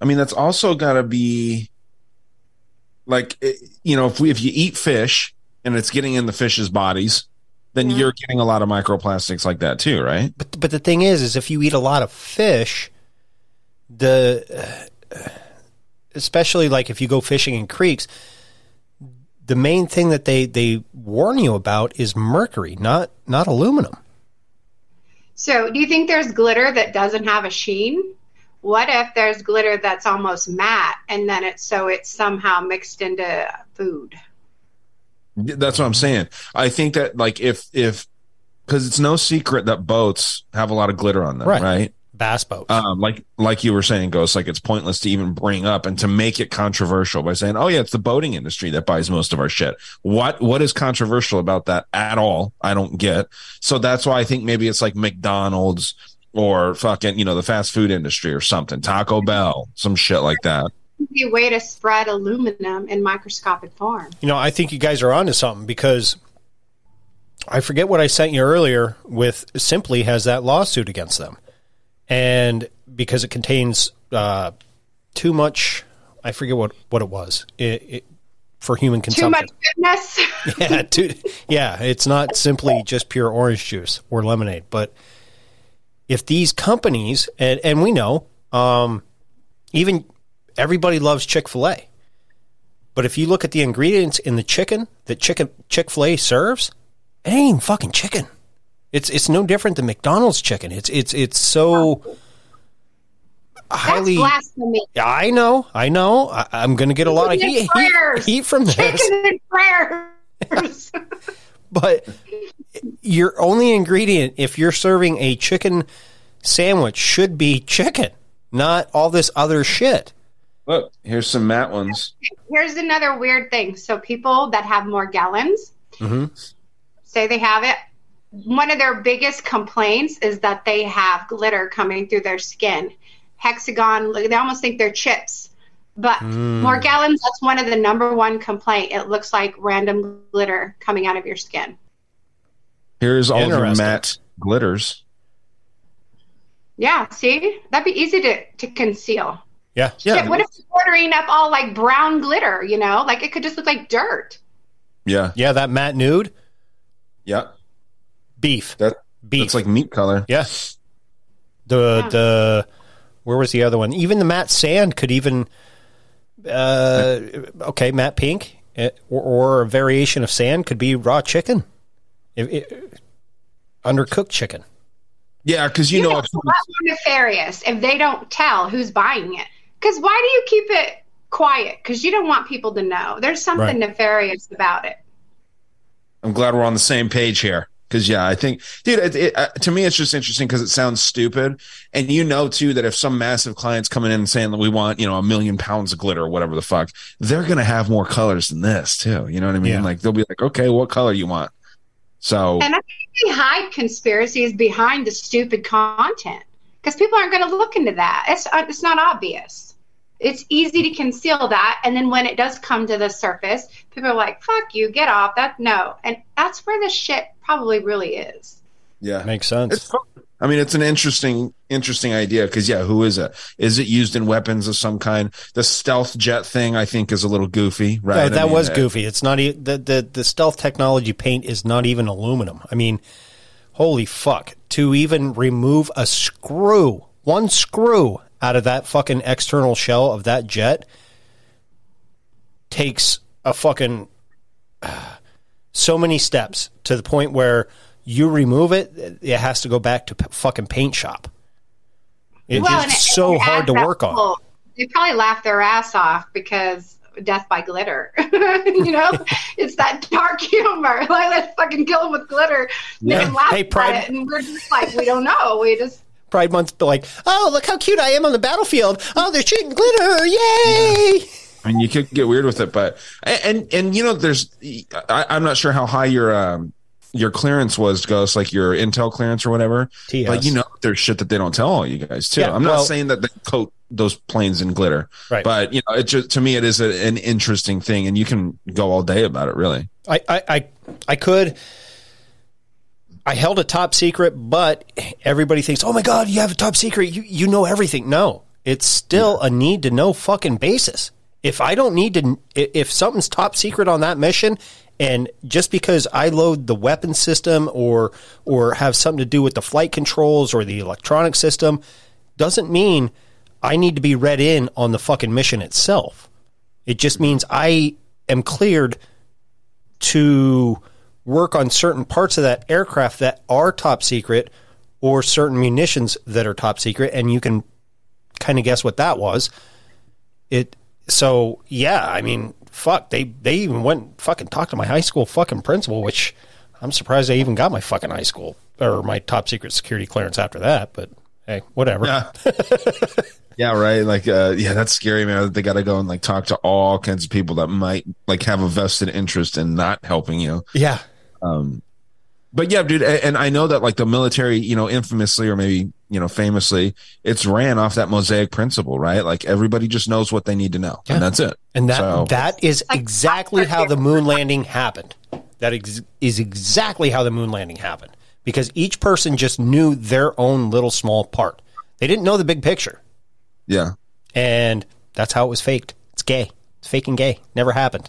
S5: I mean, that's also got to be like you know, if we if you eat fish and it's getting in the fish's bodies, then you're getting a lot of microplastics like that too, right?
S4: But but the thing is, is if you eat a lot of fish, the uh, especially like if you go fishing in creeks, the main thing that they they warn you about is mercury, not not aluminum.
S6: So, do you think there's glitter that doesn't have a sheen? What if there's glitter that's almost matte and then it's so it's somehow mixed into food?
S5: That's what I'm saying. I think that like if if because it's no secret that boats have a lot of glitter on them,
S4: Right.
S5: right?
S4: bass boats.
S5: Um, like like you were saying, Ghost, like it's pointless to even bring up and to make it controversial by saying, "Oh yeah, it's the boating industry that buys most of our shit." What what is controversial about that at all? I don't get. So that's why I think maybe it's like McDonald's or fucking you know the fast food industry or something, Taco Bell, some shit like that.
S6: Easy way to spread aluminum in microscopic form.
S4: You know, I think you guys are onto something because I forget what I sent you earlier with Simply has that lawsuit against them. And because it contains uh, too much, I forget what, what it was it, it, for human consumption.
S6: Too much goodness.
S4: yeah, too, yeah, it's not simply just pure orange juice or lemonade, but if these companies and and we know, um, even everybody loves Chick Fil A, but if you look at the ingredients in the chicken that chicken Chick Fil A serves, it ain't even fucking chicken. It's it's no different than McDonald's chicken. It's it's it's so highly.
S6: blasphemy.
S4: I know, I know. I, I'm going to get a lot of heat, heat, heat from this.
S6: Chicken and prayers.
S4: but your only ingredient if you're serving a chicken sandwich should be chicken, not all this other shit.
S5: Look, here's some matte ones.
S6: Here's another weird thing. So people that have Morgellons,
S4: Mm-hmm.
S6: say they have it. One of their biggest complaints is that they have glitter coming through their skin. Hexagon, they almost think they're chips. But
S5: Mm.
S6: Morgellons, that's one of the number one complaint. It looks like random glitter coming out of your skin.
S5: Here's all of your
S4: Interesting.
S5: matte glitters.
S6: Yeah, see? That'd be easy to, to conceal.
S4: Yeah.
S6: Shit, what if you're ordering up all like brown glitter, you know? Like it could just look like dirt.
S5: Yeah.
S4: Yeah, that matte nude.
S5: Yeah.
S4: Beef.
S5: That
S4: beef.
S5: It's like meat color.
S4: Yeah. The the where was the other one? Even the matte sand could even uh okay, matte pink eh, or, or a variation of sand could be raw chicken. If, it, undercooked chicken.
S5: Yeah, because you,
S6: You
S5: know,
S6: know, it's more nefarious if they don't tell who's buying it. Because why do you keep it quiet? Because you don't want people to know. There's something
S5: Right.
S6: nefarious about it.
S5: I'm glad we're on the same page here. Because yeah, I think, dude, it, it, uh, to me, it's just interesting because it sounds stupid, and you know too that if some massive client's coming in and saying that we want, you know, a million pounds of glitter or whatever the fuck, they're gonna have more colors than this too. You know what I mean?
S4: Yeah.
S5: Like they'll be like, okay, what color you want? So
S6: And I think they hide conspiracies behind the stupid content because people aren't going to look into that. It's uh, it's not obvious. It's easy to conceal that, and then when it does come to the surface, people are like, "Fuck you, get off that." No, and that's where the shit probably really is.
S5: yeah,
S4: makes sense.
S5: It's. I mean, it's an interesting, interesting idea because yeah, who is it? Is it used in weapons of some kind? The stealth jet thing, I think, is a little goofy, right?
S4: Yeah,
S5: I
S4: that
S5: mean,
S4: was
S5: uh,
S4: goofy. It's not e- the, the the stealth technology paint is not even aluminum. I mean, holy fuck! To even remove a screw, one screw out of that fucking external shell of that jet takes a fucking so many steps to the point where you remove it, it has to go back to p- fucking paint shop. It-
S6: Well,
S4: it's
S6: it-
S4: so
S6: it
S4: hard to work on.
S6: They probably laugh their ass off because death by glitter. you know, it's that dark humor. Like let's fucking kill them with glitter.
S4: Yeah.
S6: them laugh
S4: Hey,
S6: at it, and we're just like, we don't know. We just
S4: Pride Month, like, oh, look how cute I am on the battlefield. Oh, they're shooting glitter. Yay!
S5: I mean, you could get weird with it, but and and you know, there's I, I'm not sure how high your um your clearance was, Ghost, like your Intel clearance or whatever.
S4: TS.
S5: But you know, there's shit that they don't tell all you guys too.
S4: Yeah,
S5: I'm not
S4: well-
S5: saying that they coat those planes in glitter,
S4: Right.
S5: But you know, it just to me, it is a, an interesting thing, and you can go all day about it, really.
S4: I, I, I, I could. I held a top secret, but everybody thinks, "Oh my god, you have a top secret. You you know everything." No, it's still a need to know fucking basis. If I don't need to, if something's top secret on that mission, and just because I load the weapon system or or have something to do with the flight controls or the electronic system, doesn't mean I need to be read in on the fucking mission itself. It just means I am cleared to work on certain parts of that aircraft that are top secret or certain munitions that are top secret and you can kind of guess what that was it so yeah i mean fuck they they even went and fucking talked to my high school fucking principal which i'm surprised they even got my fucking high school or my top secret security clearance after that but Hey, whatever.
S5: Yeah. yeah, right. Like, uh, yeah, that's scary, man. They got to go and like talk to all kinds of people that might like have a vested interest in not helping you.
S4: Yeah.
S5: Um, but yeah, dude, and I know that like the military, you know, infamously or maybe you know famously, it's ran off that mosaic principle, right? Like everybody just knows what they need to know, and that's it.
S4: And that
S5: So-
S4: that is exactly how the moon landing happened. That ex- is exactly how the moon landing happened because each person just knew their own little small part. They didn't know the big picture,
S5: yeah,
S4: and that's how it was faked. It's gay. It's fake and gay. Never happened.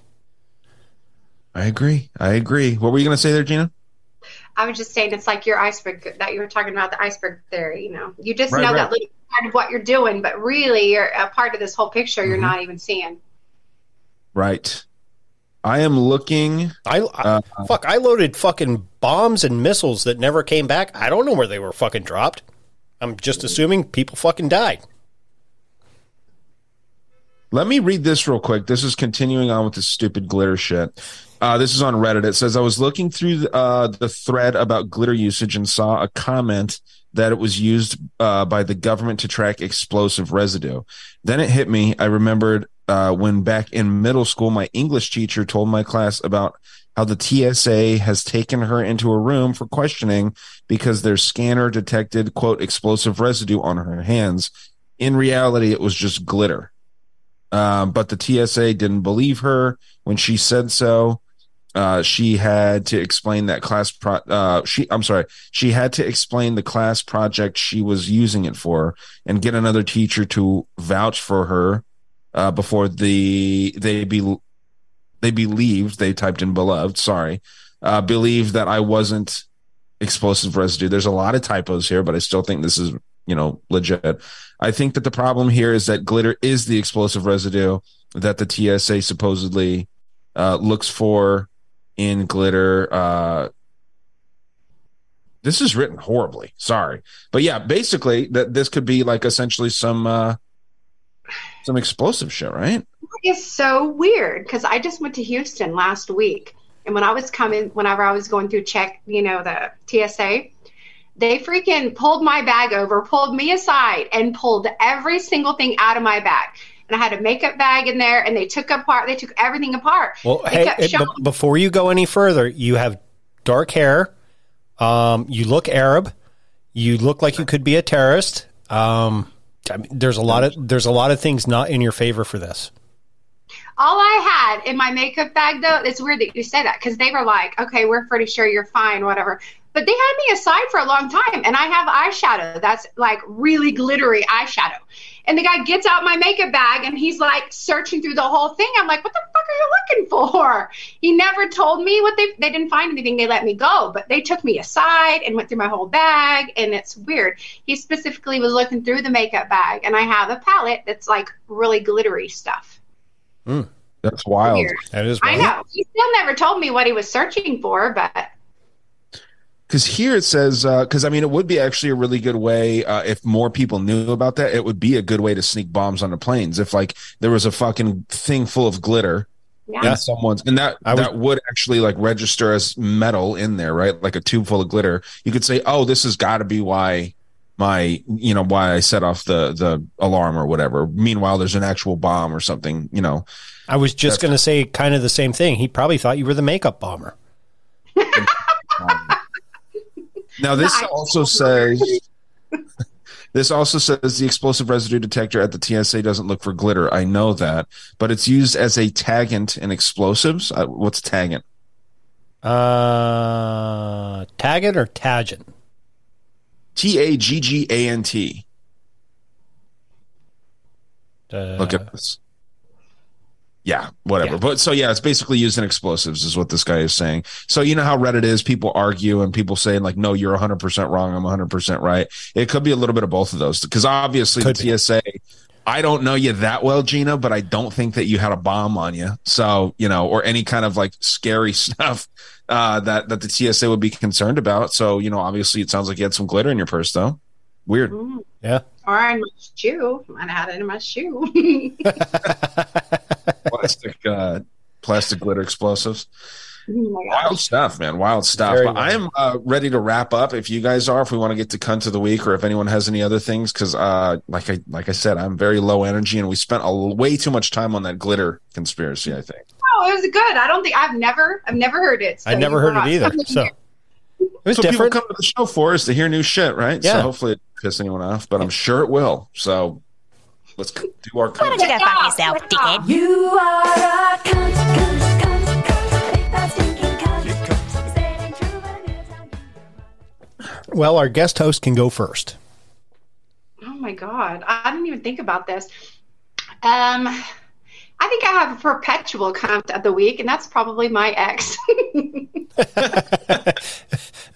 S5: I agree. I agree. What were you going to say there, Gena?
S6: I was just saying it's like your iceberg that you were talking about the iceberg theory. You know, you just
S5: Right,
S6: know
S5: right.
S6: that little part of what you're doing, but really you're a part of this whole picture.
S5: Mm-hmm.
S6: You're not even seeing.
S5: Right. I am looking.
S4: I, I fuck. I loaded fucking bombs and missiles that never came back. I don't know where they were fucking dropped. I'm just assuming people fucking died.
S5: Let me read this real quick. This is continuing on with the stupid glitter shit. Uh, this is on Reddit. It says I was looking through uh, the thread about glitter usage and saw a comment that it was used uh, by the government to track explosive residue. Then it hit me. I remembered uh, when back in middle school, my English teacher told my class about how the TSA has taken her into a room for questioning because their scanner detected quote explosive residue on her hands. In reality, it was just glitter. Um, but the TSA didn't believe her when she said so. Uh, she had to explain that class pro, uh, she, I'm sorry, she had to explain the class project she was using it for and get another teacher to vouch for her, uh, before the, they be, they believed, they typed in beloved, sorry, uh, believed that I wasn't explosive residue. There's a lot of typos here, but I still think this is, you know, legit. I think that the problem here is that glitter is the explosive residue that the TSA supposedly uh, looks for in glitter. Uh, this is written horribly. Sorry, but yeah, basically that this could be like essentially some uh, some explosive shit, right?
S6: It's so weird because I just went to Houston last week, and when I was coming, whenever I was going through check, you know, the TSA, they freaking pulled my bag over, pulled me aside, and pulled every single thing out of my bag. And I had a makeup bag in there, and they took apart, they took everything apart.
S4: Well,
S6: they
S4: hey, hey, b- before you go any further, you have dark hair. Um, you look Arab. You look like you could be a terrorist. Um, I mean, there's a lot of there's a lot of things not in your favor for this.
S6: All I had in my makeup bag, though, it's weird that you say that because they were like, okay, we're pretty sure you're fine, whatever. But they had me aside for a long time, and I have eyeshadow that's like really glittery eyeshadow. And the guy gets out my makeup bag and he's like searching through the whole thing. I'm like, what the fuck are you looking for? He never told me what they they didn't find anything. They let me go, but they took me aside and went through my whole bag, and it's weird. He specifically was looking through the makeup bag, and I have a palette that's like really glittery stuff. Hmm.
S5: That's wild.
S6: Weird.
S4: That is
S6: I know. He still never told me what he was searching for, but
S5: Because here it says, because I mean, it would be actually a really good way uh, if more people knew about that. It would be a good way to sneak bombs onto planes. If like there was a fucking thing full of glitter
S6: Yeah.
S5: in someone's, and that
S4: I was-
S5: that would actually like register as metal in there, right? Like a tube full of glitter. You could say, oh, this has got to be why my, you know, why I set off the the alarm or whatever. Meanwhile, there's an actual bomb or something, you know.
S4: I was just going to say kind of the same thing. He probably thought you were the makeup bomber.
S5: Now this
S6: I-
S5: also says this also says the explosive residue detector at the TSA doesn't look for glitter. I know that, but it's used as a taggant in explosives. Uh, what's taggant?
S4: Uh, Taggant or Tagent?
S5: T A G G A N T.
S4: Uh,
S5: Look at this. Yeah, whatever.
S4: Yeah.
S5: But so yeah, it's basically used in explosives, is what this guy is saying. So you know how Reddit is. People argue and people saying like, "No, you're 100 percent wrong. I'm 100 percent right." It could be a little bit of both of those because obviously
S4: Could
S5: the
S4: be.
S5: TSA. I don't know you that well, Gena, but I don't think that you had a bomb on you. So you know, or any kind of like scary stuff uh, that that the TSA would be concerned about. So you know, obviously, it sounds like you had some glitter in your purse, though. Weird.
S4: Yeah.
S6: Or in my shoe. Might have had it in my shoe.
S5: plastic uh, plastic glitter explosives. Wild stuff, man. Wild stuff.
S4: Very
S5: But I am uh, ready to wrap up. If you guys are, if we want to get to cunt of the week, or if anyone has any other things, because uh, like I like I said, I'm very low energy, and we spent a, way too much time on that glitter conspiracy. I think.
S6: Oh, it was good. I don't think I've never, I've never heard it.
S4: I never heard it either. So it was
S5: so
S4: different.
S5: people come to the show for is to hear new shit, right?
S4: Yeah.
S5: So hopefully it piss anyone off, but I'm sure it will. So let's do our.
S26: Why don't you go fuck yourself, dickhead?
S27: You are a cunt, cunt, cunt, cunt, stinking cunt. Said ain't true, but I'm gonna tell you.
S4: Well, our guest host can go first.
S6: Oh my god, I didn't even think about this. Um, I think I have a perpetual cunt of the week, and that's probably my ex.
S4: It-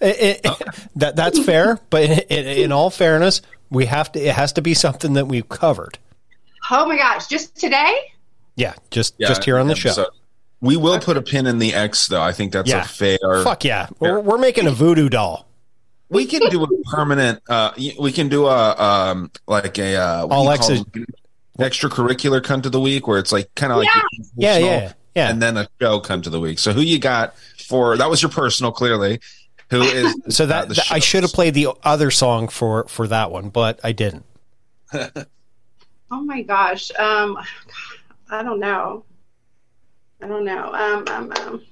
S4: it- that that's fair, but in, in, in all fairness, we have to. It has to be something that we've covered.
S6: oh my gosh, just today?
S4: Yeah, just
S5: Yeah,
S4: just here on the show.
S5: episode. We will put a pin in the X, though. I think that's
S4: Yeah.
S5: a fair.
S4: Fuck yeah, we're, we're making a voodoo doll.
S5: We can do a permanent. Uh, we can do a um, like a uh, what
S4: All
S5: do you
S4: X
S5: call
S4: is-
S5: it? extracurricular cunt of the week, where it's like kind of like
S4: Yeah,
S5: personal,
S4: yeah, yeah.
S5: and then a show cunt of the week. So who you got for that was your personal, clearly. Who is
S4: So that,
S5: the
S4: that- I should have played the other song for for that one, but I didn't.
S6: Oh my gosh. Um, I don't know. I don't know. Um, um, um.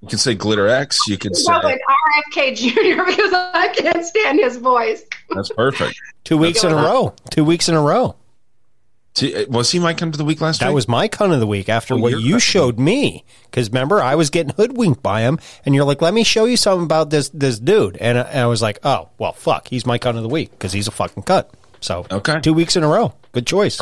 S5: You can say Glitterex. You can say
S6: with RFK Jr. because I can't stand his voice.
S5: that's perfect.
S4: Two weeks in a row. Two weeks in a row.
S5: T- uh, Was he my cunt of the week last
S4: That
S5: week?
S4: That was my cunt of the week after
S5: Oh,
S4: what you showed me. Because remember, I was getting hoodwinked by him, and you're like, "Let me show you something about this this dude," and, I- and I was like, "Oh, well, fuck, he's my cunt of the week because he's a fucking cut." So,
S5: okay,
S4: two weeks in a row, good choice.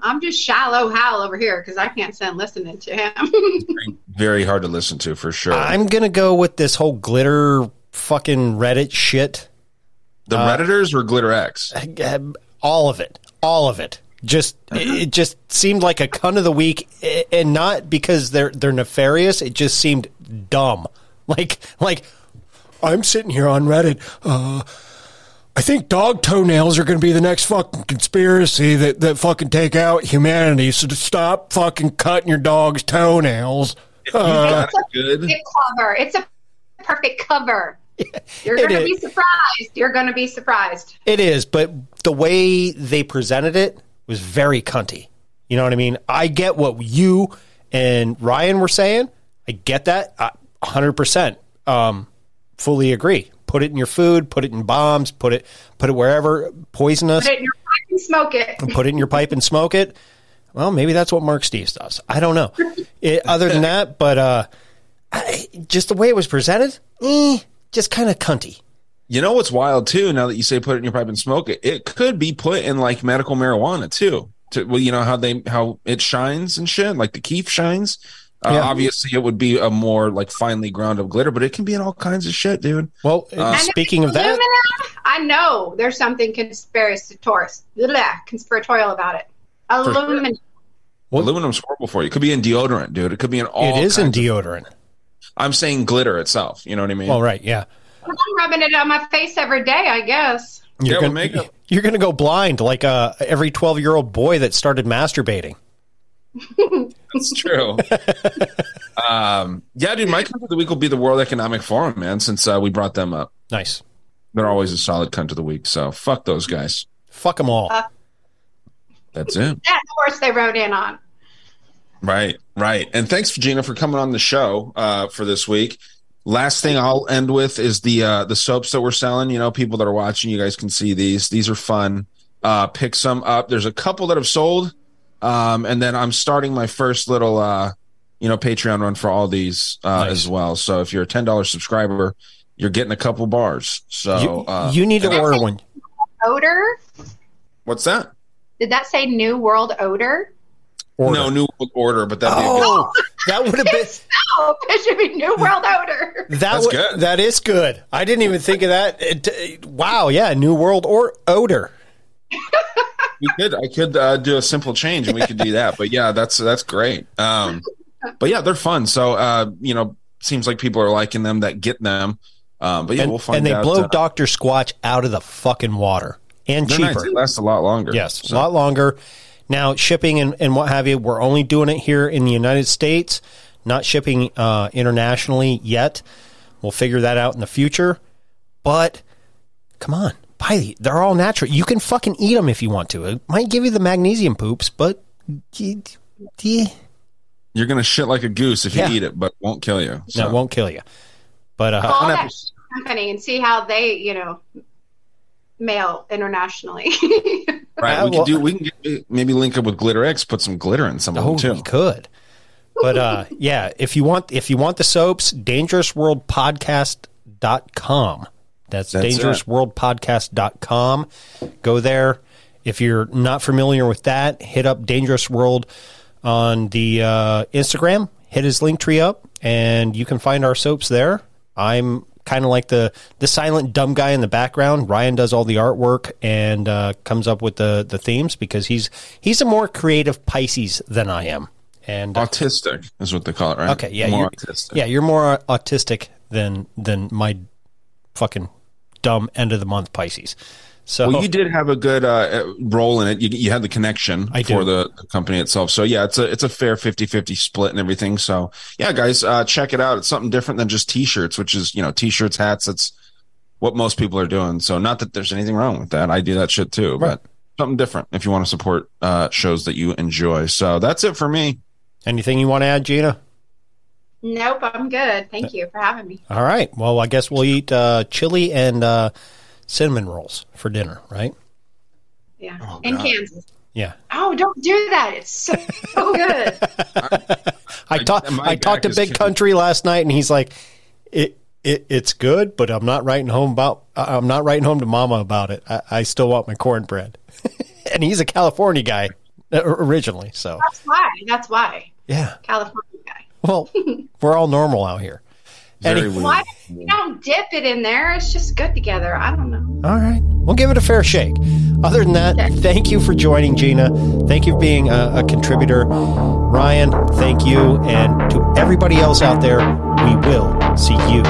S6: I'm just shallow Hal over here because I can't stand listening to him.
S5: very hard to listen to for sure.
S4: I'm gonna go with this whole glitter fucking Reddit shit.
S5: the
S4: uh,
S5: Redditors or Glitterex? Uh,
S4: all of it, all of it. Just it just seemed like a cunt of the week, and not because they're they're nefarious. It just seemed dumb. Like like I'm sitting here on Reddit. Uh, I think dog toenails are going to be the next fucking conspiracy that that fucking take out humanity. So to stop fucking cutting your dog's toenails. Uh,
S5: good.
S6: It's a cover. It's a perfect cover. You're going to be surprised. You're going to be surprised.
S4: It is, but the way they presented it was very cunty. You know what I mean? I get what you and Ryan were saying. I get that. I 100%. Um, fully agree. Put it in your food, put it in bombs, put it put it wherever poisonous,
S6: Put it in your pipe and smoke it.
S4: and put it in your pipe and smoke it. Well, maybe that's what Mark Steves does. I don't know. It, other than that, but uh, I, just the way it was presented, eh, just kind of cunty.
S5: You know what's wild too? Now that you say put it in your pipe and smoke it, it could be put in like medical marijuana too. To, well, you know how they how it shines and shit, like the keef shines. Uh,
S4: Yeah.
S5: Obviously, it would be a more like finely ground of glitter, but it can be in all kinds of shit, dude.
S4: Well,
S5: Uh,
S4: speaking of that,
S6: I know there's something conspiratorial, conspiratorial about it.
S5: sure.
S6: Aluminum.
S5: aluminum's horrible for you. It could be in deodorant, dude. It could be in all.
S4: it is in
S5: kinds of-
S4: deodorant.
S5: I'm saying glitter itself. You know what I mean?
S4: Well, right, yeah.
S6: I'm rubbing it on my face every day, I guess.
S4: You're
S5: Yeah,
S4: gonna,
S5: with makeup.
S4: You're going to go blind like uh, every 12 year old boy that started masturbating.
S5: That's true. um, yeah, dude. My cunt of the week will be the World Economic Forum, man. Since uh, we brought them up,
S4: Nice.
S5: they're always a solid cunt of the week. So fuck those guys.
S4: Fuck them all.
S6: Uh,
S5: That's it.
S6: that horse they rode in on.
S5: Right, right. And thanks, Gena, for coming on the show uh, for this week. Last thing I'll end with is the uh, the soaps that we're selling. You know, people that are watching, you guys can see these. These are fun. Uh, pick some up. There's a couple that have sold, um, and then I'm starting my first little, uh, you know, Patreon run for all these uh,
S4: Nice.
S5: as well. So if you're a ten dollars subscriber, you're getting a couple bars. So
S4: you,
S5: uh,
S4: you need to order one.
S6: Odor?
S5: what's that?
S6: Did that say New World Odor?
S4: Order.
S5: No new World order, but that'd be a good
S4: Oh, that would have been.
S6: No, it should be New World Odor.
S4: That
S5: That's
S4: would-
S5: good.
S4: That is good. I didn't even think of that. It- it- wow. Yeah. New World or odor.
S5: we could I could uh, do a simple change and we could do that. But yeah, that's that's great. Um, but yeah, they're fun. So uh, you know, seems like people are liking them that get them. Um, but yeah,
S4: and,
S5: we'll find out.
S4: and they
S5: out.
S4: blow
S5: uh,
S4: Dr. Squatch out of the fucking water and cheaper.
S5: nice. They last a lot longer.
S4: Yes,
S5: So-
S4: a lot longer. Now, shipping and, and what have you, we're only doing it here in the United States. not shipping uh, internationally yet. We'll figure that out in the future. But come on, buy the- They're all natural. You can fucking eat them if you want to. It might give you the magnesium poops, but you- you-
S5: You're gonna shit like a goose if you
S4: Yeah.
S5: eat it, but it won't kill you. So.
S4: that won't kill you. But uh,
S6: Call that company and see how they, you know, mail internationally.
S5: Right, we can do. We can get, maybe link up with Glitterex, put some glitter in some of
S4: Oh,
S5: them too.
S4: we could. But uh yeah, if you want if you want the soaps, dangerousworldpodcast.com. That's,
S5: That's it.
S4: dangerousworldpodcast.com. Go there. If you're not familiar with that, hit up Dangerous World on the uh, Instagram. Hit his link tree up, and you can find our soaps there. I'm kind of like the the silent dumb guy in the background. Ryan does all the artwork and uh, comes up with the the themes because he's he's a more creative Pisces than I am. And uh,
S5: autistic is what they call it, right?
S4: Okay, yeah,
S5: more
S4: you're,
S5: autistic.
S4: yeah, you're more autistic than than my fucking dumb end of the month Pisces. So
S5: well, you did have a good uh, role in it. You, you had the connection
S4: I
S5: for
S4: do.
S5: the, the company itself. So yeah, it's a it's a fair 50-50 split and everything. So yeah, guys, uh, check it out. It's something different than just t-shirts, which is you know t-shirts, hats. That's what most people are doing. So not that there's anything wrong with that. I do that shit too, but something different if you want to support uh, shows that you enjoy. So that's it for me.
S4: anything you want to add, Gena?
S6: nope, I'm good. Thank you for having me.
S4: All right. Well, I guess we'll eat uh, chili and uh, cinnamon rolls for dinner, right?
S6: Yeah.
S5: Oh,
S6: In Kansas.
S4: Yeah.
S6: Oh, don't do that. It's so, so good.
S4: I talked
S5: my
S4: I talked to Big
S5: killing-
S4: Country last night, and he's like, "It it it's good, but I'm not writing home about. I'm not writing home to Mama about it. I, I still want my cornbread." and he's a California guy uh, originally, so
S6: That's why. That's why.
S4: yeah.
S6: California guy.
S4: Well, we're all normal out here.
S5: Very
S4: Any-
S5: weird.
S6: Why you don't dip it in there? It's just good together. I don't know.
S4: All right. We'll give it a fair shake. Other than that, thank you for joining, Gena. Thank you for being a, a contributor. Ryan, thank you. And to everybody else out there, we will see you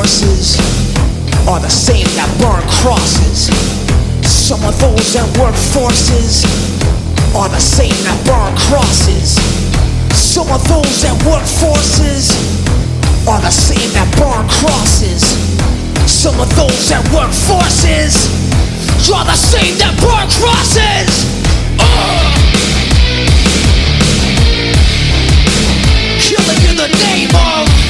S28: forces are the same that burn crosses. Some of those that work forces are the same that burn crosses. Some of those that work forces are the same that burn crosses. Some of those that work forces are the same that burn crosses. Ugh. Killing in the name of.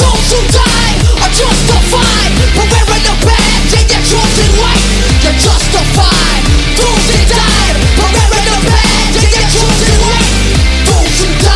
S28: Those who die are justified for wearing a badge and you're chosen right. You're justified. Those who and you're chosen. Those who